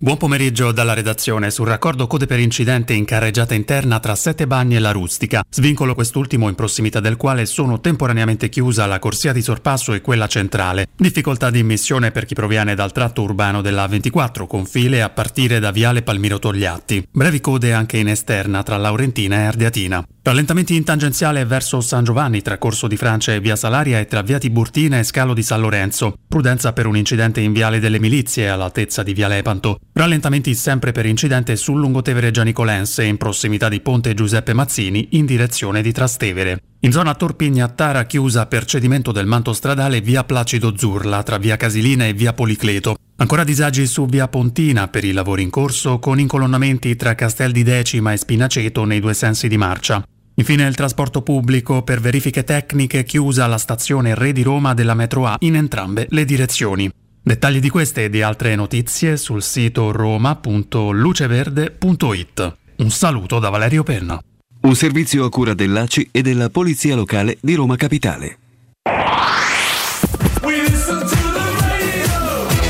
Buon pomeriggio dalla redazione sul raccordo code per incidente in carreggiata interna tra Sette Bagni e la Rustica, svincolo quest'ultimo in prossimità del quale sono temporaneamente chiusa la corsia di sorpasso e quella centrale. Difficoltà di immissione per chi proviene dal tratto urbano della 24 con file a partire da Viale Palmiro Togliatti. Brevi code anche in esterna tra Laurentina e Ardiatina. Rallentamenti in tangenziale verso San Giovanni tra Corso di Francia e Via Salaria e tra Via Tiburtina e Scalo di San Lorenzo. Prudenza per un incidente in Viale delle Milizie all'altezza di Viale Epanto. Rallentamenti sempre per incidente sul lungotevere Gianicolense in prossimità di Ponte Giuseppe Mazzini in direzione di Trastevere. In zona Torpigna-Tara chiusa per cedimento del manto stradale via Placido Zurla tra via Casilina e via Policleto. Ancora disagi su via Pontina per i lavori in corso con incolonnamenti tra Castel di Decima e Spinaceto nei due sensi di marcia. Infine il trasporto pubblico per verifiche tecniche chiusa la stazione Re di Roma della metro A in entrambe le direzioni. Dettagli di queste e di altre notizie sul sito roma.luceverde.it. Un saluto da Valerio Penna. Un servizio a cura dell'ACI e della Polizia Locale di Roma Capitale.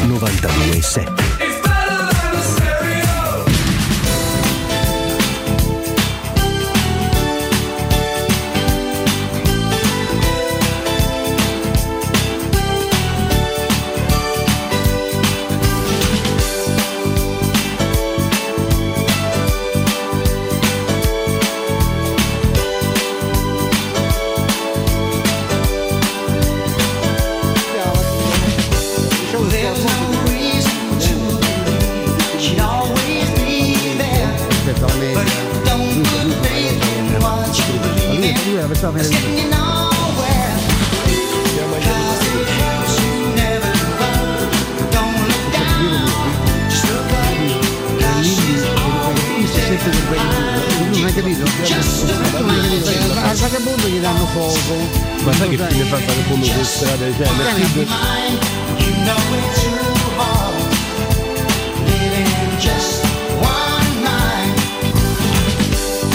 92.7 questa meravigliosa. Non hai capito? Al vagabondo gli danno fuoco. Ma sai che fine fa il vagabondo sulle strade? Cioè,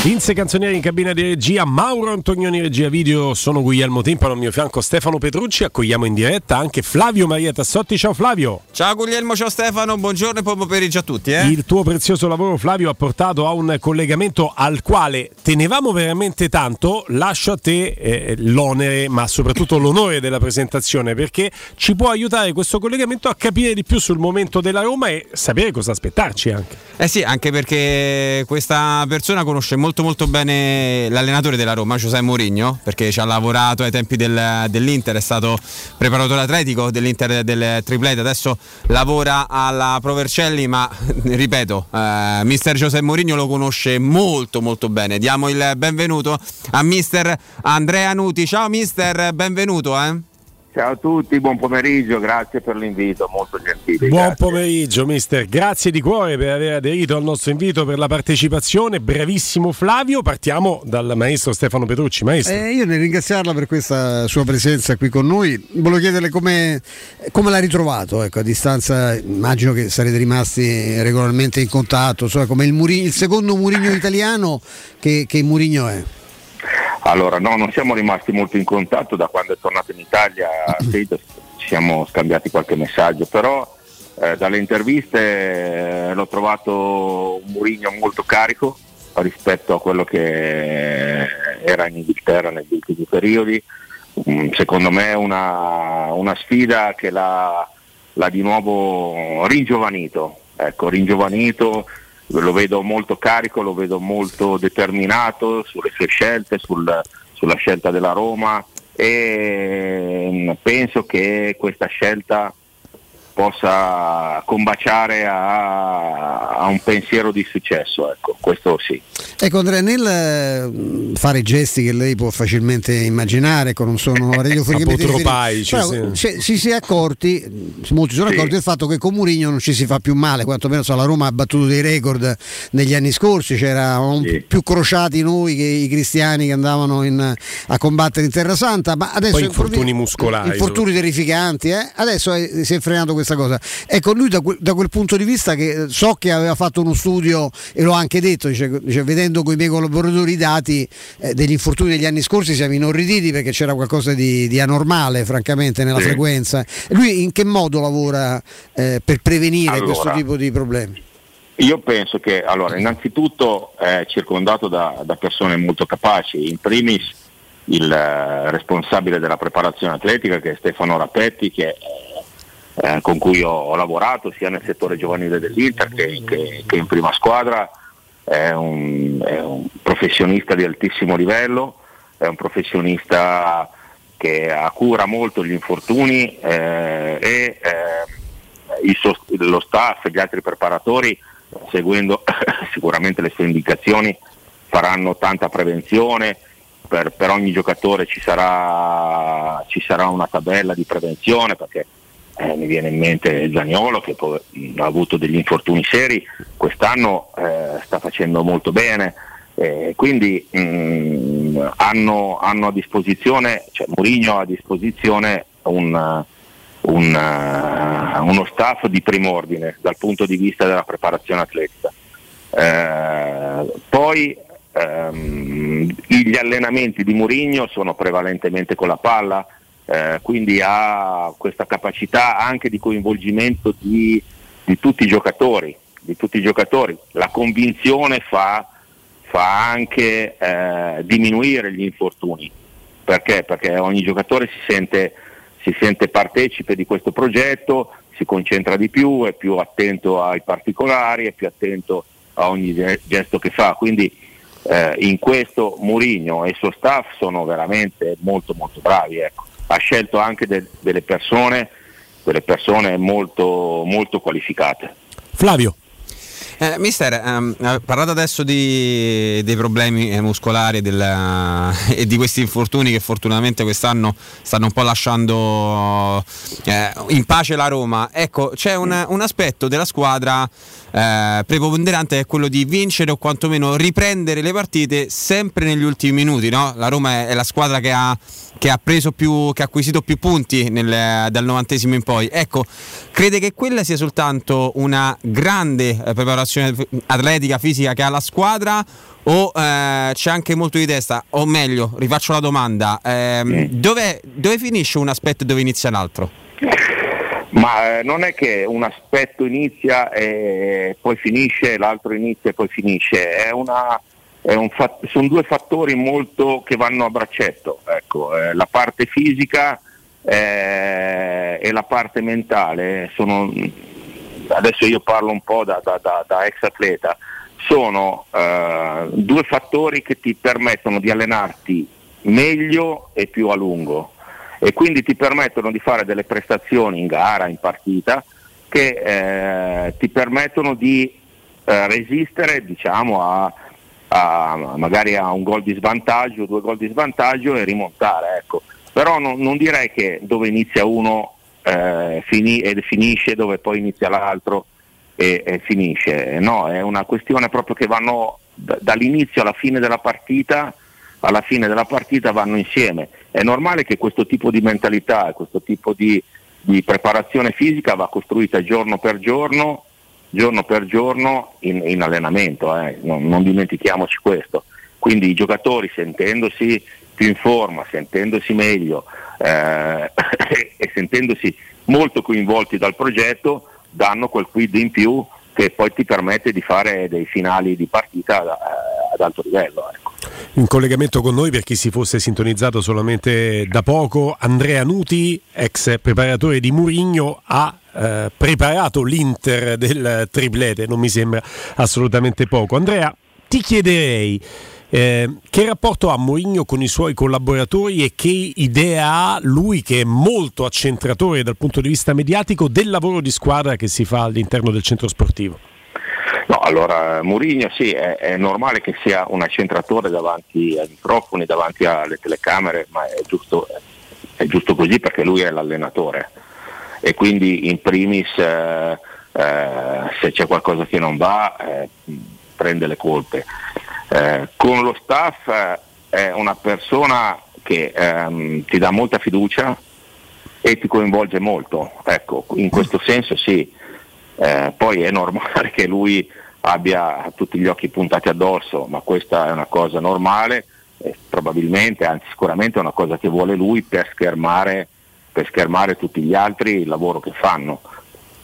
Vince Canzonieri in cabina di regia, Mauro Antonioni regia video, sono Guglielmo Timpano, al mio fianco Stefano Petrucci, accogliamo in diretta anche Flavio Maria Tassotti, ciao Flavio. Ciao Guglielmo, ciao Stefano, buongiorno e buon pomeriggio a tutti. Eh? Il tuo prezioso lavoro Flavio ha portato a un collegamento al quale tenevamo veramente tanto, lascio a te eh, l'onere ma soprattutto l'onore della presentazione perché ci può aiutare questo collegamento a capire di più sul momento della Roma e sapere cosa aspettarci anche. Eh sì, anche perché questa persona conosce molto molto bene l'allenatore della Roma, Giuseppe Mourinho, perché ci ha lavorato ai tempi del, dell'Inter, è stato preparatore atletico dell'Inter del triplete, adesso lavora alla Provercelli, ma ripeto, eh, mister Giuseppe Mourinho lo conosce molto molto bene. Diamo il benvenuto a mister Andrea Nuti. Ciao mister, benvenuto. Eh. Ciao a tutti, buon pomeriggio, grazie per l'invito, molto gentile. Buon grazie. pomeriggio mister, grazie di cuore per aver aderito al nostro invito per la partecipazione, bravissimo Flavio, partiamo dal maestro Stefano Petrucci. Maestro. Eh, io nel ringraziarla per questa sua presenza qui con noi, volevo chiederle come, come l'ha ritrovato, ecco, a distanza immagino che sarete rimasti regolarmente in contatto, insomma, come il, Muri- il secondo Murigno italiano che, che Murigno è. Allora, no, non siamo rimasti molto in contatto da quando è tornato in Italia, ci siamo scambiati qualche messaggio, però eh, dalle interviste eh, l'ho trovato un Murigno molto carico rispetto a quello che era in Inghilterra negli ultimi periodi. Mm, secondo me è una, una sfida che l'ha, l'ha di nuovo ringiovanito, ecco, ringiovanito lo vedo molto carico, lo vedo molto determinato sulle sue scelte, sul, sulla scelta della Roma e mm, penso che questa scelta possa combaciare a, a, un pensiero di successo, ecco, questo sì. Ecco Andrea, nel eh, fare gesti che lei può facilmente immaginare, ecco, non sono radiofonicamente tropaici, sì. si, si è accorti, molti sono sì. accorti del fatto che con Murigno non ci si fa più male, quantomeno so, la Roma ha battuto dei record negli anni scorsi, c'erano sì. più crociati noi che i cristiani che andavano in, a combattere in Terra Santa, ma adesso Poi infortuni muscolari, infortuni terrificanti, eh? adesso è, si è frenato questo questa cosa. Ecco, lui da quel, da quel, punto di vista che so che aveva fatto uno studio e l'ho anche detto, dice, dice, vedendo con i miei collaboratori i dati eh, degli infortuni degli anni scorsi siamo inorriditi perché c'era qualcosa di, di anormale francamente nella sì. frequenza. Lui in che modo lavora eh, per prevenire allora, questo tipo di problemi? Io penso che allora, innanzitutto è circondato da, da persone molto capaci, in primis il eh, responsabile della preparazione atletica che è Stefano Rapetti che eh, con cui ho, ho, lavorato sia nel settore giovanile dell'Inter che, che, che in prima squadra, è un, è un, professionista di altissimo livello, è un professionista che cura molto gli infortuni eh, e eh, sost- lo staff e gli altri preparatori, seguendo sicuramente le sue indicazioni, faranno tanta prevenzione. Per, per ogni giocatore ci sarà, ci sarà una tabella di prevenzione perché eh, mi viene in mente Zagnolo che mh, ha avuto degli infortuni seri, quest'anno eh, sta facendo molto bene, eh, quindi mh, hanno, hanno, a disposizione, cioè Mourinho ha a disposizione un, un, uh, uno staff di prim'ordine dal punto di vista della preparazione atletica. Eh, poi ehm, gli allenamenti di Mourinho sono prevalentemente con la palla, eh, quindi ha questa capacità anche di coinvolgimento di, di, tutti, i giocatori, di tutti i giocatori. La convinzione fa, fa anche eh, diminuire gli infortuni. Perché? Perché ogni giocatore si sente, si sente partecipe di questo progetto, si concentra di più, è più attento ai particolari, è più attento a ogni gesto che fa. Quindi eh, in questo Murigno e il suo staff sono veramente molto molto bravi. Ecco ha scelto anche de- delle persone, delle persone molto, molto qualificate. Flavio. Eh, mister, ehm, parlate adesso di, dei problemi eh, muscolari della, e di questi infortuni che fortunatamente quest'anno stanno un po' lasciando eh, in pace la Roma. Ecco, c'è un, un aspetto della squadra eh, preponderante è quello di vincere o quantomeno riprendere le partite sempre negli ultimi minuti. No? La Roma è, la squadra che ha che ha, più, che ha acquisito più punti nel, dal novantesimo in poi. Ecco, crede che quella sia soltanto una grande eh, preparazione preparazione atletica, fisica che ha la squadra o eh, c'è anche molto di testa? O meglio, rifaccio la domanda, ehm, dove, dove finisce un aspetto e dove inizia l'altro? Ma eh, non è che un aspetto inizia e poi finisce, l'altro inizia e poi finisce, una, fat- sono due fattori molto che vanno a braccetto, ecco, eh, la parte fisica eh, e la parte mentale. Sono, adesso io parlo un po' da, da- da- da ex atleta, sono eh, due fattori che ti permettono di allenarti meglio e più a lungo e quindi ti permettono di fare delle prestazioni in gara, in partita, che eh, ti permettono di eh, resistere diciamo, a, a- magari a un gol di svantaggio, due gol di svantaggio e rimontare. Ecco. Però non, non direi che dove inizia uno eh, fini- e finisce, dove poi inizia l'altro e, e finisce. No, è una questione proprio che vanno d- dall'inizio alla fine della partita, alla fine della partita vanno insieme. È normale che questo tipo di mentalità questo tipo di, di preparazione fisica va costruita giorno per giorno, giorno per giorno in, in allenamento, eh. non, non dimentichiamoci questo. Quindi i giocatori sentendosi più in forma, sentendosi meglio eh, e sentendosi molto coinvolti dal progetto, danno quel quid in più che poi ti permette di fare dei finali di partita eh, ad alto livello. ecco. In collegamento con noi, per chi si fosse sintonizzato solamente da poco, Andrea Nuti, ex preparatore di Murigno, ha eh, preparato l'Inter del triplete, non mi sembra assolutamente poco. Andrea, ti chiederei eh, che rapporto ha Mourinho con i suoi collaboratori e che idea ha lui che è molto accentratore dal punto di vista mediatico del lavoro di squadra che si fa all'interno del centro sportivo? No, allora Mourinho sì, è, è normale che sia un accentratore davanti ai microfoni, davanti alle telecamere, ma è giusto, è giusto così perché lui è l'allenatore e quindi in primis eh, eh, se c'è qualcosa che non va eh, prende le colpe. Eh, con lo staff eh, è una persona che ehm, ti dà molta fiducia e ti coinvolge molto, ecco, in questo senso sì. Eh, poi è normale che lui abbia tutti gli occhi puntati addosso, ma questa è una cosa normale, e probabilmente, anzi sicuramente è una cosa che vuole lui per schermare, per schermare tutti gli altri il lavoro che fanno,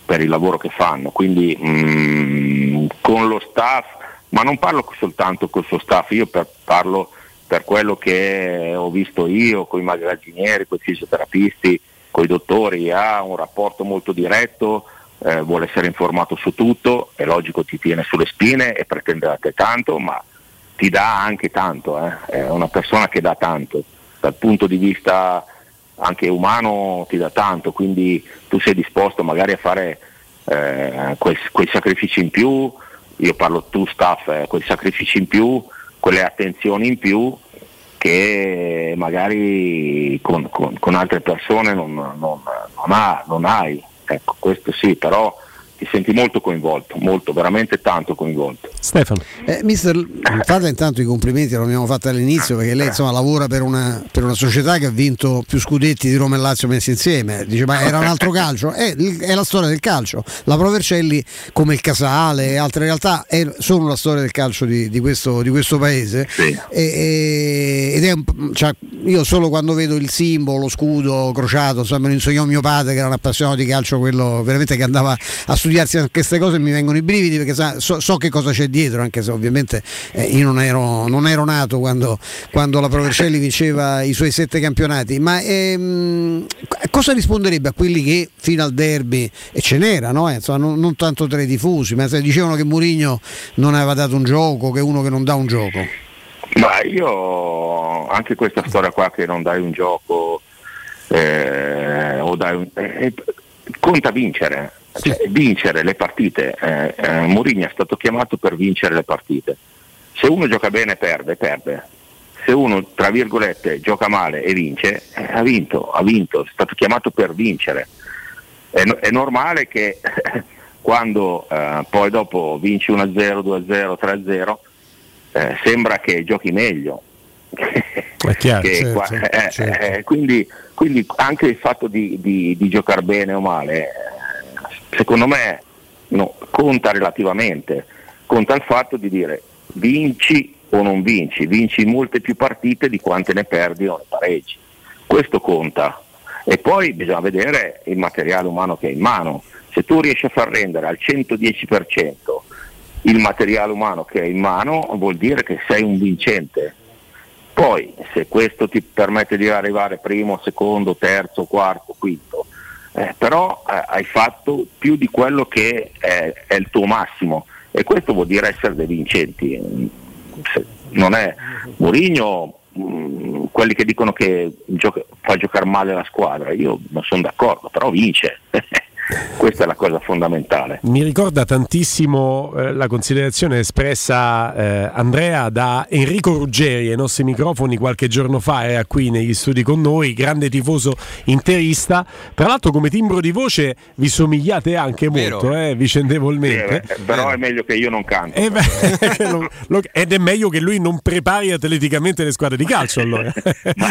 per il lavoro che fanno. Quindi mm, con lo staff, ma non parlo soltanto col suo staff, io per- parlo per quello che ho visto io, con i magazzinieri, con i fisioterapisti, con i dottori, ha un rapporto molto diretto, eh, vuole essere informato su tutto, è logico ti tiene sulle spine e pretende da te tanto, ma ti dà anche tanto, eh. è una persona che dà tanto, dal punto di vista anche umano ti dà tanto, quindi tu sei disposto magari a fare eh, quei, quei sacrifici in più, io parlo tu staff, eh, quei sacrifici in più, quelle attenzioni in più che magari con, con- con altre persone non, non- non ha- non hai. Ecco, questo sì, però ti senti molto coinvolto, molto, veramente tanto coinvolto. Stefano. Eh, mister, fate intanto i complimenti, lo abbiamo fatto all'inizio perché lei insomma, lavora per una, per una società che ha vinto più scudetti di Roma e Lazio messi insieme. Dice ma era un altro calcio? È, è la storia del calcio. La Provercelli, come il Casale e altre realtà, è- sono la storia del calcio di, di questo, di questo paese. E- e- ed è un- cioè, io solo quando vedo il simbolo, lo scudo crociato, insomma, me lo insegnò mio padre che era un appassionato di calcio, quello veramente che andava a studiarsi anche queste cose mi vengono i brividi perché sa- so, so che cosa c'è dietro, anche se ovviamente eh, io non ero, non ero nato quando, quando la Provercelli vinceva i suoi sette campionati, ma ehm, cosa risponderebbe a quelli che fino al derby, e ce n'era, no? Eh, insomma, non, non tanto tra i tifosi, ma se dicevano che Mourinho non aveva dato un gioco, che uno che non dà un gioco? Ma io anche questa storia qua che non dai un gioco eh, o dai un, eh, conta vincere, cioè, vincere le partite. Eh, eh, Mourinho è stato chiamato per vincere le partite. Se uno gioca bene perde, perde. Se uno tra virgolette gioca male e vince, eh, ha vinto, ha vinto, è stato chiamato per vincere. È, no- è normale che quando eh, poi dopo vinci 1-0, 2-0, 3-0, eh, sembra che giochi meglio. Chiaro, Che certo, qua- eh, certo. eh, quindi, quindi anche il fatto di, di- di giocare bene o male, eh, secondo me no, conta relativamente, conta il fatto di dire vinci o non vinci, vinci molte più partite di quante ne perdi o ne pareggi. Questo conta. E poi bisogna vedere il materiale umano che hai in mano. Se tu riesci a far rendere al 110% il materiale umano che hai in mano, vuol dire che sei un vincente. Poi, se questo ti permette di arrivare primo, secondo, terzo, quarto, quinto, eh, però eh, hai fatto più di quello che è, è, il tuo massimo e questo vuol dire essere dei vincenti. Non è Mourinho, mm, quelli che dicono che gioca, fa giocare male la squadra, io non sono d'accordo, però vince. Questa è la cosa fondamentale. Mi ricorda tantissimo eh, la considerazione espressa eh, Andrea da Enrico Ruggeri ai nostri microfoni qualche giorno fa, era qui negli studi con noi, grande tifoso interista. Tra l'altro come timbro di voce vi somigliate anche Vero. molto, eh, vicendevolmente. Sì, però è meglio che io non canto. Eh, beh, ed è meglio che lui non prepari atleticamente le squadre di calcio allora.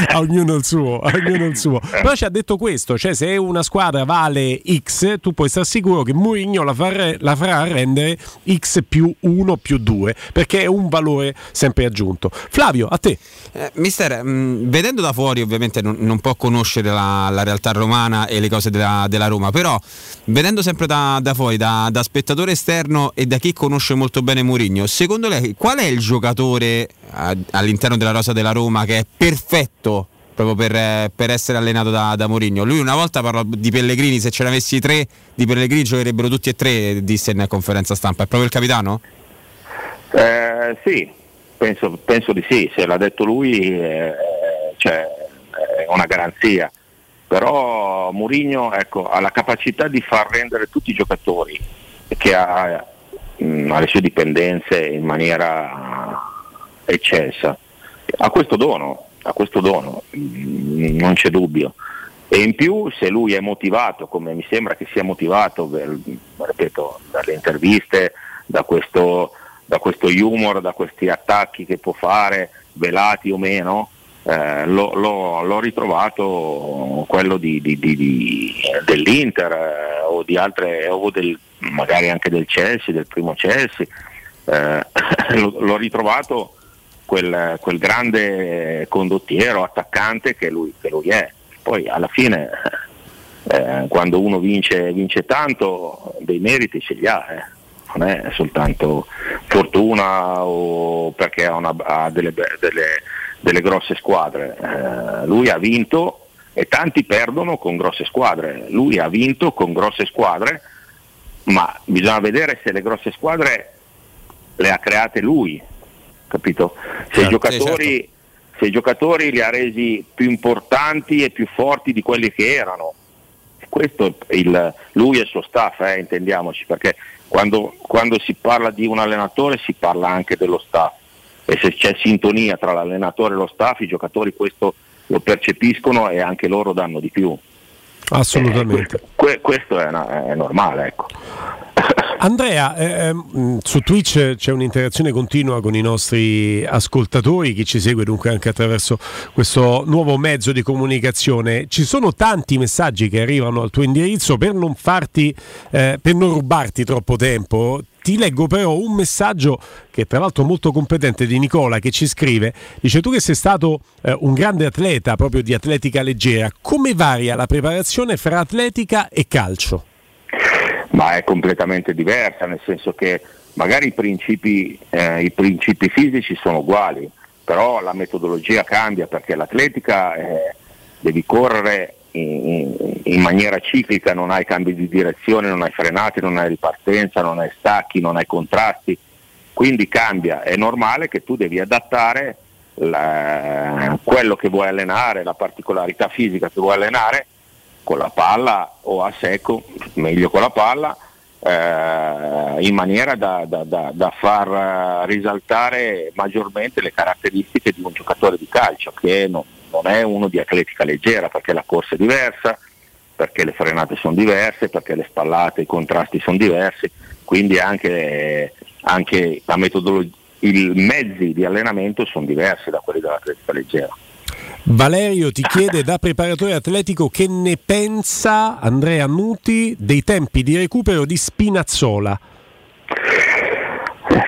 a ognuno il suo. Ognuno il suo. Però ci ha detto questo, cioè se una squadra vale X tu puoi stare sicuro che Mourinho la, far, la farà rendere X più 1 più 2 perché è un valore sempre aggiunto. Flavio, a te. Eh, mister, mh, mm, vedendo da fuori ovviamente non, non può conoscere la, la, realtà romana e le cose della, della Roma, però vedendo sempre da, da fuori, da, da, spettatore esterno e da chi conosce molto bene Mourinho, secondo lei qual è il giocatore all'interno della rosa della Roma che è perfetto proprio per, per essere allenato da, da Mourinho. Lui una volta parlò di Pellegrini, se ce ne avessi tre di Pellegrini giocherebbero tutti e tre, disse in conferenza stampa. È proprio il capitano? Eh, sì, penso, penso, di sì, se l'ha detto lui eh, cioè, è una garanzia. Però Mourinho ecco, ha la capacità di far rendere tutti i giocatori che ha, mh, ha le sue dipendenze in maniera eccessa. Ha questo dono, ha questo dono, mm, non c'è dubbio. E in più se lui è motivato, come mi sembra che sia motivato, per, ripeto, dalle interviste, da questo, da questo, humor, da questi attacchi che può fare, velati o meno, eh, l'ho, l'ho, l'ho, ritrovato quello di, di, di, dell'Inter eh, o di altre, o del, magari anche del Chelsea, del primo Chelsea, eh, l'ho ritrovato quel, quel grande condottiero, attaccante che lui, che lui, è. Poi alla fine eh, quando uno vince, vince, tanto dei meriti ce li ha, eh. non è soltanto fortuna o perché ha, una, ha delle, delle, delle, grosse squadre. Eh, lui ha vinto e tanti perdono con grosse squadre, lui ha vinto con grosse squadre, ma bisogna vedere se le grosse squadre le ha create lui, capito? Se, certo, i giocatori, sì, certo. se i giocatori li ha resi più importanti e più forti di quelli che erano. Questo il, lui e il suo staff, eh, intendiamoci, perché quando, quando si parla di un allenatore si parla anche dello staff e se c'è sintonia tra l'allenatore e lo staff i giocatori questo lo percepiscono e anche loro danno di più. Assolutamente. Eh, questo, questo è, una, è, normale. Ecco. Andrea, eh, ehm, su Twitch c'è un'interazione continua con i nostri ascoltatori, chi ci segue dunque anche attraverso questo nuovo mezzo di comunicazione. Ci sono tanti messaggi che arrivano al tuo indirizzo per non farti, eh, per non rubarti troppo tempo. Ti leggo però un messaggio che tra l'altro molto competente di Nicola che ci scrive, dice tu che sei stato eh, un grande atleta proprio di atletica leggera, come varia la preparazione fra atletica e calcio? Ma è completamente diversa, nel senso che magari i principi, eh, i principi fisici sono uguali, però la metodologia cambia perché l'atletica eh, devi correre in, in, maniera ciclica, non hai cambi di direzione, non hai frenate, non hai ripartenza, non hai stacchi, non hai contrasti, quindi cambia, è normale che tu devi adattare la, quello che vuoi allenare, la particolarità fisica che vuoi allenare con la palla o a secco, meglio con la palla, eh, in maniera da, da, da, da, far risaltare maggiormente le caratteristiche di un giocatore di calcio che non, non, è uno di atletica leggera perché la corsa è diversa, perché le frenate sono diverse, perché le spallate, i contrasti sono diversi, quindi anche, anche i mezzi di allenamento sono diversi da quelli dell'atletica leggera. Valerio ti chiede da preparatore atletico che ne pensa Andrea Nuti dei tempi di recupero di Spinazzola.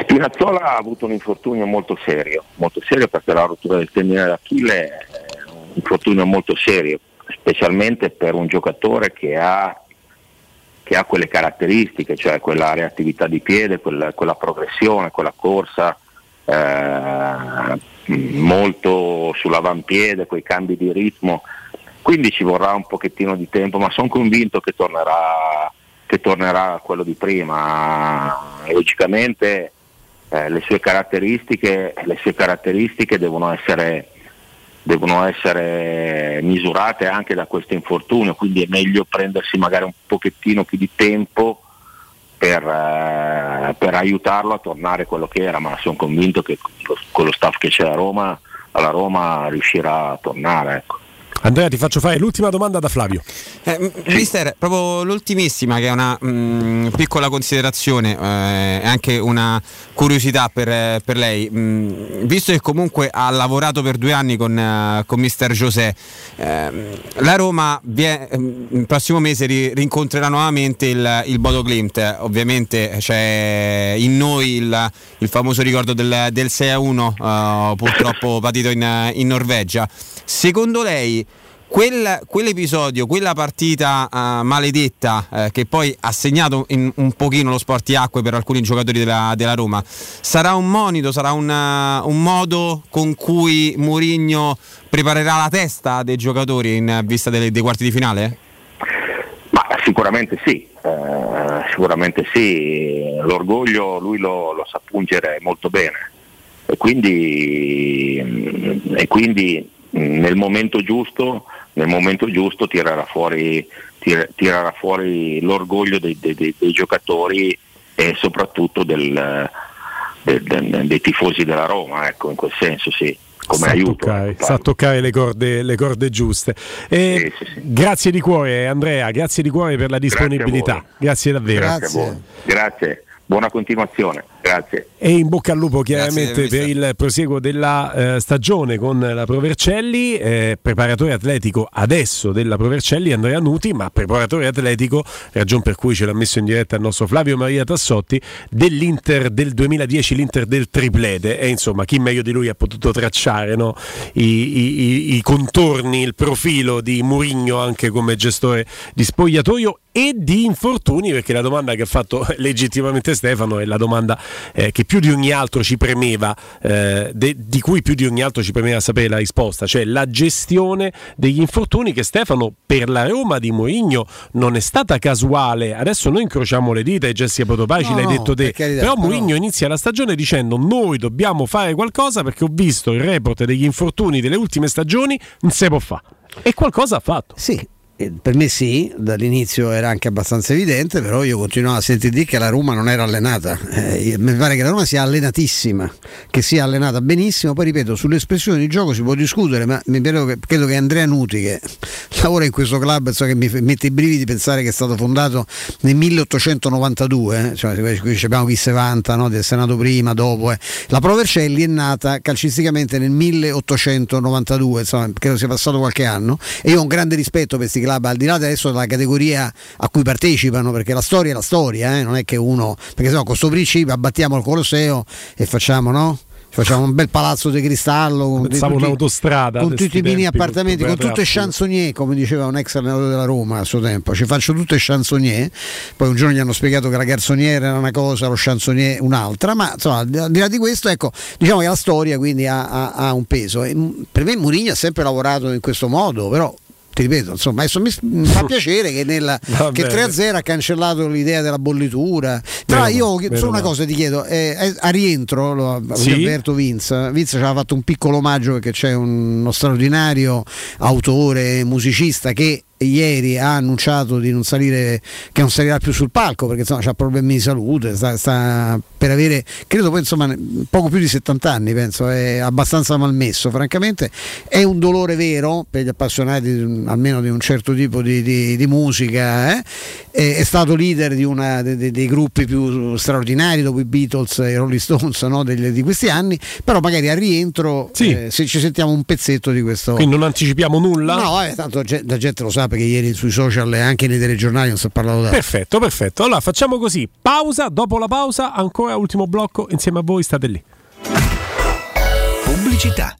Spinazzola ha avuto un infortunio molto serio, molto serio perché la rottura del tendine d'Achille è un infortunio molto serio, specialmente per un giocatore che ha, che ha quelle caratteristiche, cioè quella reattività di piede, quella, quella progressione, quella corsa eh, molto sull'avampiede, quei cambi di ritmo, quindi ci vorrà un pochettino di tempo, ma sono convinto che tornerà, che tornerà quello di prima. Logicamente eh, le, sue caratteristiche, le sue caratteristiche devono essere, devono essere misurate anche da questo infortunio, quindi è meglio prendersi magari un pochettino più di tempo per, eh, per, aiutarlo a tornare quello che era, ma sono convinto che con lo staff che c'è a Roma, alla Roma riuscirà a tornare. Ecco. Andrea, ti faccio fare l'ultima domanda da Flavio. Eh, mister, proprio l'ultimissima, che è una mh, mm, piccola considerazione e eh, anche una curiosità per, eh, per lei. Mh, mm, visto che comunque ha lavorato per due anni con, uh, con Mister José, eh, la Roma vie, mm, il prossimo mese ri, rincontrerà nuovamente il, il Bodo Glimt. Ovviamente c'è in noi il, il famoso ricordo del, del 6-1, uh, purtroppo patito in, in Norvegia. Secondo lei quel, quell'episodio, quella partita uh, maledetta uh, che poi ha segnato in, un pochino lo sportiacque per alcuni giocatori della, della Roma, sarà un monito, sarà una, un modo con cui Mourinho preparerà la testa dei giocatori in vista dei, dei quarti di finale? Ma sicuramente sì, eh, sicuramente sì, l'orgoglio lui lo, lo sa pungere molto bene e quindi, e quindi nel momento giusto, nel momento giusto tirerà, fuori, tir, tirerà fuori, l'orgoglio dei, dei, dei, giocatori e soprattutto del, del, del, dei tifosi della Roma, ecco, in quel senso sì. Come sa aiuto, toccare, sa toccare le corde, le corde giuste. Sì, sì, sì. Grazie di cuore Andrea, grazie di cuore per la disponibilità. Grazie, grazie davvero. Grazie. grazie buona continuazione, grazie. E in bocca al lupo chiaramente per il proseguo della eh, stagione con la Provercelli, eh, preparatore atletico adesso della Provercelli Andrea Nuti, ma preparatore atletico, ragione per cui ce l'ha messo in diretta il nostro Flavio Maria Tassotti, dell'Inter del 2010, l'Inter del triplete e insomma chi meglio di lui ha potuto tracciare no? I, i, i, contorni, il profilo di Murigno anche come gestore di spogliatoio e di infortuni, perché la domanda che ha fatto legittimamente Stefano è la domanda eh, che più di ogni altro ci premeva, eh, de, di cui più di ogni altro ci premeva sapere la risposta, cioè la gestione degli infortuni che Stefano per la Roma di Mourinho non è stata casuale. Adesso noi incrociamo le dita e Jessica Potopaci no, l'hai detto te, carità, però Mourinho però... inizia la stagione dicendo noi dobbiamo fare qualcosa perché ho visto il report degli infortuni delle ultime stagioni, non si può fare. E qualcosa ha fatto. Sì, per me sì, dall'inizio era anche abbastanza evidente, però io continuavo a sentire dire che la Roma non era allenata. Eh, mi pare che la Roma sia allenatissima, che sia allenata benissimo. Poi ripeto, sulle espressioni di gioco si può discutere, ma credo che, credo che Andrea Nuti, che lavora in questo club, so che mi mette i brividi pensare che è stato fondato nel 1892, eh, cioè, qui abbiamo chi se vanta no, del Senato prima, dopo. Eh. La Provercelli è nata calcisticamente nel 1892, insomma, credo sia passato qualche anno, e io ho un grande rispetto per questi club club, al di là adesso della categoria a cui partecipano, perché la storia è la storia, eh? non è che uno, perché se no con questo principio abbattiamo il Colosseo e facciamo, no? facciamo un bel palazzo di cristallo con, tutti, un'autostrada con tutti i mini appartamenti con tutte chansonnier come diceva un ex allenatore della Roma a suo tempo ci faccio tutte chansonnier poi un giorno gli hanno spiegato che la garzoniera era una cosa lo chansonnier un'altra ma insomma al di là di questo ecco diciamo che la storia quindi ha, ha, ha un peso e per me Murigno ha sempre lavorato in questo modo però ti ripeto, insomma, adesso mi, fa piacere che, nella, che 3-0 ha cancellato l'idea della bollitura. Però io solo una cosa ti chiedo, eh, a rientro, lo sì. avverto Vince, Vince ci aveva fatto un piccolo omaggio perché c'è uno straordinario autore, musicista che ieri ha annunciato di non salire, che non salirà più sul palco perché insomma ha problemi di salute, sta, sta per avere, credo poi insomma poco più di 70 anni, penso, è abbastanza malmesso, francamente è un dolore vero per gli appassionati almeno di un certo tipo di, di, di musica, eh? è, è, stato leader di uno dei, dei gruppi più straordinari dopo i Beatles e i Rolling Stones no? Degli, di questi anni, però magari a rientro sì. eh, se ci sentiamo un pezzetto di questo... Quindi non anticipiamo nulla? No, eh, tanto la gente lo sa perché ieri sui social e anche nei telegiornali non si è parlato da... Perfetto, perfetto. Allora facciamo così, pausa, dopo la pausa ancora ultimo blocco insieme a voi, state lì. Pubblicità.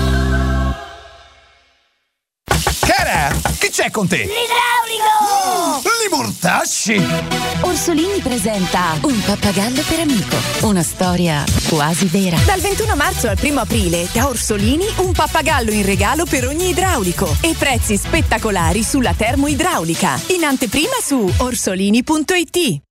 Cara, che c'è con te? L'idraulico! Li mortasci! Orsolini presenta Un pappagallo per amico. Una storia quasi vera. Dal 21 marzo al 1 aprile, da Orsolini, un pappagallo in regalo per ogni idraulico. E prezzi spettacolari sulla termoidraulica. In anteprima su orsolini.it.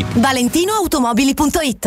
ValentinoAutomobili.it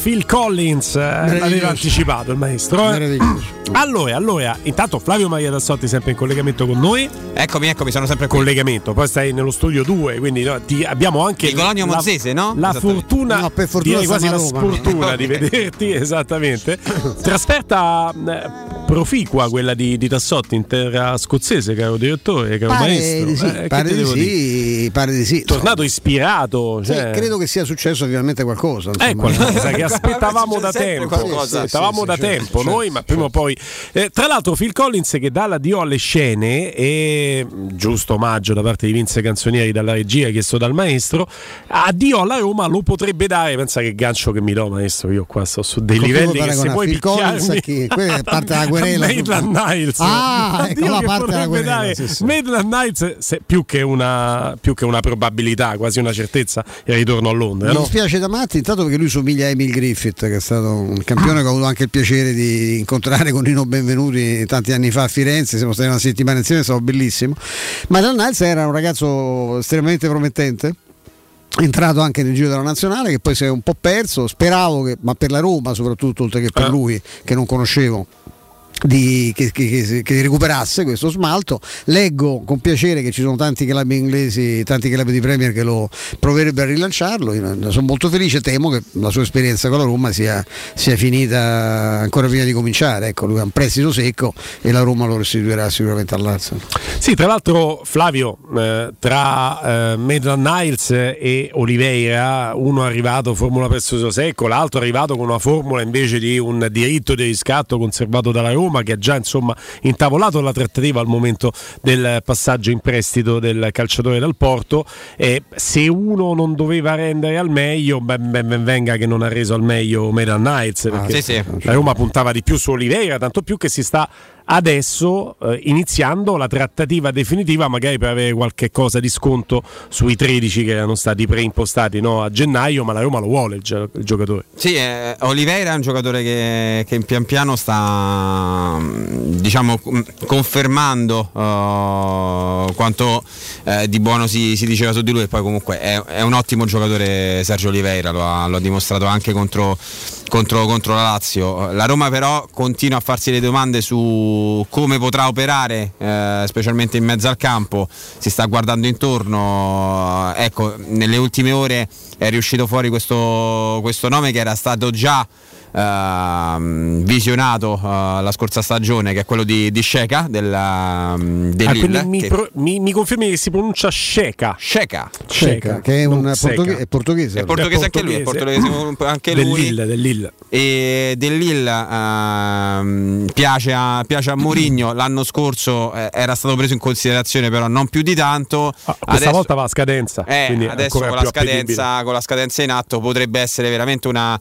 Phil Collins, eh, l'aveva anticipato il maestro. eh. Allora, allora, intanto Flavio Maria Tassotti sempre in collegamento con noi. Eccomi, eccomi, sono sempre qui. Collegamento, poi stai nello studio 2, quindi no, ti- abbiamo anche Il Colonio la- Mozzese, no? La fortuna, No, per fortuna direi quasi la sfortuna di vederti, esattamente. Trasferta eh, proficua quella di, di Tassotti in terra scozzese, caro direttore, caro Pare maestro. di sì, Eh, che pare di sì, pare di sì. Tornato ispirato, Sì, cioè- credo che sia successo finalmente qualcosa. insomma. È qualcosa che aspettavamo da tempo. qualcosa. aspettavamo Sì, sì, da certo, tempo certo, noi, ma prima o poi. Eh, tra l'altro, Phil Collins che dà l'addio alle scene e giusto omaggio da parte di Vince Canzonieri dalla regia chiesto dal maestro. Addio alla Roma lo potrebbe dare. Pensa che gancio che mi do, maestro. Io qua sto su dei livelli che se Collins picchiarmi. Quella è parte della querela. Maitland Niles. Ah, ecco, la parte della querela, dare sì, sì. Maitland Niles se- più, che una, più che una probabilità, quasi una certezza, il ritorno a Londra. Mi no? dispiace da matti, intanto perché lui somiglia a Emil Griffith, che è stato un campione che ho avuto anche il piacere di incontrare con Nino Benvenuti tanti anni fa a Firenze. Siamo stati una settimana insieme, è stato bellissimo. Ma Dan Niles era un ragazzo estremamente promettente. Entrato anche nel giro della nazionale, che poi si è un po' perso. Speravo che, ma per la Roma soprattutto, oltre che per Eh. lui, che non conoscevo. Di- che, che- che- recuperasse questo smalto. Leggo con piacere che ci sono tanti club inglesi, tanti club di Premier che lo proverebbero a rilanciarlo. Io sono molto felice, temo che la sua esperienza con la Roma sia, sia finita ancora prima di cominciare. Ecco, lui ha un prestito secco e la Roma lo restituirà sicuramente al Lazio. Sì, tra l'altro Flavio, eh, tra eh, Maitland Niles e Oliveira, uno è arrivato formula prestito secco, l'altro è arrivato con una formula invece di un diritto di riscatto conservato dalla Roma che ha già insomma intavolato la trattativa al momento del passaggio in prestito del calciatore dal Porto. E se uno non doveva rendere al meglio, ben, ben- ben venga che non ha reso al meglio Maitland Niles, perché sì, sì. la Roma puntava di più su Oliveira, tanto più che si sta adesso eh, iniziando la trattativa definitiva magari per avere qualche cosa di sconto sui 13 che erano stati preimpostati no, a gennaio ma la Roma lo vuole il, gio- il giocatore. Sì, eh, Oliveira è un giocatore che, che pian piano sta mm, diciamo mm, confermando eh, quanto eh, di buono si, si diceva su di lui. E poi comunque è, è un ottimo giocatore Sergio Oliveira, lo ha, lo ha dimostrato anche contro, contro- contro la Lazio. La Roma però continua a farsi le domande su come potrà operare, eh, specialmente in mezzo al campo, si sta guardando intorno, ecco, nelle ultime ore è riuscito fuori questo, questo nome che era stato già ehm, visionato eh, la scorsa stagione, che è quello di, di Sheka della, mm, Ah, dell'Ille, quindi mi, che- pro- mi- mi confermi che si pronuncia Sheka? Sheka. Ceca, che è, un non Seca. portoghe- è portoghese. È portoghese anche lui, è portoghese anche lui. Dell'Ille, dell'Ille. E dell'Ille ehm, piace a, piace a Mourinho. L'anno scorso eh, era stato preso in considerazione, però non più di tanto. Ah, Questa Adesso- volta va a scadenza. eh, adesso con la, scadenza, con la scadenza in atto potrebbe essere veramente una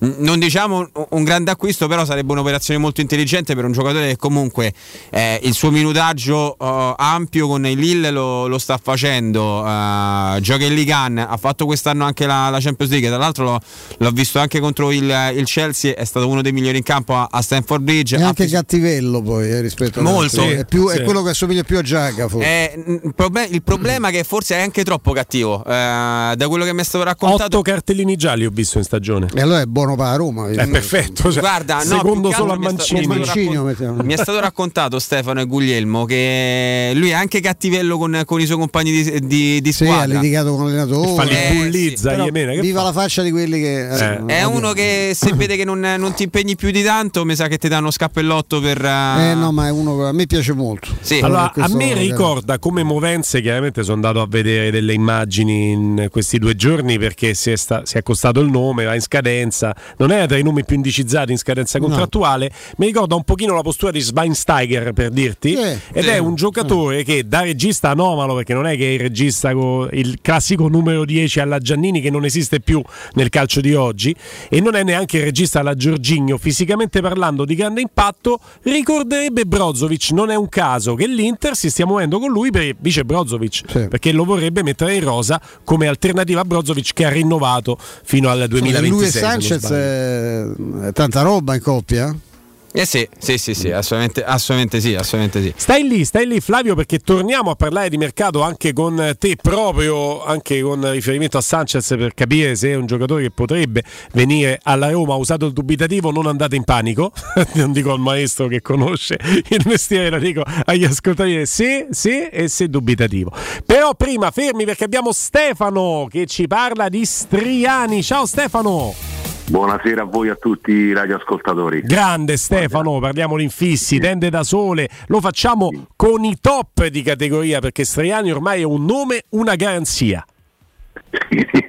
non diciamo un grande acquisto però sarebbe un'operazione molto intelligente per un giocatore che comunque eh, il suo minutaggio eh, ampio con il Lille lo, lo sta facendo eh, gioca in Ligan ha fatto quest'anno anche la, la Champions League tra l'altro l'ho, l'ho visto anche contro il, il Chelsea è stato uno dei migliori in campo a, a Stamford Bridge Ha anche fis- cattivello poi eh, rispetto ad Molto. È, più- è Sì. quello che assomiglia più a Giaga forse. Eh, il proble- il problema è che forse è anche troppo cattivo eh, da quello che mi è stato raccontato Otto cartellini gialli ho visto in stagione. E allora è buono per la Roma. È perfetto. cioè, Guarda, no, secondo solo a è Mancini. mi è stato Mancini. Mi è stato raccontato Stefano e Guglielmo che lui è anche cattivello con, con i suoi compagni di, di, di Sì, ha squadra. litigato con l'allenatore. Fa li Eh, bullizza, Però gli mena, che viva fa? la faccia di quelli che Eh. È uno che se vede che non, non ti impegni più di tanto, mi sa che ti danno scappellotto per. eh, Eh no, ma è uno che a me piace molto. Sì. Allora, a me ricorda come movenze, chiaramente sono andato a vedere delle immagini in questi due giorni perché si è, sta- si è accostato il nome, va in scadenza, non era tra i nomi più indicizzati in scadenza No. contrattuale, mi ricorda un pochino la postura di Schweinsteiger per dirti, Sì, ed sì. è un giocatore che da regista anomalo, perché non è che è il regista con il classico numero 10 alla Giannini che non esiste più nel calcio di oggi, e non è neanche il regista alla Giorginio, fisicamente parlando di grande impatto, ricorderebbe Brozovic, non è un caso che l'Inter si stia muovendo con lui per vice Brozovic, Sì. perché lo vorrebbe mettere in rosa come alternativa a Brozovic che ha rinnovato fino al 2026. lui e Sanchez tanta roba in coppia. Eh sì, sì, sì, sì, assolutamente, assolutamente sì, assolutamente sì. Stai lì, stai lì Flavio perché torniamo a parlare di mercato anche con te proprio, anche con riferimento a Sanchez per capire se è un giocatore che potrebbe venire alla Roma, usato il dubitativo, non andate in panico, non dico al maestro che conosce il mestiere, lo dico agli ascoltatori, se, se e se dubitativo. Però prima fermi perché abbiamo Stefano che ci parla di Striani, ciao Stefano! Buonasera a voi a tutti i radioascoltatori. Grande Stefano, parliamo di infissi, tende da sole, lo facciamo con i top di categoria perché Striani ormai è un nome, una garanzia.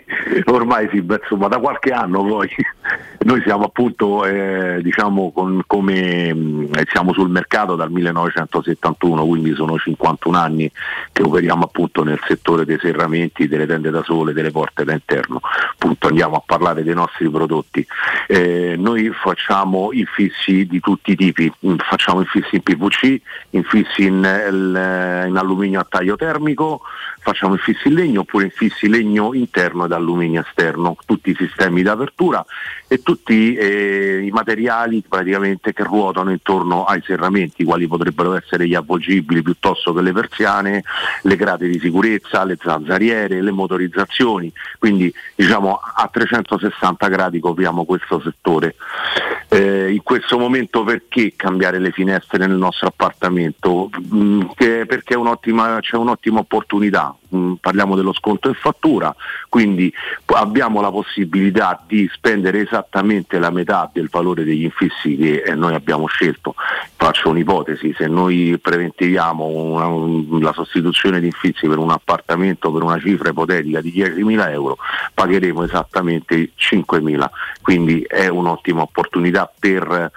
Ormai sì, insomma da qualche anno poi noi siamo appunto eh, diciamo con- come mh, siamo sul mercato dal 1971, quindi sono 51 anni che operiamo appunto nel settore dei serramenti, delle tende da sole, delle porte da interno, appunto andiamo a parlare dei nostri prodotti. Eh, noi facciamo infissi di tutti i tipi, Mm, facciamo infissi in PVC, infissi in, eh, in alluminio a taglio termico, facciamo infissi in legno oppure infissi legno interno ed alluminio esterno, tutti i sistemi d'apertura e tutti eh, i materiali praticamente che ruotano intorno ai serramenti, quali potrebbero essere gli avvolgibili piuttosto che le persiane, le grate di sicurezza, le zanzariere, le motorizzazioni, quindi diciamo a 360 gradi copriamo questo settore. Eh, in questo momento perché cambiare le finestre nel nostro appartamento? Mm, perché un'ottima- c'è un'ottima opportunità. Mm, parliamo dello sconto in fattura, quindi abbiamo la possibilità di spendere esattamente la metà del valore degli infissi che eh, noi abbiamo scelto. Faccio un'ipotesi, se noi preventiviamo una- un- la sostituzione di infissi per un appartamento per una cifra ipotetica di 10.000 euro, pagheremo esattamente 5.000, quindi è un'ottima opportunità per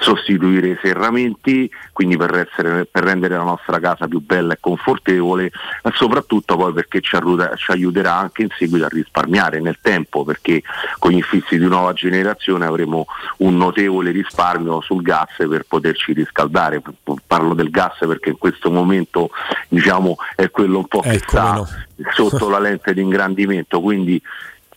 sostituire i serramenti, quindi per, essere- per rendere la nostra casa più bella e confortevole, e soprattutto poi perché ci, arruda- ci aiuterà anche in seguito a risparmiare nel tempo, perché con gli infissi di nuova generazione avremo un notevole risparmio sul gas per poterci riscaldare. Parlo del gas perché in questo momento diciamo, è quello un po' che Eh, come sta no. sotto la lente di ingrandimento, quindi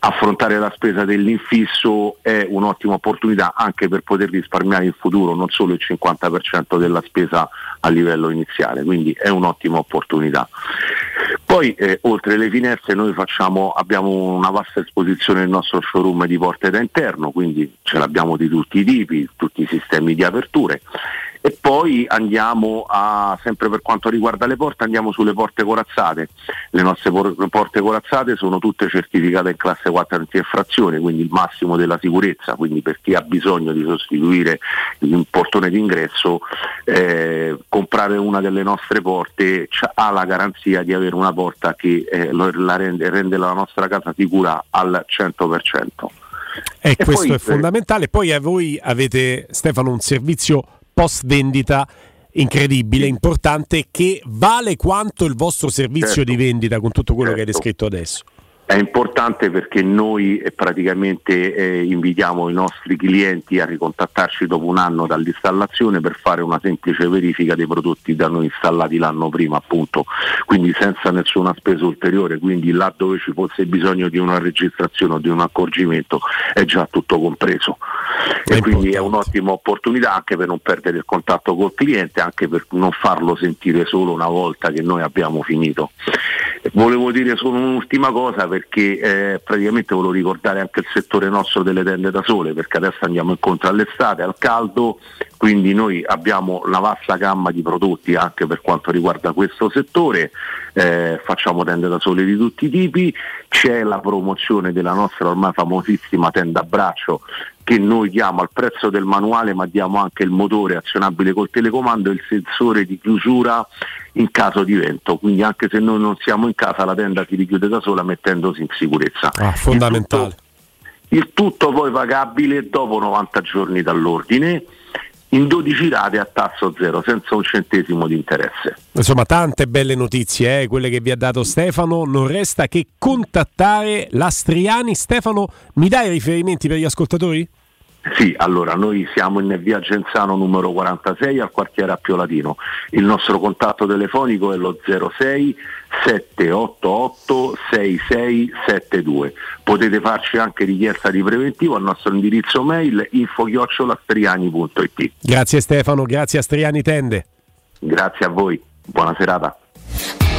affrontare la spesa dell'infisso è un'ottima opportunità anche per poter risparmiare in futuro non solo il 50% della spesa a livello iniziale, quindi è un'ottima opportunità. Poi eh, oltre le finestre noi facciamo, abbiamo una vasta esposizione nel nostro showroom di porte da interno, quindi ce l'abbiamo di tutti i tipi, tutti i sistemi di aperture e poi andiamo a, sempre per quanto riguarda le porte, andiamo sulle porte corazzate. Le nostre por- porte corazzate sono tutte certificate in classe 4 anti-effrazione, quindi il massimo della sicurezza, quindi per chi ha bisogno di sostituire il portone d'ingresso, eh, comprare una delle nostre porte ha la garanzia di avere una porta che eh, la rende, rende la nostra casa sicura al 100%. E, E questo poi, è fondamentale. Poi a voi avete, Stefano, un servizio post vendita incredibile, importante, che vale quanto il vostro servizio Certo. di vendita con tutto quello che hai Certo. descritto adesso. È importante perché noi eh, praticamente eh, invitiamo i nostri clienti a ricontattarci dopo un anno dall'installazione per fare una semplice verifica dei prodotti da noi installati l'anno prima, appunto, quindi senza nessuna spesa ulteriore, quindi là dove ci fosse bisogno di una registrazione o di un accorgimento è già tutto compreso. E quindi è un'ottima opportunità anche per non perdere il contatto col cliente, anche per non farlo sentire solo una volta che noi abbiamo finito. Volevo dire solo un'ultima cosa perché eh, praticamente volevo ricordare anche il settore nostro delle tende da sole perché adesso andiamo incontro all'estate, al caldo, quindi noi abbiamo una vasta gamma di prodotti anche per quanto riguarda questo settore, eh, facciamo tende da sole di tutti i tipi, c'è la promozione della nostra ormai famosissima tenda a braccio che noi diamo al prezzo del manuale ma diamo anche il motore azionabile col telecomando e il sensore di chiusura in caso di vento, quindi anche se noi non siamo in casa la tenda si richiude da sola mettendosi in sicurezza. Ah, fondamentale. Il tutto poi pagabile dopo 90 giorni dall'ordine in 12 rate a tasso zero, senza un centesimo di interesse. Insomma, tante belle notizie, eh, quelle che vi ha dato Stefano. Non resta che contattare l'Astriani. Stefano, mi dai riferimenti per gli ascoltatori? Sì, allora noi siamo in via Genzano numero 46 al quartiere Appio Latino. Il nostro contatto telefonico è lo 06 788 6672. Potete farci anche richiesta di preventivo al nostro indirizzo mail info-astriani.it. Grazie Stefano, grazie Astriani Tende. Grazie a voi, buona serata.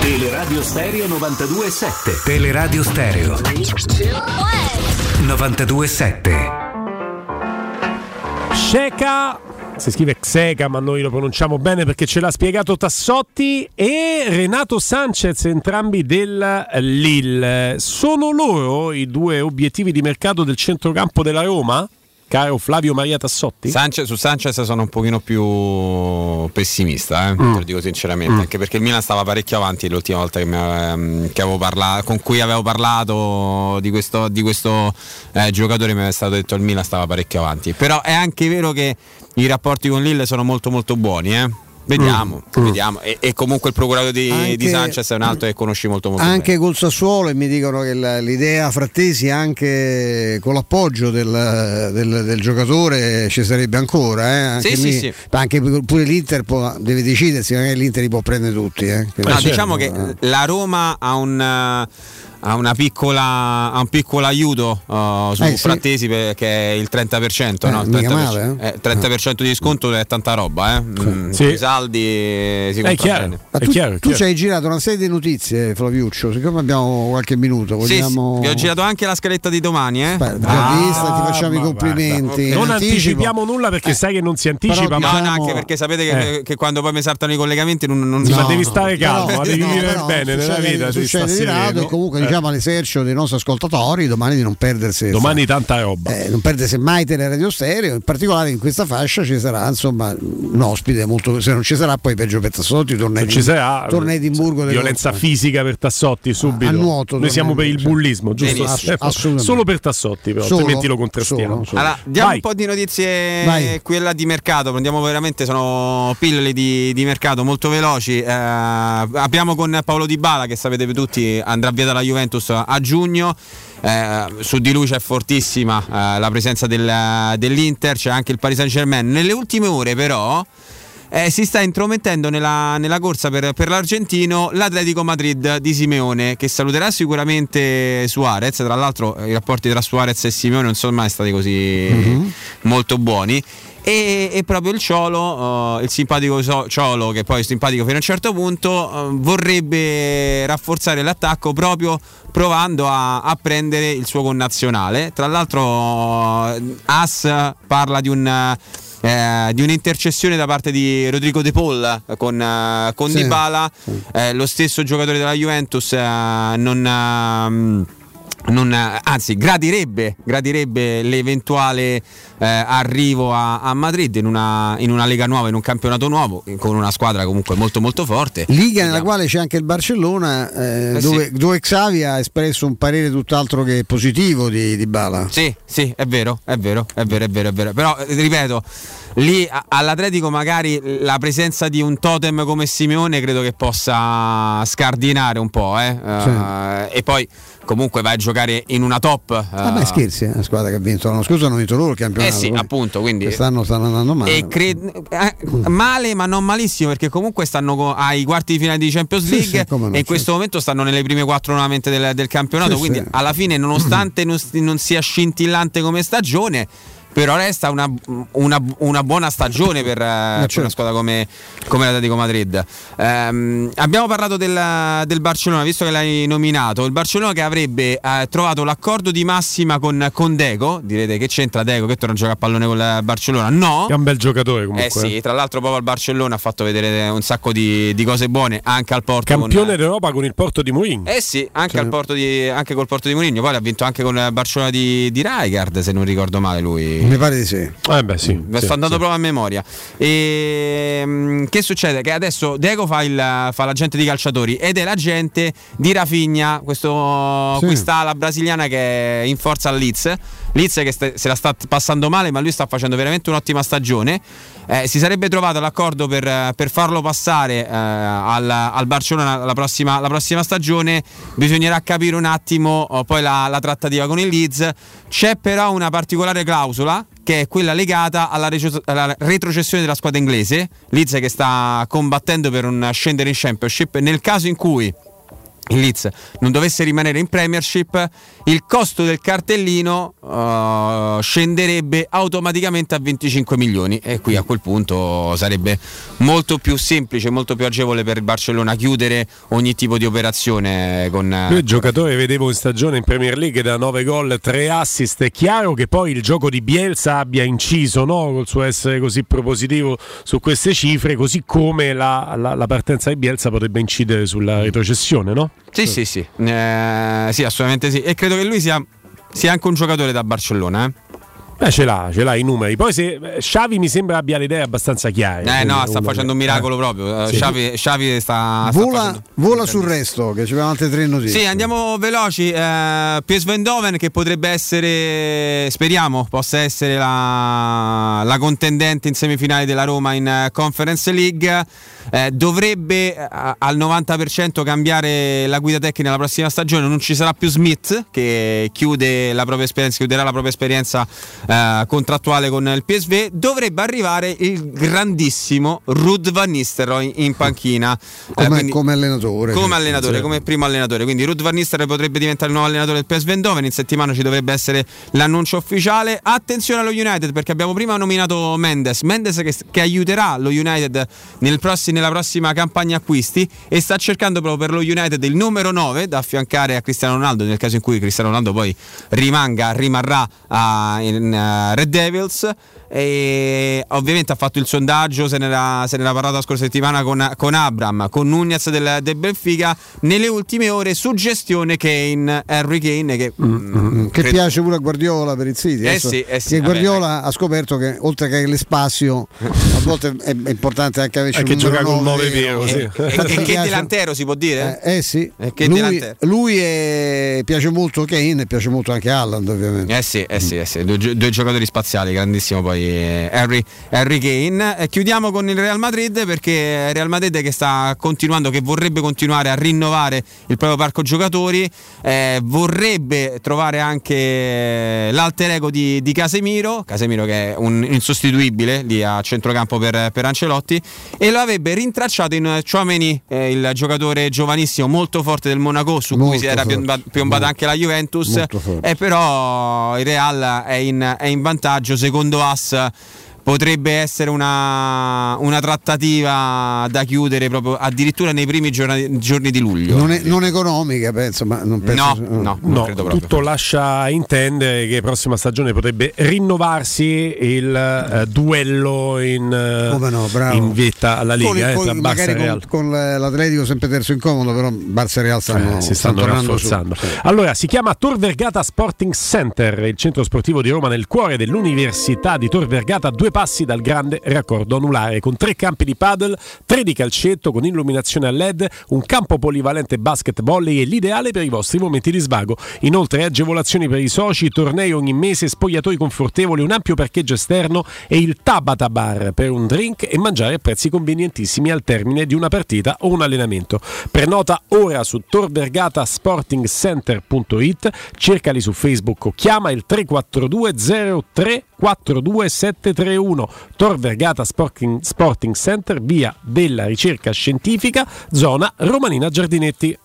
Teleradio Stereo 92.7 Teleradio Stereo 92.7 Sheka, si scrive Xeca, ma noi lo pronunciamo bene perché ce l'ha spiegato Tassotti e Renato Sanchez, entrambi del Lille. Sono loro i due obiettivi di mercato del centrocampo della Roma? Caro Flavio Maria Tassotti? Sanchez- su Sanchez sono un pochino più pessimista, eh, Mm. te lo dico sinceramente, anche perché il Milan stava parecchio avanti l'ultima volta che mi ave- che avevo parlato, con cui avevo parlato di questo, di questo eh, giocatore mi aveva stato detto il Milan stava parecchio avanti. Però è anche vero che i rapporti con Lille sono molto molto buoni, eh. Vediamo, vediamo. E, e comunque il procuratore di, Anche- di Sanchez è un altro che conosci molto molto bene. anche col Sassuolo e mi dicono che la- l'idea Frattesi anche con l'appoggio del, del- del giocatore ci sarebbe ancora eh? anche, Sì, sì, lì- sì. anche pure l'Inter può- deve decidersi magari l'Inter li può prendere tutti eh? No, diciamo che la Roma ha un, ha una piccola, ha un piccolo aiuto uh, su Eh, sì. Frattesi perché è il 30%, Eh, no? Il mica 30%, male, eh, 30% di sconto è tanta roba, eh? Mm, Sì. I saldi eh, si bene. Ma tu, tu ci hai girato una serie di notizie, Flaviuccio. Siccome abbiamo qualche minuto, Sì, vogliamo. sì, vi ho girato anche la scaletta di domani, eh? Già vista, ti facciamo i complimenti. Non in anticipo. anticipiamo nulla perché sai che non si anticipa, No, ma no, anche perché sapete che, Eh. che quando poi mi saltano i collegamenti non, non Sì, ma no, devi no. stare calmo, devi No, vivere però bene nella vita. si sta succede di sereno. e comunque Eh. Diciamo all'esercito dei nostri ascoltatori domani di non perdersi Domani tanta roba. eh, non perdersi mai Teleradio Stereo in particolare in questa fascia ci sarà insomma un ospite molto se non ci sarà poi peggio per Tassotti torna, Non ci sarà torna Edimburgo violenza fisica per Tassotti subito. a nuoto Noi siamo per il bullismo, giusto? Benissimo. Stefano? Assolutamente. Solo per Tassotti, però, Solo? altrimenti lo contrastiamo. Solo, solo. Allora, diamo Vai. un po' di notizie Vai. quella di mercato, prendiamo veramente, sono pillole di, di mercato molto veloci. Eh, abbiamo con Paolo Di Bala, che sapete tutti andrà via dalla Juventus a giugno. Eh, su di lui c'è fortissima eh, la presenza del- dell'Inter, c'è anche il Paris Saint Germain. Nelle ultime ore però eh, si sta intromettendo nella, nella corsa per, per l'argentino l'Atletico Madrid di Simeone che saluterà sicuramente Suarez. Tra l'altro eh, i rapporti tra Suarez e Simeone non sono mai stati così molto buoni. E, e proprio il Ciolo, eh, il simpatico Ciolo, che poi è simpatico fino a un certo punto, eh, vorrebbe rafforzare l'attacco proprio provando a, a prendere il suo connazionale. Tra l'altro, As parla di un. eh, eh, di un'intercessione da parte di Rodrigo De Paul con, eh, con Sì. Dybala, Eh, lo stesso giocatore della Juventus eh, non... non, anzi, gradirebbe, gradirebbe l'eventuale eh, arrivo a, a Madrid in una, in una Lega nuova, in un campionato nuovo, con una squadra comunque molto molto forte. Liga nella quale c'è anche il Barcellona, eh, Eh dove, sì. dove Xavi ha espresso un parere tutt'altro che positivo di, di Bala. Sì, sì, è vero, è vero, è vero, è vero, è vero. Però eh, ripeto, lì all'Atletico magari la presenza di un totem come Simeone credo che possa scardinare un po', eh. Eh, e poi comunque vai a giocare in una top. eh, Vabbè, scherzi, è una squadra che ha vinto l'anno scorso, hanno vinto loro il campionato. Eh sì, appunto, quindi Quest'anno stanno andando male. Cre- eh, male, ma non malissimo, perché comunque stanno ai quarti di finale di Champions Sì, League sì, come no, e in questo momento stanno nelle prime quattro nuovamente del, del campionato. Sì, quindi sì. alla fine, nonostante non, non sia scintillante come stagione. Però resta una, una- una buona stagione per, eh, per certo. una squadra come, come l'Atletico Madrid. Ehm, abbiamo parlato del, del Barcellona, visto che l'hai nominato. Il Barcellona che avrebbe eh, trovato l'accordo di massima con, con Deco. Direte che c'entra Deco che torna a giocare a pallone con il Barcellona? No. È un bel giocatore comunque. Eh sì, tra l'altro proprio al Barcellona ha fatto vedere un sacco di, di cose buone anche al Porto. Campione con- d'Europa con il Porto di Mourinho. eh sì, anche, al Porto di, anche col Porto di Mourinho. Poi ha vinto anche con il Barcellona di, di Rijkaard, se non ricordo male lui. Mi pare di sì. Eh beh sì. Mi sì, sto andando sì. proprio a memoria. E, mm, che succede? Che adesso Deco fa, il, fa l'agente di calciatori ed è l'agente di Rafinha, questo, Sì. quest'ala brasiliana che è in forza al Leeds. Leeds che sta- se la sta passando male, ma lui sta facendo veramente un'ottima stagione. Eh, si sarebbe trovato l'accordo per, per farlo passare eh, al, al Barcellona la prossima, la prossima stagione. Bisognerà capire un attimo oh, poi la, la trattativa con il Leeds. C'è però una particolare clausola che è quella legata alla, retrocessione della squadra inglese. Leeds che sta combattendo per un scendere in Championship. Nel caso in cui il Leeds non dovesse rimanere in Premiership, il costo del cartellino uh, scenderebbe automaticamente a 25 milioni e qui a quel punto sarebbe molto più semplice, molto più agevole per il Barcellona chiudere ogni tipo di operazione con Lui è giocatore, vedevo in stagione in Premier League da 9 gol, 3 assist. È chiaro che poi il gioco di Bielsa abbia inciso no? col suo essere così propositivo su queste cifre, così come la, la- la partenza di Bielsa potrebbe incidere sulla retrocessione, no? Sì, sì, sì, Eh, sì, assolutamente sì. E credo che lui sia, sia anche un giocatore da Barcellona. Eh? Beh, ce l'ha, ce l'ha i numeri. Poi se eh, Xavi mi sembra abbia le idee abbastanza chiare. Eh no, sta facendo un miracolo proprio. Eh, Sì. Xavi, Xavi sta, sta Vola, facendo- vola sul resto, che ci abbiamo altre tre notizie. Sì, andiamo veloci. Eh, PSV Eindhoven che potrebbe essere, speriamo, possa essere la, la contendente in semifinale della Roma in eh, Conference League. Eh, dovrebbe eh, al 90% cambiare la guida tecnica la prossima stagione. Non ci sarà più Smith che chiude la propria esperienza, chiuderà la propria esperienza eh, contrattuale con il PSV. Dovrebbe arrivare il grandissimo Rud Van Nistelrooy in panchina. Eh, Come, quindi- come allenatore. come allenatore, come primo allenatore. Quindi Ruth Van Nistelrooy potrebbe diventare il nuovo allenatore del PSV Eindhoven. In settimana ci dovrebbe essere l'annuncio ufficiale. Attenzione allo United perché abbiamo prima nominato Mendes. Mendes che, che aiuterà lo United nel prossi- nella prossima campagna acquisti e sta cercando proprio per lo United il numero 9 da affiancare a Cristiano Ronaldo nel caso in cui Cristiano Ronaldo poi rimanga, rimarrà ah, in eh, Red Devils. E ovviamente ha fatto il sondaggio, se n'era, se n'era parlato la scorsa settimana con, con Abram, con Nunez del, del Benfica. Nelle ultime ore, suggestione Kane, Harry Kane, che, mm, Che credo- piace pure a Guardiola per il City. Eh sì, eh sì, che vabbè, Guardiola ha scoperto che oltre che l'espazio, a volte è, è importante anche averci un gioca numero col nove nove vero. pieno, sì. E, e che piace- delantero si può dire? Eh, eh sì, E che lui, lui è- piace molto Kane e piace molto anche Haaland ovviamente. Eh sì, eh sì, eh sì. Due, due giocatori spaziali, grandissimo poi eh, Harry, Harry Kane. Eh, chiudiamo con il Real Madrid perché Real Madrid che sta continuando, che vorrebbe continuare a rinnovare il proprio parco giocatori, eh, vorrebbe trovare anche l'alter ego di, di Casemiro, Casemiro che è un insostituibile lì a centrocampo per, per Ancelotti, e lo avrebbe rintracciato in Chouameni, eh, il giocatore giovanissimo molto forte del Monaco su cui Molto si era forte. piomba- piombata anche la Juventus. Molto forte. Eh, però il Real è in, è in vantaggio, secondo As potrebbe essere una, una trattativa da chiudere proprio addirittura nei primi giorni, giorni di luglio. Non, è, non economica, penso, ma non penso. No, no, non No, credo proprio. tutto lascia intendere che prossima stagione potrebbe rinnovarsi il eh, duello in, eh, no, in vetta alla Liga Con eh, con- tra Barça magari con, con l'Atletico sempre terzo incomodo, però Barça e Real stanno, Eh, si stanno tornando su. rafforzando. Allora, si chiama Tor Vergata Sporting Center, il centro sportivo di Roma nel cuore dell'Università di Tor Vergata, due passi dal grande raccordo anulare, con tre campi di paddle, tre di calcetto con illuminazione a LED, un campo polivalente basket volley e l'ideale per i vostri momenti di svago. Inoltre agevolazioni per i soci, tornei ogni mese, spogliatoi confortevoli, un ampio parcheggio esterno e il Tabata Bar per un drink e mangiare a prezzi convenientissimi al termine di una partita o un allenamento. Prenota ora su torvergatasportingcenter.it, cercali su Facebook o chiama il 342 03 42731 Tor Vergata Sporting, Sporting Center, via della ricerca scientifica, zona Romanina Giardinetti.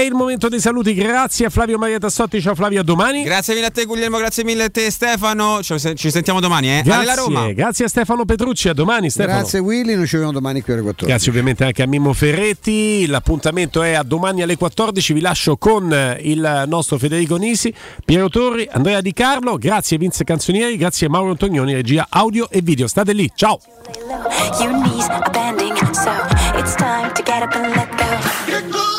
È il momento dei saluti, grazie a Flavio Maria Tassotti, ciao Flavio, a domani. Grazie mille a te Guglielmo, grazie mille a te Stefano, ci, ci sentiamo domani eh. Alla Roma. Grazie, grazie a Stefano Petrucci, a domani Stefano. Grazie Willy, noi ci vediamo domani qui alle 14. Grazie ovviamente anche a Mimmo Ferretti, l'appuntamento è a domani alle 14, vi lascio con il nostro Federico Nisi, Piero Torri, Andrea Di Carlo, grazie Vince Canzonieri, grazie Mauro Antonioni, regia audio e video, state lì, ciao! Your knees are bending, so it's time to get up and let go.